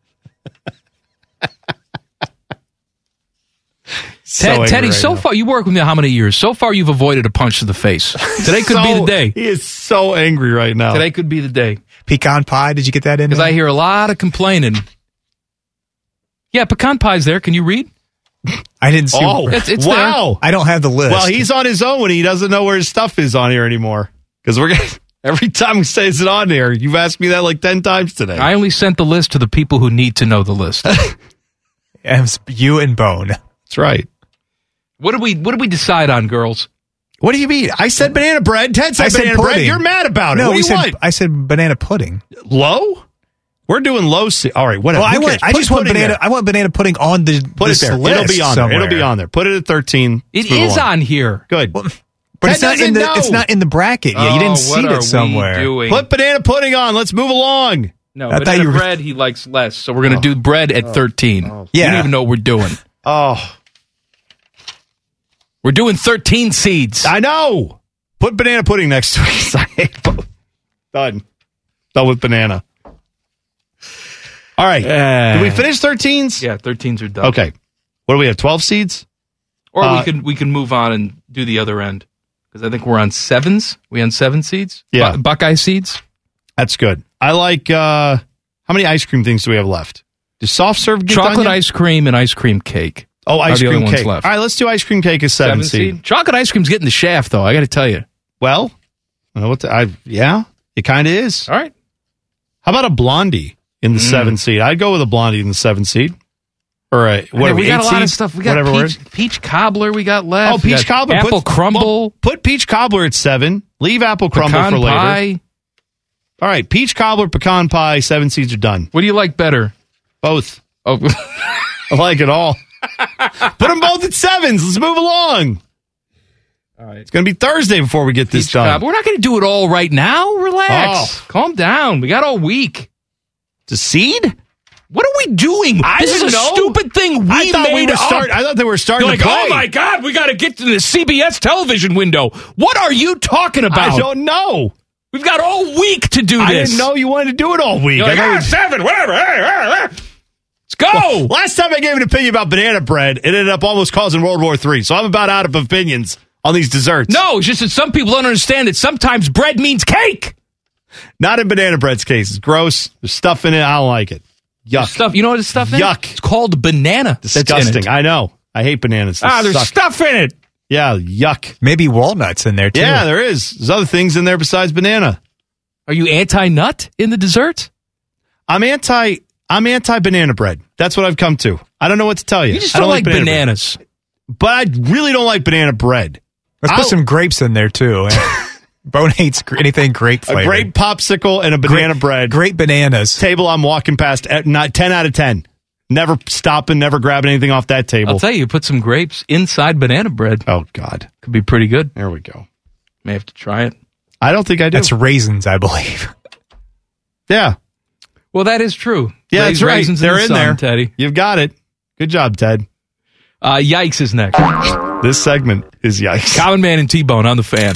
So Ted- Teddy, right so now. far you work with me how many years? So far you've avoided a punch to the face. Today could be the day. He is so angry right now. Today could be the day Pecan pie. Did you get that in? because? I hear a lot of complaining. Yeah, pecan pie's there. Can you read? I didn't see. oh, It's- it's wow. I don't have the list. Well, he's on his own when he doesn't know where his stuff is on here anymore. Because we're gonna, every time we say is it on here, you've asked me that like ten times today. I only sent the list to the people who need to know the list. It's you and Bone. That's right. what do we What did we decide on, girls? What do you mean? I said banana bread. Ted said I said banana bread. You're mad about it. No, what do you said want? I said banana pudding. Low? We're doing low. C- All right, whatever. Well, I want. I just want banana. there. I want banana pudding on the Put this it there. list It'll be on there. It'll be on there. Put it at thirteen. It is Let's move is along. on here. Good. But it's not in the. know. It's not in the bracket yet. you Oh, didn't see are it somewhere. We doing? Put banana pudding on. Let's move along. no, I thought banana you were- bread he likes less, so we're gonna do bread at oh. thirteen. Oh. You Yeah. don't even know what we're doing. Oh, We're doing thirteen seeds. I know. Put banana pudding next to it. I hate both. Done. Done with banana. All right. Did we finish 13s? Yeah, thirteens are done. Okay. What do we have? 12 seeds? Or Uh, we can we can move on and do the other end because I think we're on sevens. We on seven seeds. Yeah. Bu- Buckeye seeds. That's good. I like, uh, how many ice cream things do we have left? Does soft serve get done Chocolate yet? ice cream and ice cream cake. Oh, ice cream ones cake. left. All right, let's do ice cream cake as seven, seed. Chocolate ice cream's getting the shaft though. I got to tell you. Well, I know what the, I, yeah, it kind of is. All right. How about a blondie in the Mm. seven seed? I'd go with a blondie in the seven seed. Or a, What, whatever, we got a lot of stuff. We got peach, peach cobbler. We got left. Oh, peach got cobbler. Apple put, crumble. put peach cobbler at seven. Leave apple crumble pecan for later. pie. All right, peach cobbler, pecan pie, seven seeds are done. What do you like better? Both. Oh, I like it all. Put them both at sevens. Let's move along. all right. It's going to be Thursday before we get this done. cobbler. We're not going to do it all right now. Relax. Oh. Calm down. We got all week. A seed? What are we doing? I this is a know. stupid thing we I thought made we were start, I thought they were starting You're like, to oh my god, we got to get to the CBS television window. What are you talking about? I don't know. We've got all week to do this. I didn't know you wanted to do it all week. You're like, I ah, seven, whatever. Let's go. Last time I gave an opinion about banana bread, it ended up almost causing World War III. So I'm about out of opinions on these desserts. no, it's just that some people don't understand that sometimes bread means cake. Not in banana bread's case. It's gross. There's stuff in it. I don't like it. Yuck. Stuff. You know what this stuff is? Yuck. It's called banana. that's in. Disgusting. I know. I hate bananas. They Ah, there's suck. stuff in it. Yeah, yuck. Maybe walnuts in there too. Yeah, there is. There's other things in there besides banana. Are you anti-nut in the dessert? I'm anti. I'm anti banana bread. That's what I've come to. I don't know what to tell you. You just I don't, like banana bread. bananas. but I really don't like banana bread. Let's I'll- put some grapes in there too. Bone hates anything grape A grape popsicle and a banana Great- bread. Great bananas. table I'm walking past at not 10 out of 10. Never stopping, never grabbing anything off that table. I'll tell you, put some grapes inside banana bread. oh, God. Could be pretty good. There we go. May have to try it. I don't think I do. That's raisins, I believe. yeah. Well, that is true. Yeah, Rais- that's right. Raisins They're the in sun, there. Teddy. You've got it. Good job, Ted. Uh, yikes is next. This segment is yikes. Common Man and T-Bone on the fan.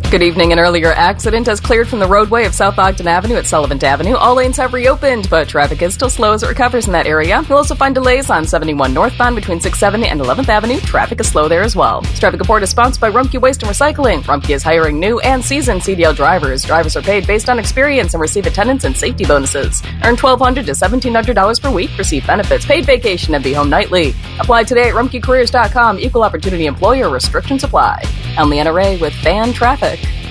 Good evening. An earlier accident has cleared from the roadway of South Ogden Avenue at Sullivant Avenue. All lanes have reopened, but traffic is still slow as it recovers in that area. You'll also find delays on 71 northbound between 670 and 11th Avenue. Traffic is slow there as well. This traffic report is sponsored by Rumpke Waste and Recycling. Rumpke is hiring new and seasoned CDL drivers. Drivers are paid based on experience and receive attendance and safety bonuses. Earn 1,200 to $1,700 per week. Receive benefits, paid vacation, and be home nightly. Apply today at rumpkecareers.com. Equal opportunity employer restrictions apply. I'm Leanna Ray with Fan Traffic. Thank you.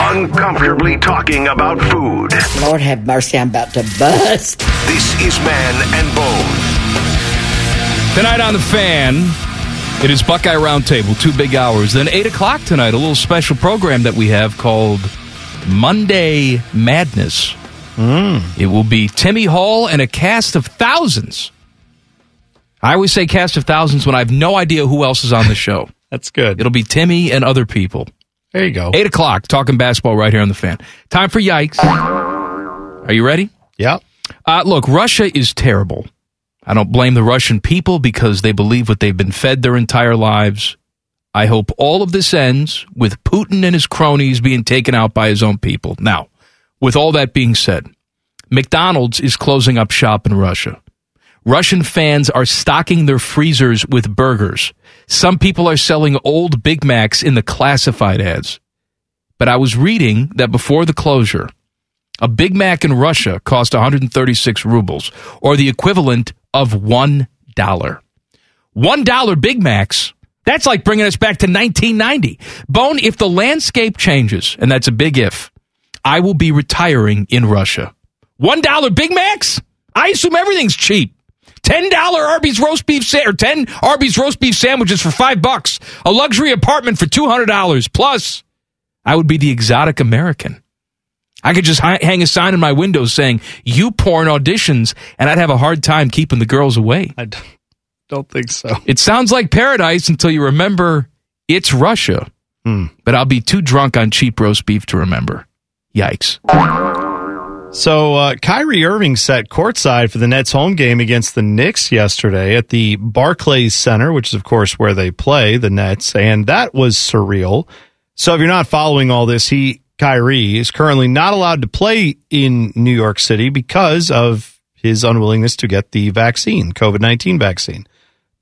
Uncomfortably talking about food. Lord have mercy, I'm about to bust. This is Man and Bone. Tonight on The Fan, it is Buckeye Roundtable, two big hours. Then 8 o'clock tonight, a little special program that we have called Monday Madness. Hmm. It will be Timmy Hall and a cast of thousands. I always say cast of thousands when I have no idea who else is on the show. That's good. It'll be Timmy and other people. There you go. 8 o'clock, talking basketball right here on The Fan. Time for Yikes. Are you ready? Yeah. Uh, look, Russia is terrible. I don't blame the Russian people because they believe what they've been fed their entire lives. I hope all of this ends with Putin and his cronies being taken out by his own people. Now, with all that being said, McDonald's is closing up shop in Russia. Russian fans are stocking their freezers with burgers. Some people are selling old Big Macs in the classified ads. But I was reading that before the closure, a Big Mac in Russia cost 136 rubles, or the equivalent of $1. $1 Big Macs, that's like bringing us back to 1990. Bone, if the landscape changes, and that's a big if, I will be retiring in Russia. $1 Big Macs? I assume everything's cheap. Ten dollar Arby's roast beef sa- or ten Arby's roast beef sandwiches for five bucks. A luxury apartment for two hundred dollars. Plus, I would be the exotic American. I could just hi- hang a sign in my window saying "You porn auditions," and I'd have a hard time keeping the girls away. I don't think so. It sounds like paradise until you remember it's Russia. Hmm. But I'll be too drunk on cheap roast beef to remember. Yikes. So uh, Kyrie Irving sat courtside for the Nets home game against the Knicks yesterday at the Barclays Center, which is of course where they play the Nets, and that was surreal. So if you're not following all this, he Kyrie is currently not allowed to play in New York City because of his unwillingness to get the vaccine, COVID nineteen vaccine.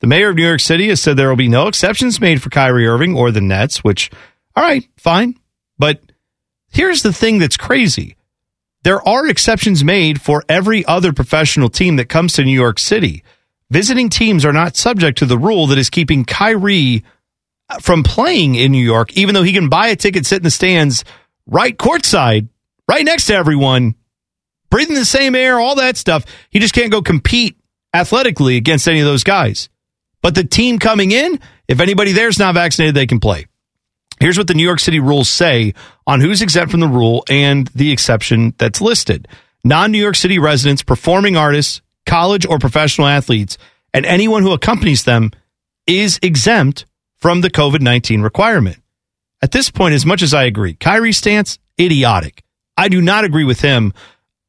The mayor of New York City has said there will be no exceptions made for Kyrie Irving or the Nets, which, all right, fine. But here's the thing that's crazy there are exceptions made for every other professional team that comes to New York City. Visiting teams are not subject to the rule that is keeping Kyrie uh, from playing in New York, even though he can buy a ticket, sit in the stands right courtside, right next to everyone, breathing the same air, all that stuff. He just can't go compete athletically against any of those guys. But the team coming in, if anybody there's not vaccinated, they can play. Here's what the New York City rules say on who's exempt from the rule and the exception that's listed. Non New York City residents, performing artists, college or professional athletes, and anyone who accompanies them is exempt from the COVID 19 requirement. At this point, as much as I agree, Kyrie's stance, idiotic. I do not agree with him,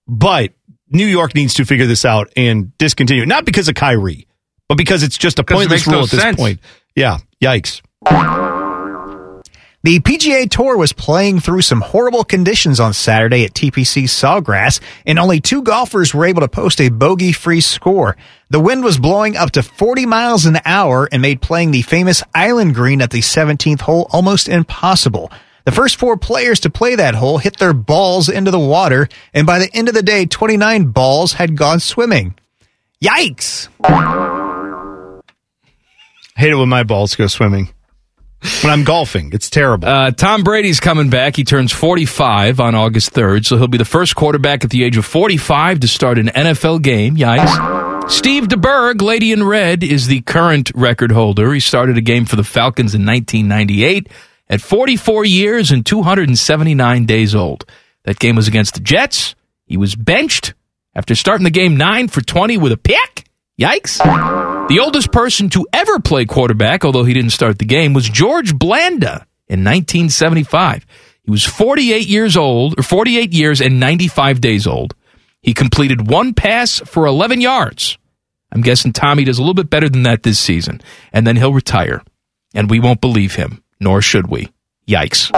but New York needs to figure this out and discontinue. Not because of Kyrie, but because it's just a pointless no rule at this sense. point. Yeah, yikes. The PGA Tour was playing through some horrible conditions on Saturday at TPC Sawgrass, and only two golfers were able to post a bogey free score. The wind was blowing up to 40 miles an hour and made playing the famous Island Green at the 17th hole almost impossible. The first four players to play that hole hit their balls into the water, and by the end of the day, 29 balls had gone swimming. Yikes! hate it when my balls go swimming. When I'm golfing, it's terrible. Uh, Tom Brady's coming back. He turns 45 on August 3rd, so he'll be the first quarterback at the age of 45 to start an NFL game. Yikes. Steve DeBerg, Lady in Red, is the current record holder. He started a game for the Falcons in 1998 at 44 years and 279 days old. That game was against the Jets. He was benched after starting the game 9 for 20 with a pick. Yikes. The oldest person to ever play quarterback, although he didn't start the game, was George Blanda in 1975. He was 48 years old, or 48 years and 95 days old. He completed one pass for 11 yards. I'm guessing Tommy does a little bit better than that this season, and then he'll retire. And we won't believe him, nor should we. Yikes.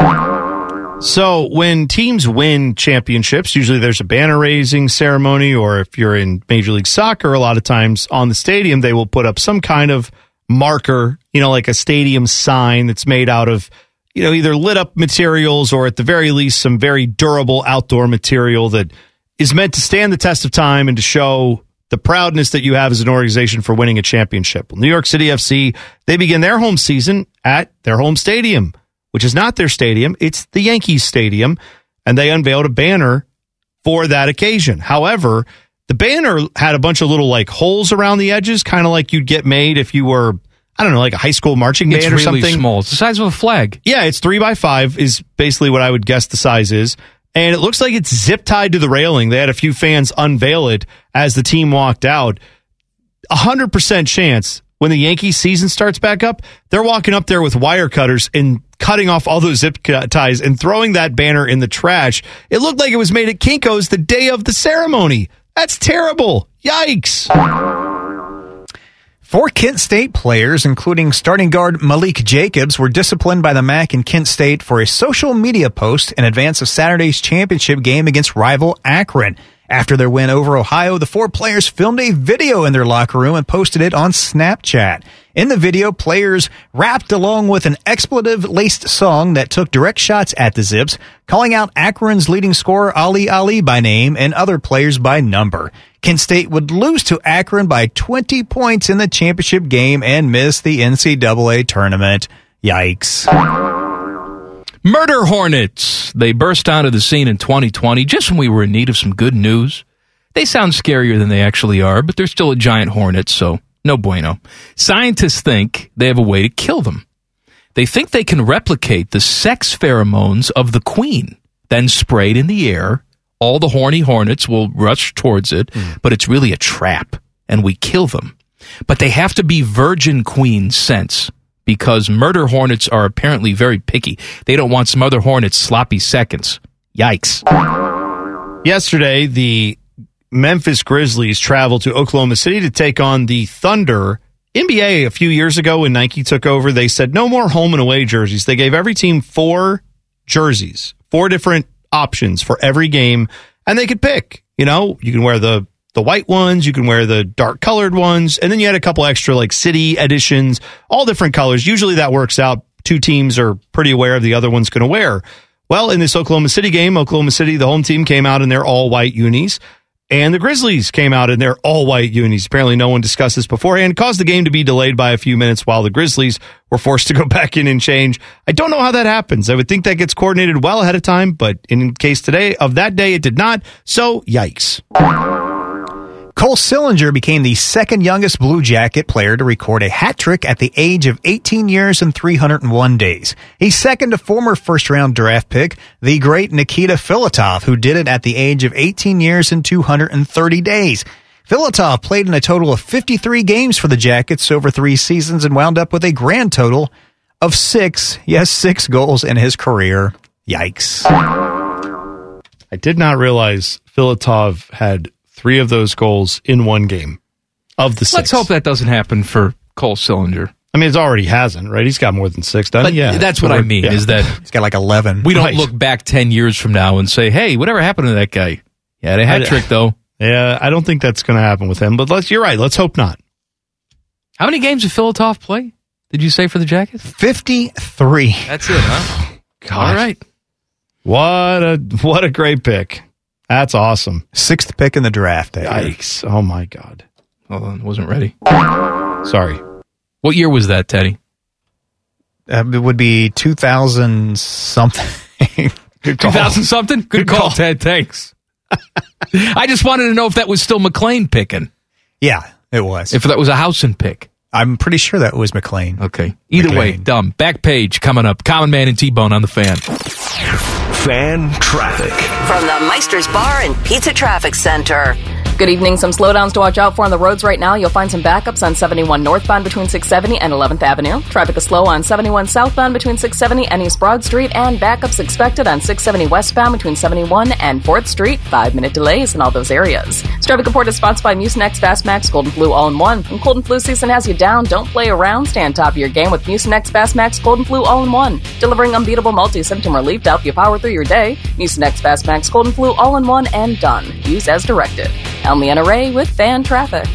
So when teams win championships, usually there's a banner raising ceremony, or if you're in Major League Soccer, a lot of times on the stadium, they will put up some kind of marker, you know, like a stadium sign that's made out of, you know, either lit up materials or at the very least some very durable outdoor material that is meant to stand the test of time and to show the proudness that you have as an organization for winning a championship. New York City FC, they begin their home season at their home stadium, which is not their stadium, it's the Yankees Stadium, and they unveiled a banner for that occasion. However, the banner had a bunch of little like holes around the edges, kind of like you'd get made if you were, I don't know, like a high school marching band It's or really something. small. It's the size of a flag. Yeah, it's three by five is basically what I would guess the size is. And it looks like it's zip tied to the railing. They had a few fans unveil it as the team walked out. A hundred percent chance when the Yankees season starts back up, they're walking up there with wire cutters and cutting off all those zip ties and throwing that banner in the trash. It looked like it was made at Kinko's the day of the ceremony. That's terrible. Yikes. Four Kent State players, including starting guard Malik Jacobs, were disciplined by the MAC in Kent State for a social media post in advance of Saturday's championship game against rival Akron. After their win over Ohio, the four players filmed a video in their locker room and posted it on Snapchat. In the video, players rapped along with an expletive laced song that took direct shots at the Zips, calling out Akron's leading scorer Ali Ali by name and other players by number. Kent State would lose to Akron by 20 points in the championship game and miss the NCAA tournament. Yikes. Murder Hornets. They burst onto the scene in 2020 just when we were in need of some good news. They sound scarier than they actually are, but they're still a giant hornet, so no bueno. Scientists think they have a way to kill them. They think they can replicate the sex pheromones of the queen, then sprayed in the air. All the horny hornets will rush towards it, hmm. but it's really a trap, and we kill them. But they have to be virgin queen scents because murder hornets are apparently very picky. They don't want some other hornets sloppy seconds. Yikes. Yesterday, the Memphis Grizzlies traveled to Oklahoma City to take on the Thunder. NBA a few years ago when Nike took over, they said no more home and away jerseys. They gave every team four jerseys, four different options for every game, and they could pick. You know, you can wear the the white ones, you can wear the dark colored ones, and then you had a couple extra like city editions, all different colors. Usually that works out. Two teams are pretty aware of the other one's going to wear. Well, in this Oklahoma City game, Oklahoma City, the home team came out in their all white unis. And the Grizzlies came out in their all white unis. Apparently, no one discussed this beforehand. Caused the game to be delayed by a few minutes while the Grizzlies were forced to go back in and change. I don't know how that happens. I would think that gets coordinated well ahead of time, but in case today of that day, it did not. So, yikes. Cole Sillinger became the second youngest Blue Jacket player to record a hat trick at the age of 18 years and 301 days. He's second to former first round draft pick, the great Nikita Filatov, who did it at the age of 18 years and 230 days. Filatov played in a total of 53 games for the Jackets over three seasons and wound up with a grand total of six, yes, six goals in his career. Yikes. I did not realize Filatov had three of those goals in one game of the 6 Let's hope that doesn't happen for Cole Sillinger. I mean, it already hasn't, right? He's got more than six, doesn't But he? Yeah. that's what Or- I mean yeah. is that He's got like 11. we don't Right. look back 10 years from now and say, hey, whatever happened to that guy? Yeah, they had a trick, though. Yeah, I don't think that's going to happen with him, but let's, you're right. Let's hope not. How many games did Filatov play? Did you say for the Jackets? 53. That's it, huh? All right. What a, what a great pick. That's awesome. Sixth pick in the draft. that year. Yikes. Oh my God. Hold on, wasn't ready. Sorry. What year was that, Teddy? Uh, it would be 2000 something. Good call. 2000 something? Good, call, Ted. Thanks. I just wanted to know if that was still MacLean picking, yeah, it was. if that was a Howson pick. I'm pretty sure that was MacLean. Okay. Either way, dumb. Back page coming up. Common Man and T Bone on the fan. Fan traffic. From the Meister's Bar and Pizza Traffic Center. Good evening. Some slowdowns to watch out for on the roads right now. You'll find some backups on 71 northbound between 670 and 11th Avenue. Traffic is slow on 71 southbound between 670 and East Broad Street, and backups expected on 670 westbound between 71 and 4th Street. Five minute delays in all those areas. This traffic report is sponsored by Mucinex Fastmax Cold and Flu All in One. When cold and flu season has you down, don't play around. Stand top of your game with Mucinex Fastmax Cold and Flu All in One. Delivering unbeatable multi symptom relief to help you power through your day. Mucinex Fastmax Cold and Flu All in One and done. Use as directed. I'm Leanna Ray with Fan Traffic.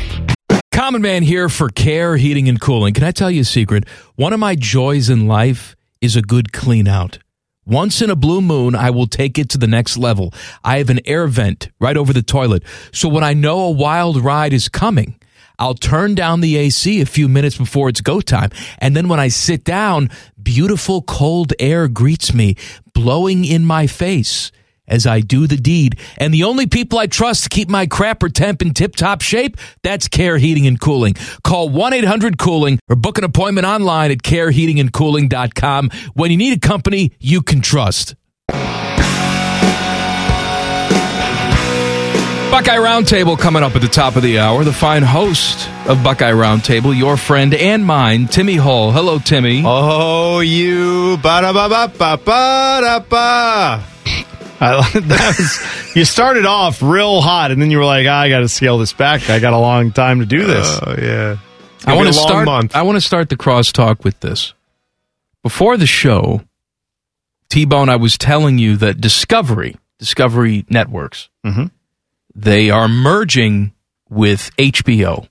Common Man here for Care Heating and Cooling. Can I tell you a secret? One of my joys in life is a good clean out. Once in a blue moon, I will take it to the next level. I have an air vent right over the toilet. So when I know a wild ride is coming, I'll turn down the AC a few minutes before it's go time. And then when I sit down, beautiful cold air greets me, blowing in my face as I do the deed. And the only people I trust to keep my crapper temp in tip top shape, that's Care Heating and Cooling. Call 1 800 Cooling or book an appointment online at careheatingandcooling.com when you need a company you can trust. Buckeye Roundtable coming up at the top of the hour. The fine host of Buckeye Roundtable, your friend and mine, Timmy Hall. Hello, Timmy. Oh, you ba da ba ba ba ba da ba. I, that was, you started off real hot, and then you were like, "Ah, "I got to scale this back. I got a long time to do this." Oh yeah. I want to long start. month. I want to start the crosstalk with this. Before the show, T Bone, I was telling you that Discovery, Discovery Networks, Mhm. They are merging with HBO.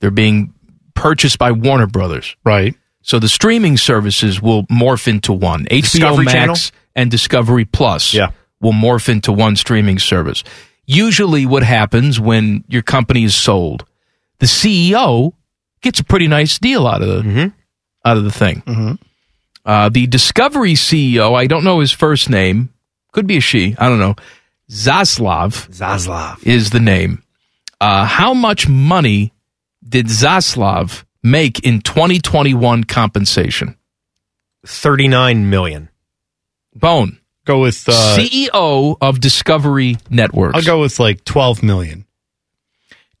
They're being purchased by Warner Brothers. Right. So the streaming services will morph into one. HBO Discovery Max Channel? and Discovery Plus Yeah. will morph into one streaming service. Usually what happens when your company is sold, the CEO gets a pretty nice deal out of the Mm-hmm. out of the thing. Uh, the Discovery CEO, I don't know his first name, could be a she, I don't know. Zaslav Zaslav. is the name. Uh, how much money did Zaslav make in 2021 compensation? 39 million. Bone, Go with. Uh, CEO of Discovery Networks. I'll go with like twelve million.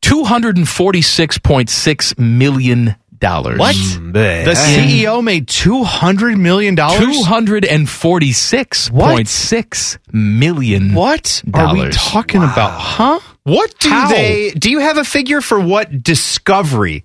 two hundred and forty-six point six million dollars. What? Bleh. The CEO made two hundred million dollars. Two hundred and forty-six point six million. What are we dollars. talking about? Huh? What do How? they do you have a figure for what Discovery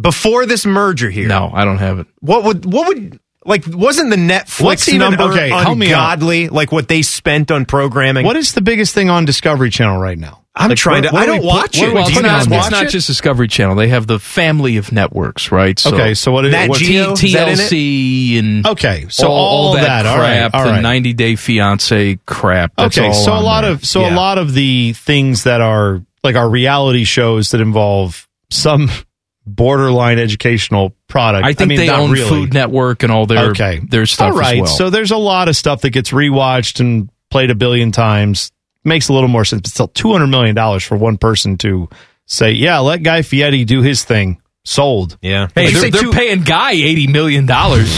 before this merger here? No, I don't have it. What would what would like wasn't the Netflix What's even- number okay, help me ungodly like what they spent on programming? What is the biggest thing on Discovery Channel right now? I'm Like, trying what- to what I do we don't put- watch what it. Well, Do it's you not, it's not just Discovery Channel. They have the family of networks, right? So Okay, so what is Nat what, Geo? T- Is that in it? TLC and Okay, so all, all that, that, crap, right, all the 90 Day Fiance crap. That's okay, all so a lot there. of so Yeah. a lot of the things that are like our reality shows that involve some borderline educational product. I think mean, they not own really. Food Network and all their okay, their stuff All right, as well. so there's a lot of stuff that gets rewatched and played a billion times. Makes a little more sense, but still, two hundred million dollars for one person to say, "Yeah, let Guy Fieri do his thing." Sold. Yeah. hey, Like, they're, they're two- paying Guy eighty million dollars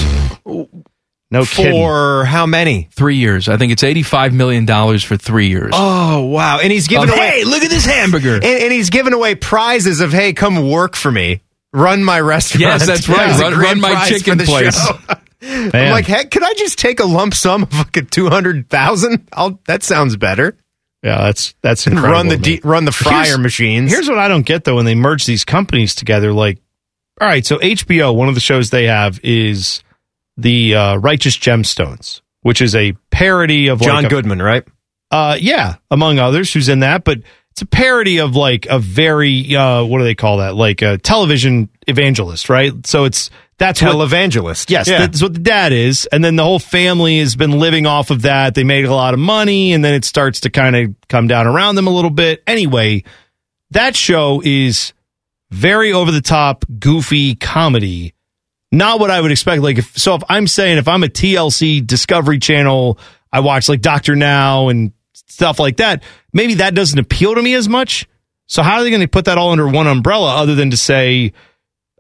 No kidding. for how many? three years. I think it's eighty five million dollars for three years. Oh wow! And he's giving Of, away. hey, look at this hamburger. and, and he's giving away prizes of hey, come work for me, run my restaurant. Yes, that's right. As a Run- run my chicken place. show. I'm like, heck, could I just take a lump sum of like two hundred thousand? I'll that sounds better. Yeah, that's that's incredible run the de- run the fryer Here's- machines. Here's what I don't get though when they merge these companies together. Like, all right, so HBO, one of the shows they have is the uh, Righteous Gemstones, which is a parody of John like a- Goodman, right? Uh, yeah, among others, who's in that, but it's a parody of like a very uh, what do they call that? Like a television evangelist, right? So it's that's what Televangelist. Yes, Yeah. that's what the dad is. And then the whole family has been living off of that. They make a lot of money, and then it starts to kind of come down around them a little bit. Anyway, that show is very over the top, goofy comedy. Not what I would expect. Like, if, so if I'm saying if I'm a TLC Discovery Channel, I watch like Doctor Now and stuff like that. Maybe that doesn't appeal to me as much. So how are they going to put that all under one umbrella other than to say,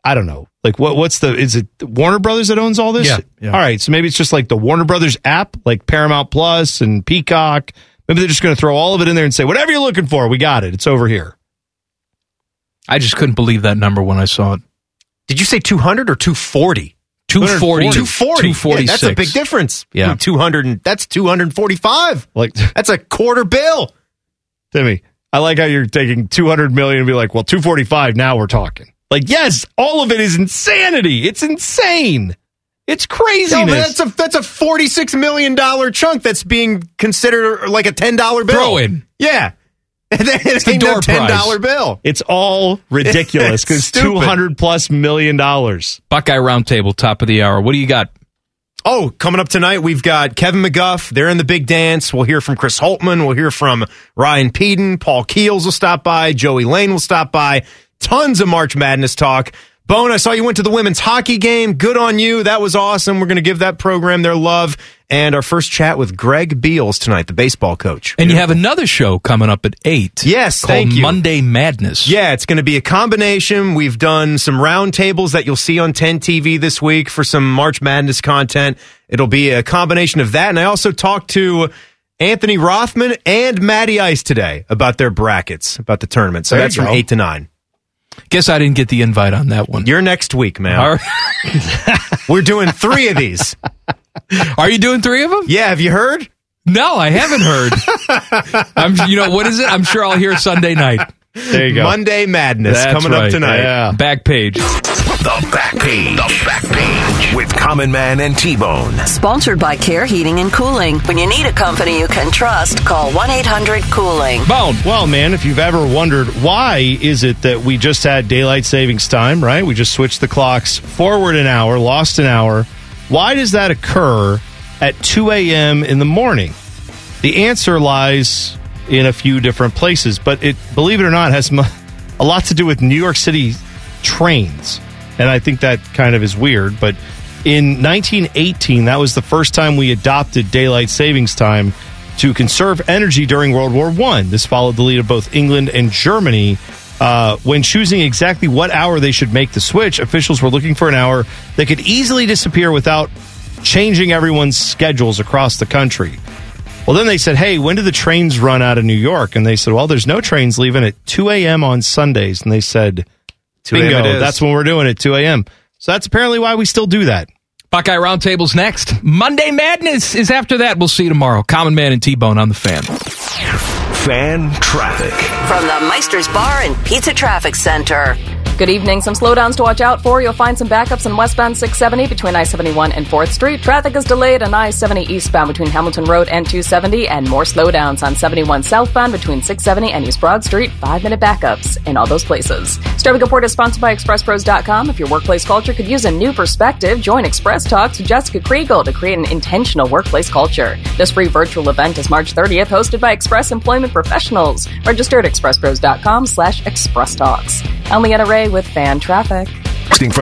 I don't know. Like what? What's the? Is it Warner Brothers that owns all this? Yeah, yeah. All right. So maybe it's just like the Warner Brothers app, like Paramount Plus and Peacock. Maybe they're just going to throw all of it in there and say, whatever you're looking for, we got it. It's over here. I just couldn't believe that number when I saw it. Did you say 200 or 240? 240. 240. Yeah, that's a big difference. Yeah. 200 and that's 245. Like That's a quarter bill. Timmy, I like how you're taking 200 million and be like, well, 245. Now we're talking. Like, yes, all of it is insanity. It's insane. It's No, craziness. but that's a that's a 46 million dollar chunk that's being considered like a $10 bill. Throw in. Yeah. it's the ain't no door $10 bill. It's all ridiculous because It's 200 plus million dollars. Buckeye Roundtable, top of the hour. What do you got? Oh, coming up tonight, we've got Kevin McGuff. They're in the big dance. We'll hear from Chris Holtmann. We'll hear from Ryan Pedon. Paul Keels will stop by. Joey Lane will stop by. Tons of March Madness talk. Bone, I saw you went to the women's hockey game. Good on you. That was awesome. We're going to give that program their love. And our first chat with Greg Beals tonight, the baseball coach. And you have another show coming up at 8. Yes, thank you. Monday Madness. Yeah, it's going to be a combination. We've done some roundtables that you'll see on 10 TV this week for some March Madness content. It'll be a combination of that. And I also talked to Anthony Rothman and Matty Ice today about their brackets, about the tournament. So There that's from 8 to 9. Guess I didn't get the invite on that one. You're next week, man. Right. We're doing three of these. Are you doing three of them? Yeah, have you heard? No, I haven't heard. I'm, you know, what is it? I'm sure I'll hear Sunday night. There you go. Monday Madness That's coming right. up tonight. Yeah. Back page. The back page. The back page with Common Man and T-Bone. Sponsored by Care Heating and Cooling. When you need a company you can trust, call 1 800 Cooling. Bone. Well, man, if you've ever wondered why is it that we just had daylight savings time, right? We just switched the clocks forward an hour, lost an hour. Why does that occur at 2 a.m. in the morning? The answer lies in a few different places, but it, believe it or not, has a lot to do with New York City trains. And I think that kind of is weird, but in 1918, that was the first time we adopted daylight savings time to conserve energy during World War One. This followed the lead of both England and Germany. Uh, when choosing exactly what hour they should make the switch, officials were looking for an hour that could easily disappear without changing everyone's schedules across the country. Well, then they said, hey, when do the trains run out of New York? And they said, well, there's no trains leaving at 2 a.m. on Sundays. And they said, 2 bingo, that's when we're doing it, 2 a.m. So that's apparently why we still do that. Buckeye Roundtable's next. Monday Madness is after that. We'll see you tomorrow. Common Man and T-Bone on the fan. Fan traffic. From the Meister's Bar and Pizza Traffic Center. Good evening. Some slowdowns to watch out for. You'll find some backups in westbound 670 between I 71 and 4th Street. Traffic is delayed on I 70 eastbound between Hamilton Road and 270, and more slowdowns on 71 southbound between 670 and East Broad Street. Five minute backups in all those places. Starving Report is sponsored by ExpressPros.com. If your workplace culture could use a new perspective, join Express Talks with Jessica Kriegel to create an intentional workplace culture. This free virtual event is March 30th, hosted by Express Employment Professionals. Register at expresspros.com slash express talks. I'm Leanna Ray with Fan Traffic.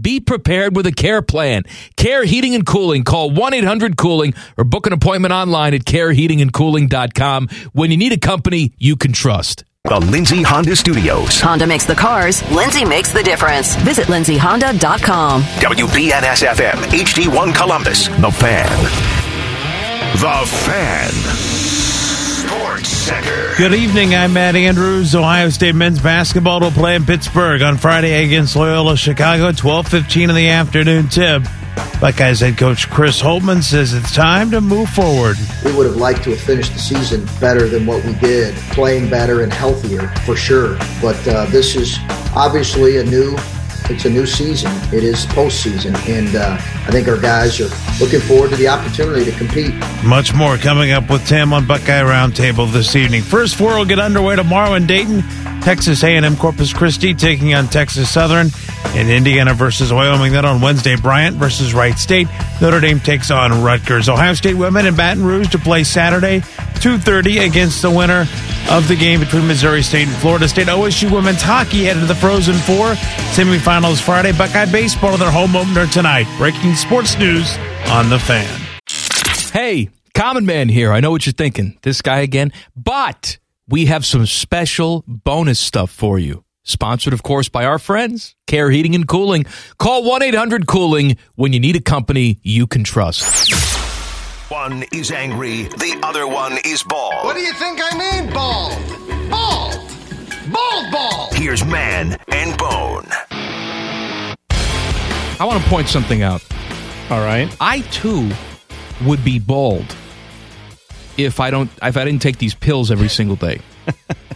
Be prepared with a care plan. Care Heating and Cooling. Call 1-800-COOLING or book an appointment online at careheatingandcooling.com when you need a company you can trust. The Lindsay Honda Studios. Honda makes the cars, Lindsay makes the difference. Visit lindsayhonda.com. WBNS FM, HD1 Columbus. The Fan. The Fan. Sports Center. Good evening. I'm Matt Andrews. Ohio State men's basketball will play in Pittsburgh on Friday against Loyola Chicago, 12:15 in the afternoon tip. Buckeyes head coach Chris Holtmann says it's time to move forward. We would have liked to have finished the season better than what we did, playing better and healthier for sure. But uh, this is obviously a new. It's a new season. It is postseason, and uh, I think our guys are looking forward to the opportunity to compete. Much more coming up with Tim on Buckeye Roundtable this evening. First four will get underway tomorrow in Dayton. Texas A&M Corpus Christi taking on Texas Southern, and Indiana versus Wyoming. Then on Wednesday, Bryant versus Wright State. Notre Dame takes on Rutgers. Ohio State women in Baton Rouge to play Saturday 2.30 against the winner of the game between Missouri State and Florida State. OSU women's hockey headed to the Frozen Four. Semifinals Friday. Buckeye baseball their home opener tonight. Breaking sports news on The Fan. Hey, Common Man here. I know what you're thinking. This guy again. But we have some special bonus stuff for you. Sponsored, of course, by our friends, Care Heating and Cooling. Call 1 800 Cooling when you need a company you can trust. One is angry, the other one is bald. What do you think I mean, bald? Bald! Bald bald! Here's Man and Bone. I want to point something out. All right. I too would be bald if I don't if I didn't take these pills every single day.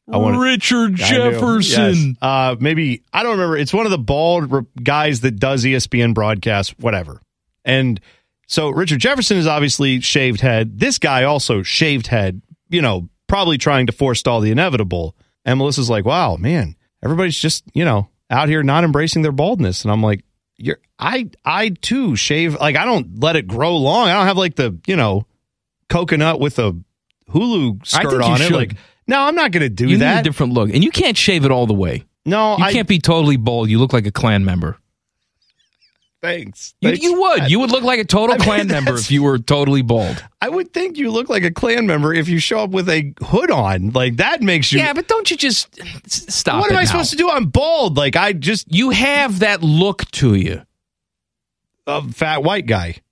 I wanna- Richard. Jefferson. Yes. Uh, maybe I don't remember. It's one of the bald re- guys that does ESPN broadcasts, whatever. And so Richard Jefferson is obviously shaved head. This guy also shaved head. You know, probably trying to forestall the inevitable. And Melissa's like, "Wow, man, everybody's just you know out here not embracing their baldness." And I'm like, "You're I I too shave like I don't let it grow long. I don't have like the you know coconut with a Hulu skirt on it. should. Like, no, I'm not going to do you that. need a different look. And you can't shave it all the way. No, You I can't be totally bald. You look like a Klan member. Thanks. You, Thanks. you would. You would look like a total I mean, Klan member if you were totally bald. I would think you look like a Klan member if you show up with a hood on. Like that makes you. Yeah, but don't you just stop what am I now. supposed to do? I'm bald. Like I just You have that look to you. a fat white guy